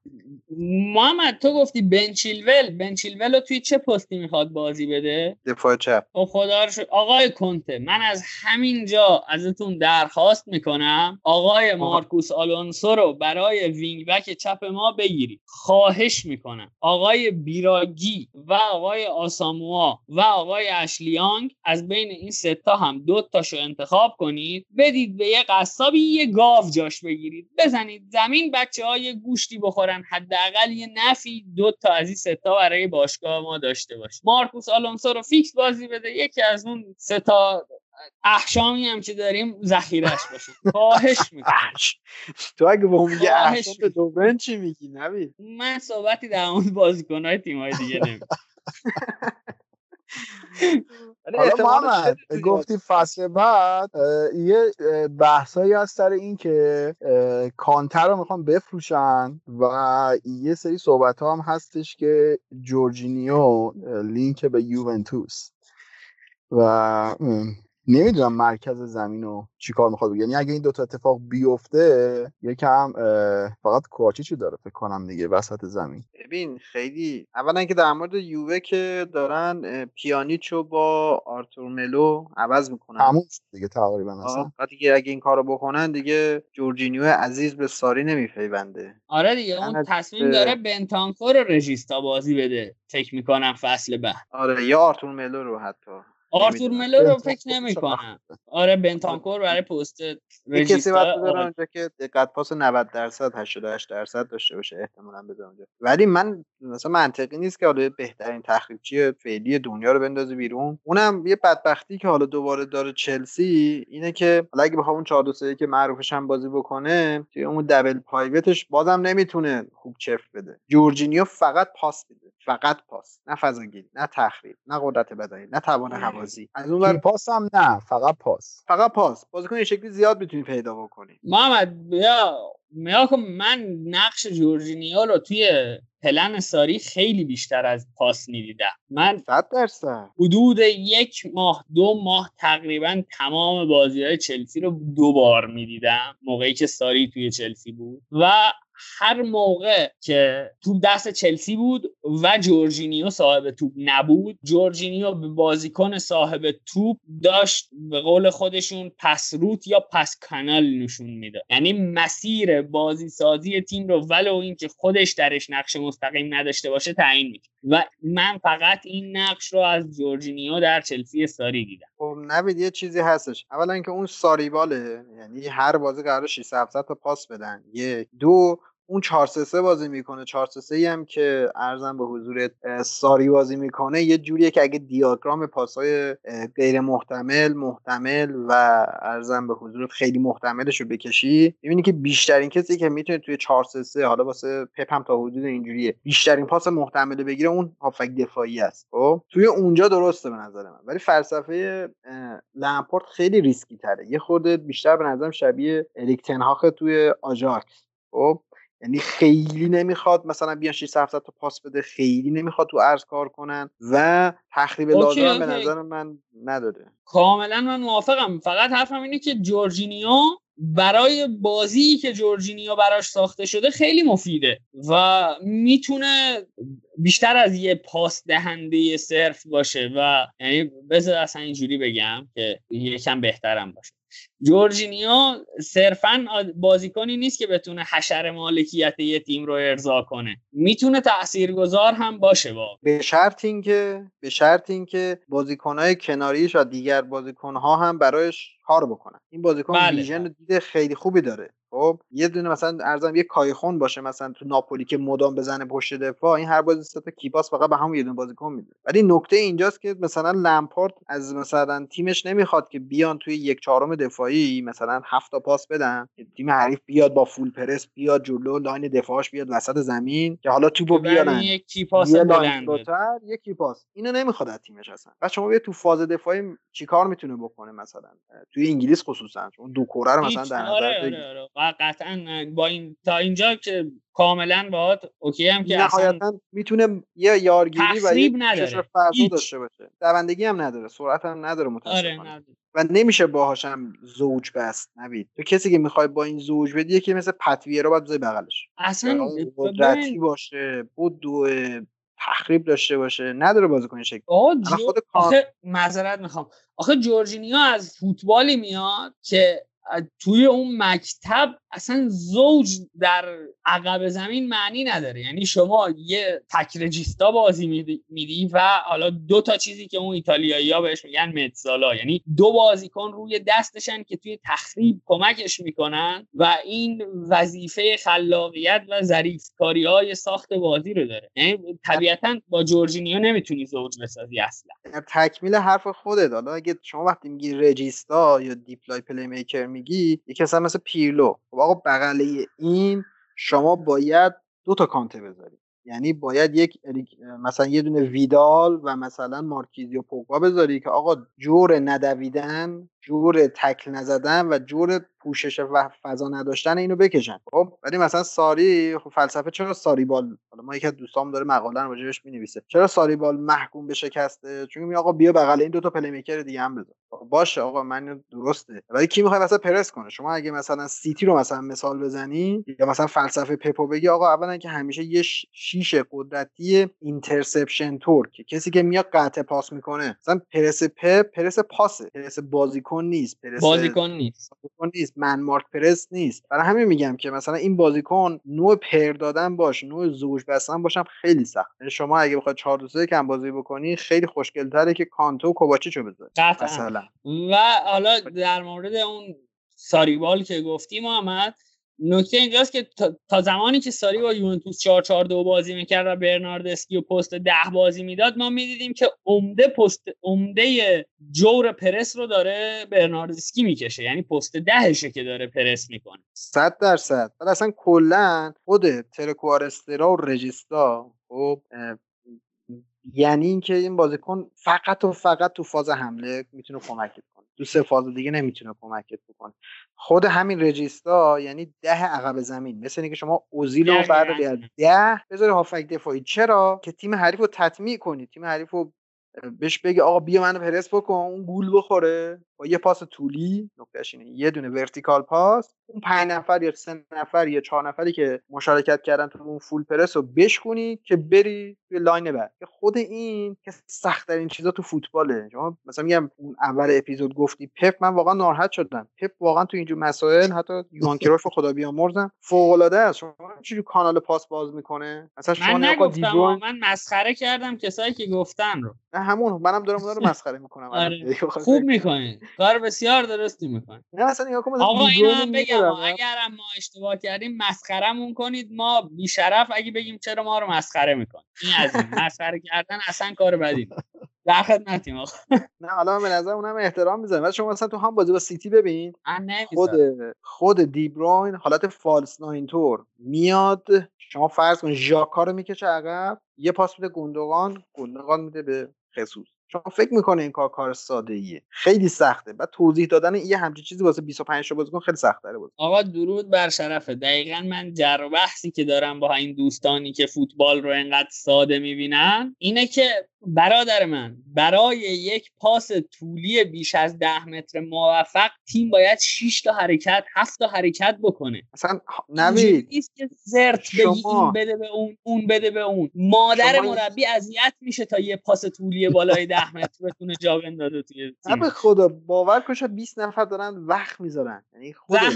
محمد تو گفتی بن چیلول بن چیلول رو توی چه پستی می‌خواد بازی بده؟ دفاع چپ. خب خدا. آقای کنته من از همین جا ازتون درخواست می‌کنم آقای مارکوس آلونسو رو برای wing back چپ ما بگیرید. خواهش می‌کنم. آقای بیراگی و آقای آساموا و آقای اشلیانگ از بین این ستا هم دو تاشو انتخاب کنید. بدید به یه قصابی یه گاو جاش بگیرید. بزنید زمین بچه های گوشتی بخورن حداقل یه نفی دو تا از این ستا برای باشگاه ما داشته باشه. مارکوس آلونسو رو فیکس بازی بده. یکی از اون ستا احشامی هم که داریم ذخیرش باشه. *laughs* خواهش می‌کنم. تو اگه با اون به دوبرن چی میگی نبید من صحبتی در مورد بازیکنهای تیم‌های دیگه نمی ولی *laughs* *laughs* حالا احتمالش محمد گفتی فصل بعد یه بحثایی از سر این که کانتر رو می‌خوان بفروشن و یه سری صحبت ها هم هستش که جورجینیو لینک به یوونتوس و نمی‌دونم مرکز زمین رو چیکار می‌خواد بگه. یعنی اگه این دوتا اتفاق بیفته یکم فقط کوارچیچو داره فکر کنم دیگه وسط زمین. ببین خیلی اولا که در مورد یووه که دارن پیانیچو با آرتور ملو عوض می‌کنن. تموم شد دیگه تقریبا اصلا. دیگه اگه این کارو بکنن دیگه جورجینیو عزیز به ساری نمیپیونده. آره دیگه اون تصمیم به- داره بنتانکور رو regista بازی بده فکر می‌کنم فصل بعد. آره یا آرتور ملو رو حتی. آرتور. ملو رو فکر نمی کنم آره بنتانکور برای پست کسی باید بذاره آره. اونجا که دقت پاس 90 درصد 88 درصد داشته باشه احتمالاً بذاره اونجا. ولی من مثلا منطقی نیست که حالا بهترین تخریبچی فعلی دنیا رو بندازی بیرون. اونم یه بدبختی که حالا دوباره داره چلسی اینه که حالا اگه بخوام اون 4 2 3 که معروفش هم بازی بکنه توی اون دبل پایوتش بازم نمی‌تونه خوب چفت بده. جورجینیو فقط پاس میده. فقط پاس نه فضاگیری نه تخریب نه قدرت بدنی نه توان حوازی. از اون ور تیم پاس هم نه فقط پاس. فقط پاس. بازیکن این شکلی زیاد می‌تونی پیدا بکنی. محمد بیا. کن من نقش جورجینیو رو توی پلن ساری خیلی بیشتر از پاس می‌دیدم. من 100 درصد. حدود یک ماه دو ماه تقریبا تمام بازی های چلسی رو دو بار می‌دیدم موقعی که ساری توی چلسی بود. و هر موقع که توپ دست چلسی بود و جورجینیو صاحب توپ نبود جورجینیو به بازیکن صاحب توپ داشت به قول خودشون پس روت یا پس کانال نشون میده یعنی مسیر بازی سازی تیم رو ولو اینکه خودش درش نقش مستقیم نداشته باشه تعیین میده و من فقط این نقش رو از جورجینیو در چلسی ساری دیدم. خب نوید یه چیزی هستش. اولا اینکه اون ساریباله یعنی هر بازی قرار 6 700 تا پاس بدن. یک دو اون 4 3 3 بازی می‌کنه. 4 3 3 هم که ارزم به حضورت اه، ساری بازی می‌کنه یه جوریه که اگه دیاگرام پاسای غیر محتمل محتمل و عرضم به حضورت خیلی محتملش رو بکشی می‌بینی که بیشترین کسی که می‌تونه توی 4 3 3 حالا واسه پپ هم تا حدود اینجوریه بیشترین پاس محتمل بگیره اون هافبک دفاعی است. خب؟ توی اونجا درسته به نظر من. ولی فلسفه اه، لمپارد خیلی ریسکی تره یه خورده بیشتر به نظرم شبیه اریک تن هاخ توی آژاکس خب؟ یعنی خیلی نمی‌خواد مثلا بیان 6 7 تا پاس بده خیلی نمی‌خواد تو عرض کار کنن و تخریب لازم به نظر من نداره کاملا من موافقم. فقط حرفم اینه که جورجینیو برای بازی که جورجینیو براش ساخته شده خیلی مفیده و می‌تونه بیشتر از یه پاس دهنده صرف باشه و یعنی بذار اصلا اینجوری بگم که یکم بهترم باشه. جورجینیو صرفا بازیکنی نیست که بتونه حشر مالکیت یه تیم رو ارضا کنه. می‌تونه تاثیرگذار هم باشه با. به شرط اینکه به شرط اینکه بازیکنهای کناریش و دیگر بازیکنها هم برایش کار بکنن. این بازیکن بله. vision دید خیلی خوبی داره. خب یه دونه مثلا عرضم یه کایخون باشه مثلا تو ناپولی که مدام بزنه پشت دفاع این هر بازی سه تا key pass فقط به همون یه دونه بازیکن میده. ولی نکته اینجاست که مثلا لمپارد از مثلا تیمش نمی‌خواد که بیان توی یک چهارم دفاعی مثلا هفت تا پاس بدن. تیم حریف بیاد با full press بیاد جلو line دفاعش بیاد وسط زمین که حالا توپو بیارن. یک key pass بلند یک کیپاس. اینو نمی‌خواد از تیمش اصلا. بعد شما بیا تو فاز دفاعی چیکار می‌تونه بکنه مثلا؟ توی انگلیس خصوصا چون دو کره رو مثلا در نظر آره آره آره. قطعا با این تا اینجا که کاملا باهات اوکی هم که نهایتا می‌تونه یه یارگیری و یه نداره داشته باشه. دوندگی هم نداره سرعت هم نداره متاسفانه. آره و نمیشه باهاش هم زوج بست نبید تو کسی که می‌خوای با این زوج بدی که مثل پتویه رو باید بذاری بغلش. اصلا قدرتی باشه بود دو تخریب داشته باشه. نداره بازیکن شکل. خود آخه معذرت می‌خوام. آخه جورجینیا از فوتبالی میاد که توی اون مکتب اصلا زوج در عقب زمین معنی نداره. یعنی شما یه تکرجیستا بازی میدی و حالا دو تا چیزی که اون ایتالیایی ها بهش میگن متزالا. یعنی دو بازیکن روی دستشن که توی تخریب کمکش می‌کنن و این وظیفه خلاقیت و ظریفکاری های ساخت بازی رو داره. یعنی طبیعتا با جورجینیو نمی‌تونی زوج بسازی اصلا. تکمیل حرف خودت. حالا اگه شما وقتی میگی regista یا deep-lying playmaker میگی یکی اصلا مثل پیرلو. خب آقا بغله این شما باید دو تا کانته بذاری یعنی باید یک مثلا یه دونه ویدال و مثلا مارکیزیو پوگبا بذاری که آقا جور ندویدن جور تکل نزدن و جور پوشش و فضا نداشتن اینو بکشن. خب ولی مثلا ساری خب فلسفه چرا Sarriball حالا ما یکی از دوستام داره مقاله راجعش می‌نویسه. چرا Sarriball محکوم به شکسته؟ چون می آقا بیا بغل این دو تا playmaker دیگه هم بذار. باشه آقا من درسته. ولی کی می‌خواد مثلا پرس کنه؟ شما اگه مثلا سیتی رو مثلا مثال بزنی یا مثلا فلسفه پپو بگی آقا اولا که همیشه یه شیش قدرتی اینترسپشن تور که کسی که میاد قطع پاس می‌کنه. مثلا پرس پپ پرس پاسه. پرس بازیکن نیست پرس بازیکن نیست. بازیکن نیست. من مارک پرس نیست. برای همین میگم که مثلا این بازیکن نوع پر دادن باش نوع زوج بستن باشم خیلی سخت. یعنی شما اگه بخواد 4 2 کم بازی بکنی خیلی خوشگل تره که کانتو و کوواچیچو بذاری. مثلا. و حالا در مورد اون ساریبال که گفتی محمد نکته اینجاست که تا زمانی که ساری با یوونتوس 4 4 2 بازی می‌کرد و برناردسکی و پست ده بازی می‌داد ما می‌دیدیم که عمده پست عمده جور پرس رو داره برناردسکی می‌کشه. یعنی پست دهشه که داره پرس می‌کنه. 100 درصد. ولی اصلا کلا خود ترکوارسترا و رجیستا خب یعنی اینکه این بازیکن فقط و فقط تو فاز حمله می‌تونه کمک تو سه فاز دیگه نمی‌تونه کمکت بکنه. خود همین regista یعنی ده عقب زمین. مثل اینکه شما اوزیل رو بعد از ده بذاری هافک دفاعی. چرا؟ که تیم حریف رو تطمیع کنی. تیم حریف رو بهش بگی آقا بیا منو پرس بکن اون گول بخوره. با یه پاس طولی نکتهش اینه. یه دونه vertical pass. اون پنج نفر یا سه نفر یا چهار نفری که مشارکت کردن تو اون full press رو بشکونی که بری توی line بعد. که خود این که سخت ترین چیزا تو فوتباله. شما مثلا میگم اون اول اپیزود گفتی پپ من واقعا ناراحت شدم. پپ واقعا تو اینجور مسائل حتی یوهان کرویف خدا بیامرزم فوق العاده است. شما چجوری کانال پاس باز می‌کنه؟ مثلا شما من نگفتم من مسخره کردم کسایی که گفتن رو. همون منم دارم اون رو *laughs* مسخره می‌کنم آره. خوب می‌کنین کار بسیار درستی می‌کنین نه نگاه کن آقا اینو بگم اگر ما اشتباه کردیم مسخرمون کنید. ما بیشرف اگه بگیم چرا ما رو مسخره می‌کنید این از این. *laughs* مسخره کردن اصلا کار بدی در خدمتیم آقا. نه حالا به نظر اونم احترام می‌ذارم. ولی شما مثلا تو هم بازی با سیتی ببین خود خود دیبروین حالت فالس ناین تور میاد شما فرض کن ژاکا رو می‌کشه عقب یه پاس میده گوندوغان گوندوغان میده به خصوص. شما فکر می‌کنه این کار کار ساده ایه خیلی سخته. بعد توضیح دادن یه همچین چیزی واسه 25 تا بازیکن خیلی سخت بود آقا درود بر شرفه. دقیقا من جر بحثی که دارم با این دوستانی که فوتبال رو انقدر ساده می‌بینن اینه که برادر من برای یک پاس طولی بیش از ده متر موفق تیم باید 6 تا حرکت 7 تا حرکت بکنه. اصلا نوید. که زرت بگی این بده به اون اون بده به اون. مادر مربی اذیت میشه تا یه پاس طولی بالای 10 متر بتونه جا بندازه توی تیم. به خدا باور کن شاید 20 نفر دارن وقت می‌ذارن. یعنی خودش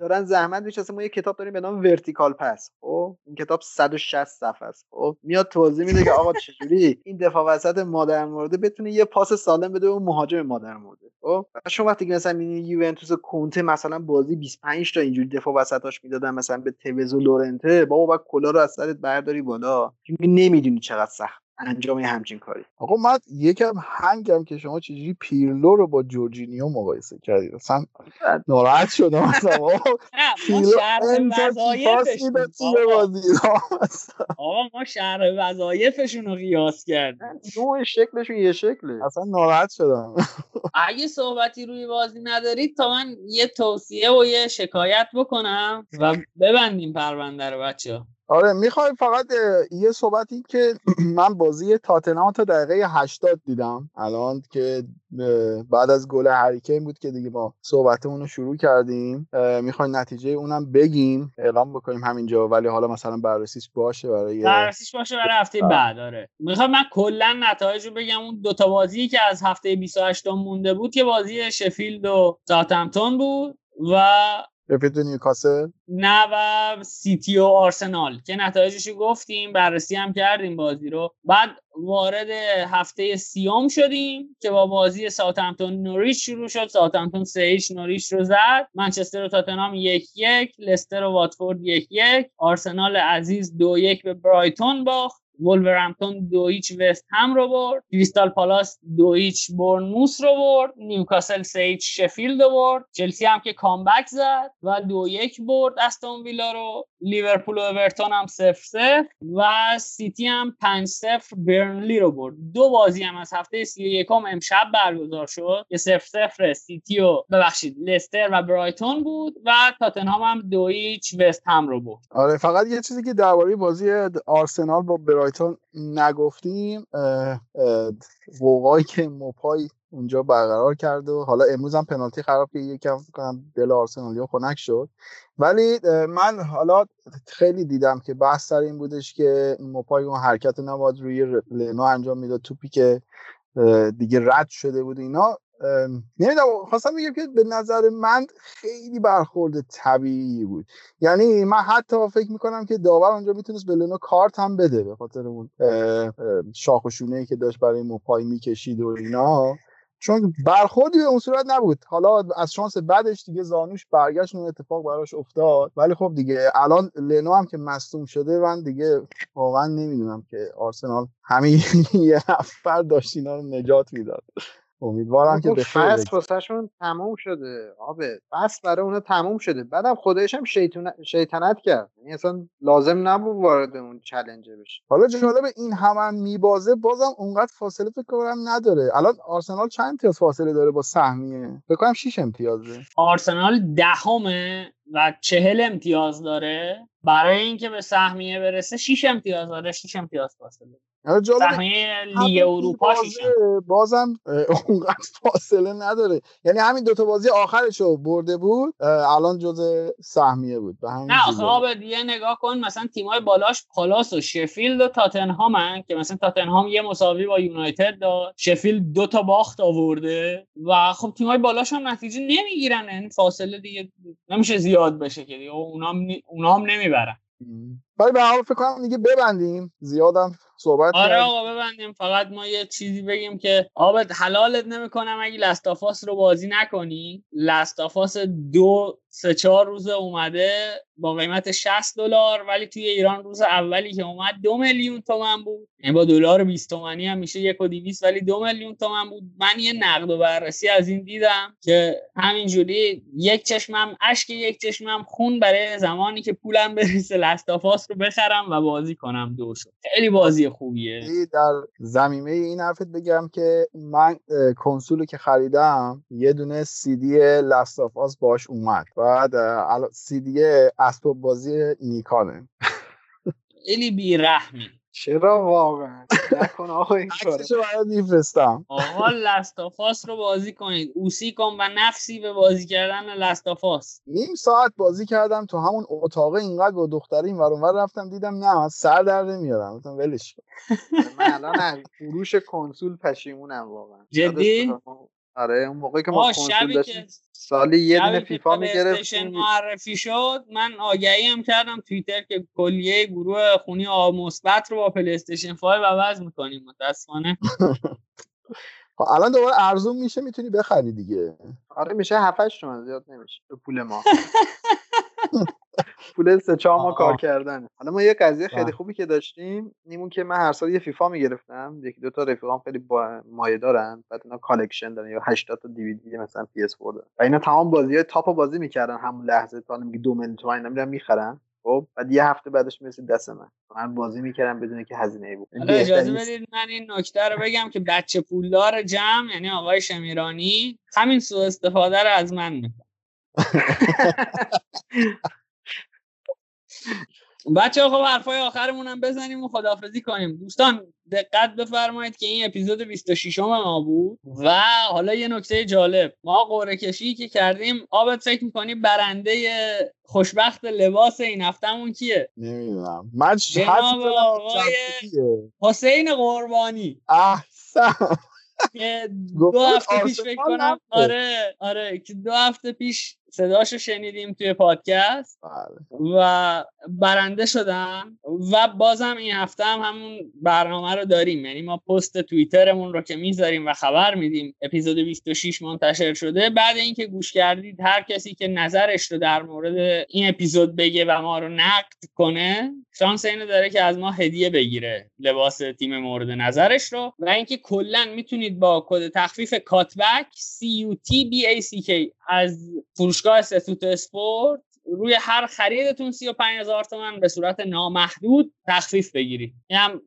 دارن زحمت میشه ما یه کتاب داریم به نام ورتیکال پس خب این کتاب 160 صفحه است. خب میاد توضیح میده که آقا چجوری این دفاع وسط مادر مورده بتونه یه پاس سالم بده و مهاجم مادر مورده خب شما وقتی که مثلا می‌بینی یوونتوس کنته مثلا بازی 25 تا اینجوری دفاع وسطاش می‌دادن مثلا به توز و لورنته بابا بعد کلا رو از سرت برداری بالا. نمی‌دونی چقدر سخت. انجام همچین کاری. آقا من یکم هنگم که شما چجوری پیرلو رو با جورجینیو مقایسه کردید؟ اصلا ناراحت شدم *laughs* اصلا. آقا ما شهر وظایفشون رو قیاس کردیم. نوع شکلشون یه شکله. اصلا ناراحت شدم. اگه صحبتی روی بازی ندارید تا من یه توصیه و یه شکایت بکنم و ببندیم پرونده رو بچه آره می‌خوای فقط یه صحبتی که *clears throat* من بازی تاتنهام تا دقیقه 80 دیدم. الان که بعد از گل هریکین بود که دیگه ما صحبتمون رو شروع کردیم. می‌خوای نتیجه اونم بگیم اعلام بکنیم همینجا. ولی حالا مثلا بررسیش باشه برای بررسیش باشه برای هفته بعد آره. می‌خوام من کلا نتایج رو بگم. اون دوتا بازی که از هفته 28 مونده بود که بازی شفیلد و ساوثهمپتون بود و شفیلد نیوکاسل؟ نه و سیتی و آرسنال که نتایجش گفتیم بررسی هم کردیم بازی رو. بعد وارد هفته سیوم شدیم که با بازی ساوثهمپتون نوریچ شروع شد. ساوثهمپتون سه هیچ نوریچ رو زد. منچستر و تاتنهام یک یک لستر و واتفورد یک یک. آرسنال عزیز دو یک به برایتون باخت. ولورهمپتون دو هیچ وست هم رو برد. کریستال پالاس دو هیچ بورنموس رو برد. نیوکاسل سه هیچ شفیلد رو برد. چلسی هم که comeback زد و دو یک برد استون ویلا رو. لیورپول و اورتون هم صفر صفر و سیتی هم پنج سفر برنلی رو برد. دو بازی هم از هفته سی یکم امشب برگزار شد که سف سفر سیتی و ببخشید لستر و برایتون بود و تاتنهام هم دو هیچ وست هم رو برد. آره فقط یه چیزی که درباره بازی آرسنال با برایتون نگفتیم وقایی که موپای اونجا برقرار کرد و حالا امروز هم پنالتی خراب که یکم کنم دل آرسنالیا خنک شد. ولی من حالا خیلی دیدم که بحث سر این بودش که موپای اون حرکت نباید روی لنو انجام می‌داد توپی که دیگه رد شده بود اینا. نمی‌دونم خواستم بگم که به نظر من خیلی برخورد طبیعی بود. یعنی من حتی فکر می‌کنم که داور اونجا می‌تونست به لنو کارت هم بده به خاطر اون شاخ ای که داشت برای موپای می‌کشید و اینا. چون برخوردی به اون صورت نبود. حالا از شانس بعدش دیگه زانوش برگشت اون اتفاق براش افتاد. ولی خب دیگه الان لنو هم که مصدوم شده من دیگه واقعا نمی‌دونم که آرسنال همین *laughs* یه نفر داشت اینا رو نجات می‌داد. امیدوارم که به فصل واسهشون تموم شده. آبه فصل برای اونها تموم شده. بعدم خودش هم شیطنت کرد. یعنی اصلا لازم نبود وارد اون چلنجه بشه. حالا جالب این همه هم میبازه بازم اونقدر فاصله فکر کنم نداره. الان آرسنال چند امتیاز فاصله داره با سهمیه؟ فکر کنم 6 امتیازه آرسنال دهمه و چهل امتیاز داره. برای اینکه به سهمیه برسه 6 امتیاز داره. 6 امتیاز فاصله. سهمیه لیگ اروپا بازم اونقدر *laughs* فاصله نداره. یعنی همین دوتا بازی آخرش رو برده بود الان جز سهمیه بود. به همین نه خب یه نگاه کن مثلا تیمای بالاش پالاس و شفیلد و تاتنهام هن که مثلا تاتنهام یه مساوی با یونایتد داد شفیلد دو تا باخت آورده و خب تیمای بالاش هم نتیجه نمی‌گیرن. این یعنی فاصله دیگه نمیشه زیاد بشه که دیگه. اونا هم نمی‌برن. ولی به حال فکر کنم دیگه ببندیم. زیادم صحبت آره آقا ببندیم. فقط ما یه چیزی بگیم که آبت حلالت نمی‌کنم اگه لستافاس رو بازی نکنی. لستافاس دو سه چهار روز اومده با قیمت 60 دلار ولی توی ایران روز اولی که اومد دو میلیون تومن بود. یعنی با دلار 20 تومنی هم میشه یک و دیویس ولی دو میلیون تومن بود. من یه نقد و بررسی از این دیدم که همینجوری یک چشمم اشک یک چشمم خون برای زمانی که پولم برسه لستافاس رو بخرم و بازی کنم دو شد خیلی بازی خوبیه. در زمینه این حرفت بگم که من کنسول که خریدم یه دونه سی دی لستافاس باش اومد. بعد سی دی اسباب بازی نیکانه. خیلی بیرحمی چرا واقعا؟ نکن آقا این کارو. برات میفرستم. آقا لستافاس رو بازی کنید. اوسی کن و نفسی به بازی کردن لستافاس نیم ساعت بازی کردم تو همون اتاق اینقدر با دختری این ور رفتم دیدم نه سر در نمیارم. گفتم ولش من الان فروش کنسول پشیمونم واقعا. جدی؟ آره اون موقعی که ما کنسول داشتیم سالی یه دونه فیفا می‌گرفتیم. معرفی شد من آگهی هم کردم توییتر که کلیه گروه خونی آ مثبت رو با پلی استیشن 5 عوض می‌کنیم متاسفانه. *laughs* خب، الان دوباره ارزون میشه می‌تونی بخری دیگه. آره میشه 7 تومن زیاد نمیشه. به پول ما. *laughs* پول سه چهار ما کار کردن حالا ما یه قضیه خیلی. خوبی که داشتیم نیمون که من هر سال یه فیفا می‌گرفتم. یکی دو تا رفیقام خیلی با مایه دارن. بعد اینا collection دارن یا 80 تا دیویدی مثلا PS 4 و اینا تمام بازی های top بازی می‌کردن. همون لحظه تا میگه دو میلیون تومن میرن می‌خرن. خب بعد یه هفته بعدش می‌رسید دست من. من بازی می‌کردم بدون که هزینه ای بود. اجازه بدید من این نکته رو بگم که بچه پولدار جمع یعنی آقای شمیرانی همین سوء استفاده رو از من می‌کنه. بچه خب حرفای آخرمون هم بزنیم و خدافزی کنیم. دوستان دقت بفرمایید که این اپیزود 26 ما بود و حالا یه نکته جالب. ما قوره کشی که کردیم آبت فکر می‌کنی برنده خوشبخت لباس این هفتهمون کیه؟ نمی‌دونم. من حسین قربانی. احسن. دو هفته پیش فکر کنم آره آره که دو هفته پیش صداشو شنیدیم توی پادکست بله. و برنده شدم و بازم این هفته هم همون برنامه رو داریم. یعنی ما پست توییترمون رو که می‌ذاریم و خبر میدیم اپیزود 26 منتشر شده. بعد اینکه گوش کردید هر کسی که نظرش رو در مورد این اپیزود بگه و ما رو نقد کنه شانس اینو داره که از ما هدیه بگیره لباس تیم مورد نظرش رو. و اینکه کلا می‌تونید با کد تخفیف کاتبک C U T B A C K از فروشگاه ستوت اسپورت روی هر خریدتون 35 هزار تومن به صورت نامحدود تخفیف بگیری این هم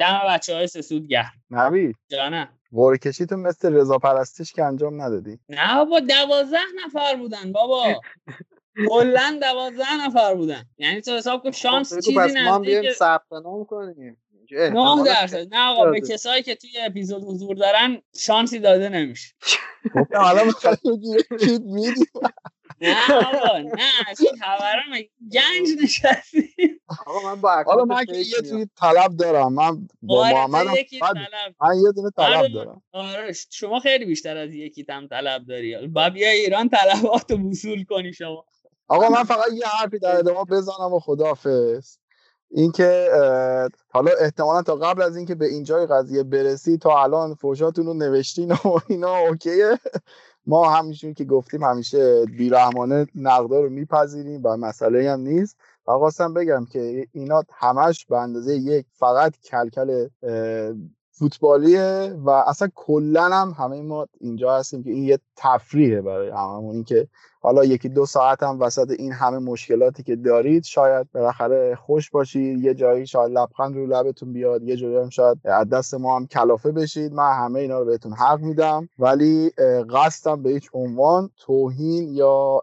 دم بچه های سسود گرم. نوید. جانه قوره کشی تو مثل رضا پرستش که انجام ندادی. نه بابا دوازده نفر بودن بابا. کلا دوازده نفر بودن. یعنی تو حساب کن شانس خب، چیزی نزدیک ثبت نام کنیم. نه درصد نه آقا به کسایی که توی اپیزود حضور دارن شانسی داده نمیشه. حالا *laughs* نه آقا نه از این خبرم گنج نشستی آقا من با حالا من که یه توی طلب دارم. من با آره، محمد من یه دونه طلب آره، دارم. آره شما خیلی بیشتر از یکی تم طلب داری. با بیا ایران طلبات رو وصول کنی شما. آقا من فقط یه حرفی در ادامه بزنم و خدافظ اینکه حالا احتمالا تا قبل از اینکه به اینجای قضیه برسی تا الان فوشاتون رو نوشتین و اینا اوکیه. ما همیشون که گفتیم همیشه بیرحمانه نقدا رو میپذیریم و مسئله هم نیست. و بگم که اینا همش به اندازه یک فقط کلکل فوتبالیه و اصلا کلا هم همه ما اینجا هستیم که این یه تفریحه برای هممون. این که حالا یکی دو ساعت هم وسط این همه مشکلاتی که دارید شاید بالاخره خوش باشید یه جایی شاید لبخند رو لبتون بیاد یه جایی هم شاید از دست ما هم کلافه بشید. من همه اینا رو بهتون حق میدم. ولی قصدم به هیچ عنوان توهین یا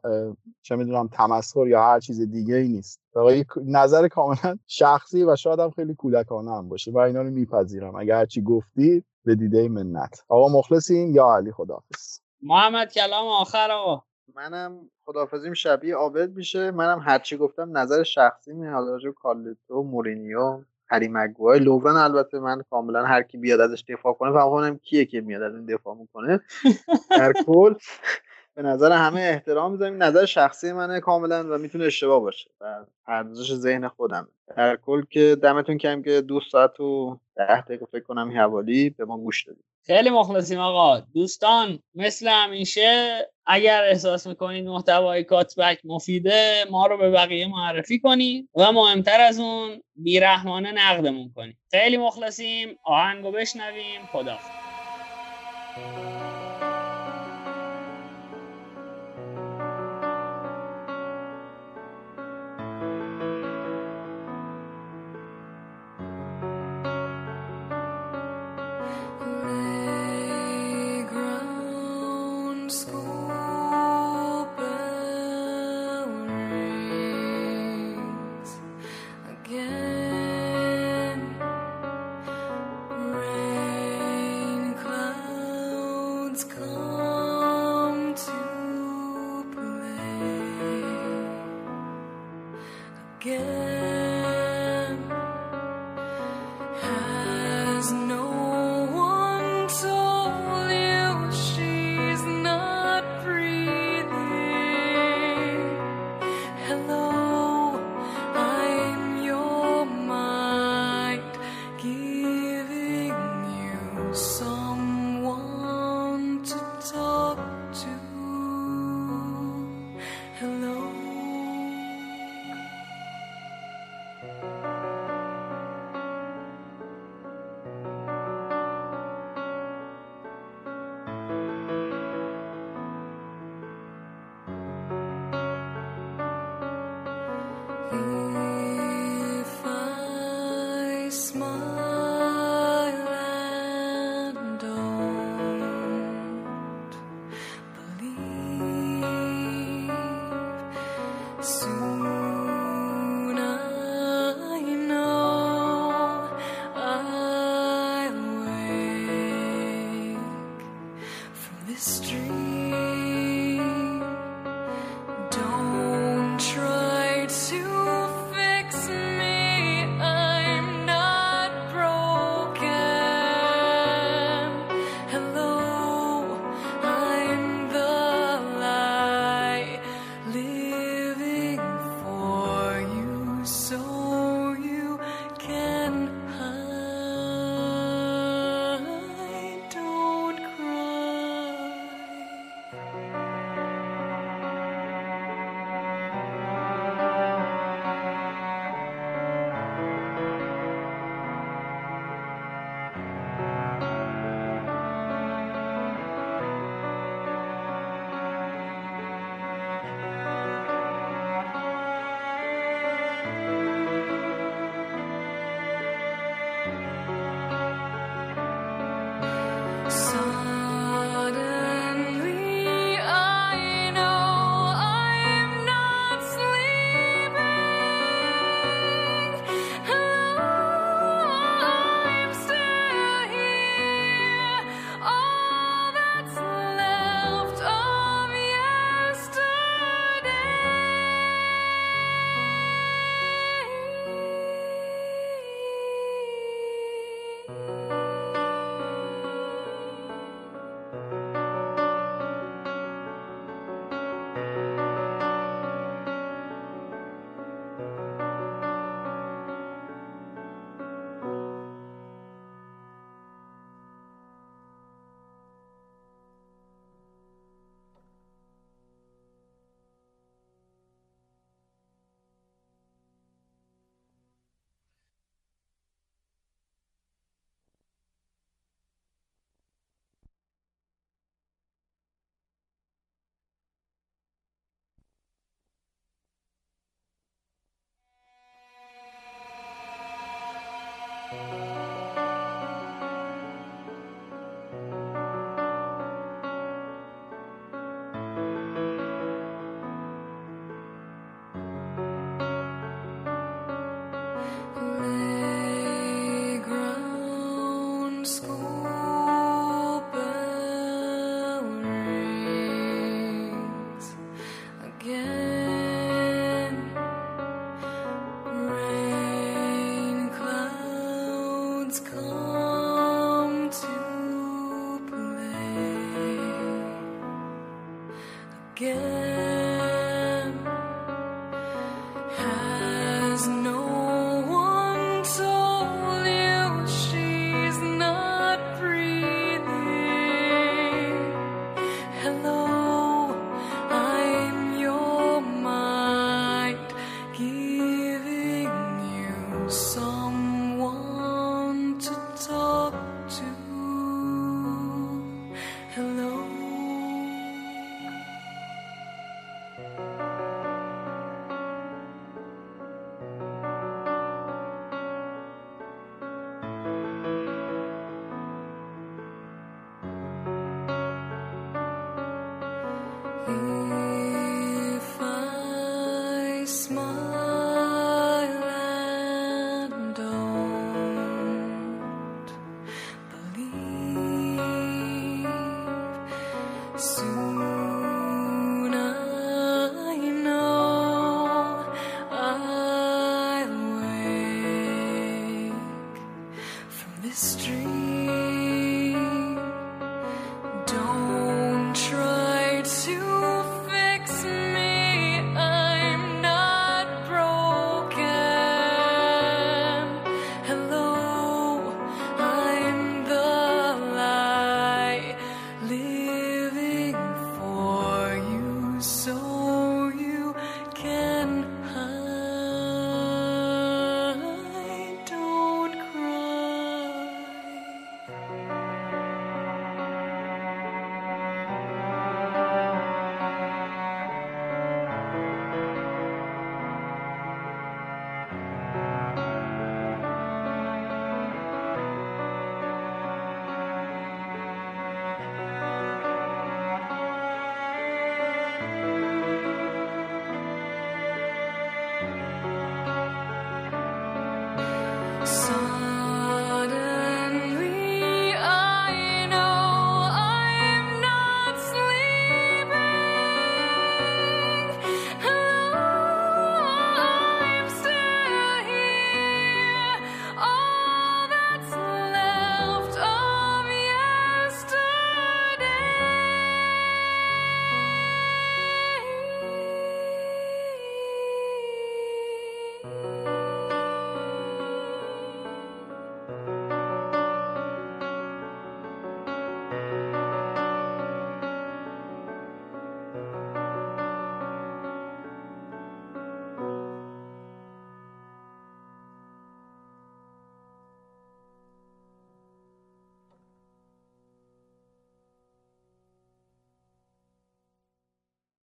چه می‌دونم تمسخر یا هر چیز دیگه ای نیست نظر کاملا شخصی و شاید هم خیلی کودکانه هم باشه و اینا رو میپذیرم. اگر هرچی گفتی به دیده منت. آقا مخلصیم؟ یا علی خداحافظ. محمد کلام آخر آقا. منم خدافزیم شبیه عابد میشه. منم هرچی گفتم نظر شخصی می حالا راجع کالتو مورینیو هری مگوای لوون البته من کاملا هر کی بیاد ازش دفاع کنه فهم کنم کیه که میاد از این دفاع می‌کنه. در *laughs* کل به نظر همه احترام می‌ذاریم. نظر شخصی منه کاملا و می‌تونه اشتباه باشه و پردازش ذهن خودم در کل که دمتون کم که دو ساعت و ده دقیقه فکر کنم حوالی به ما گوش دادید. خیلی مخلصیم آقا. دوستان مثل همیشه اگر احساس می‌کنید محتوای کاتبک مفیده ما رو به بقیه معرفی کنید و مهمتر از اون بیرحمانه نقدمون کنید. خیلی مخلصیم. آهنگو بشنویم. خدا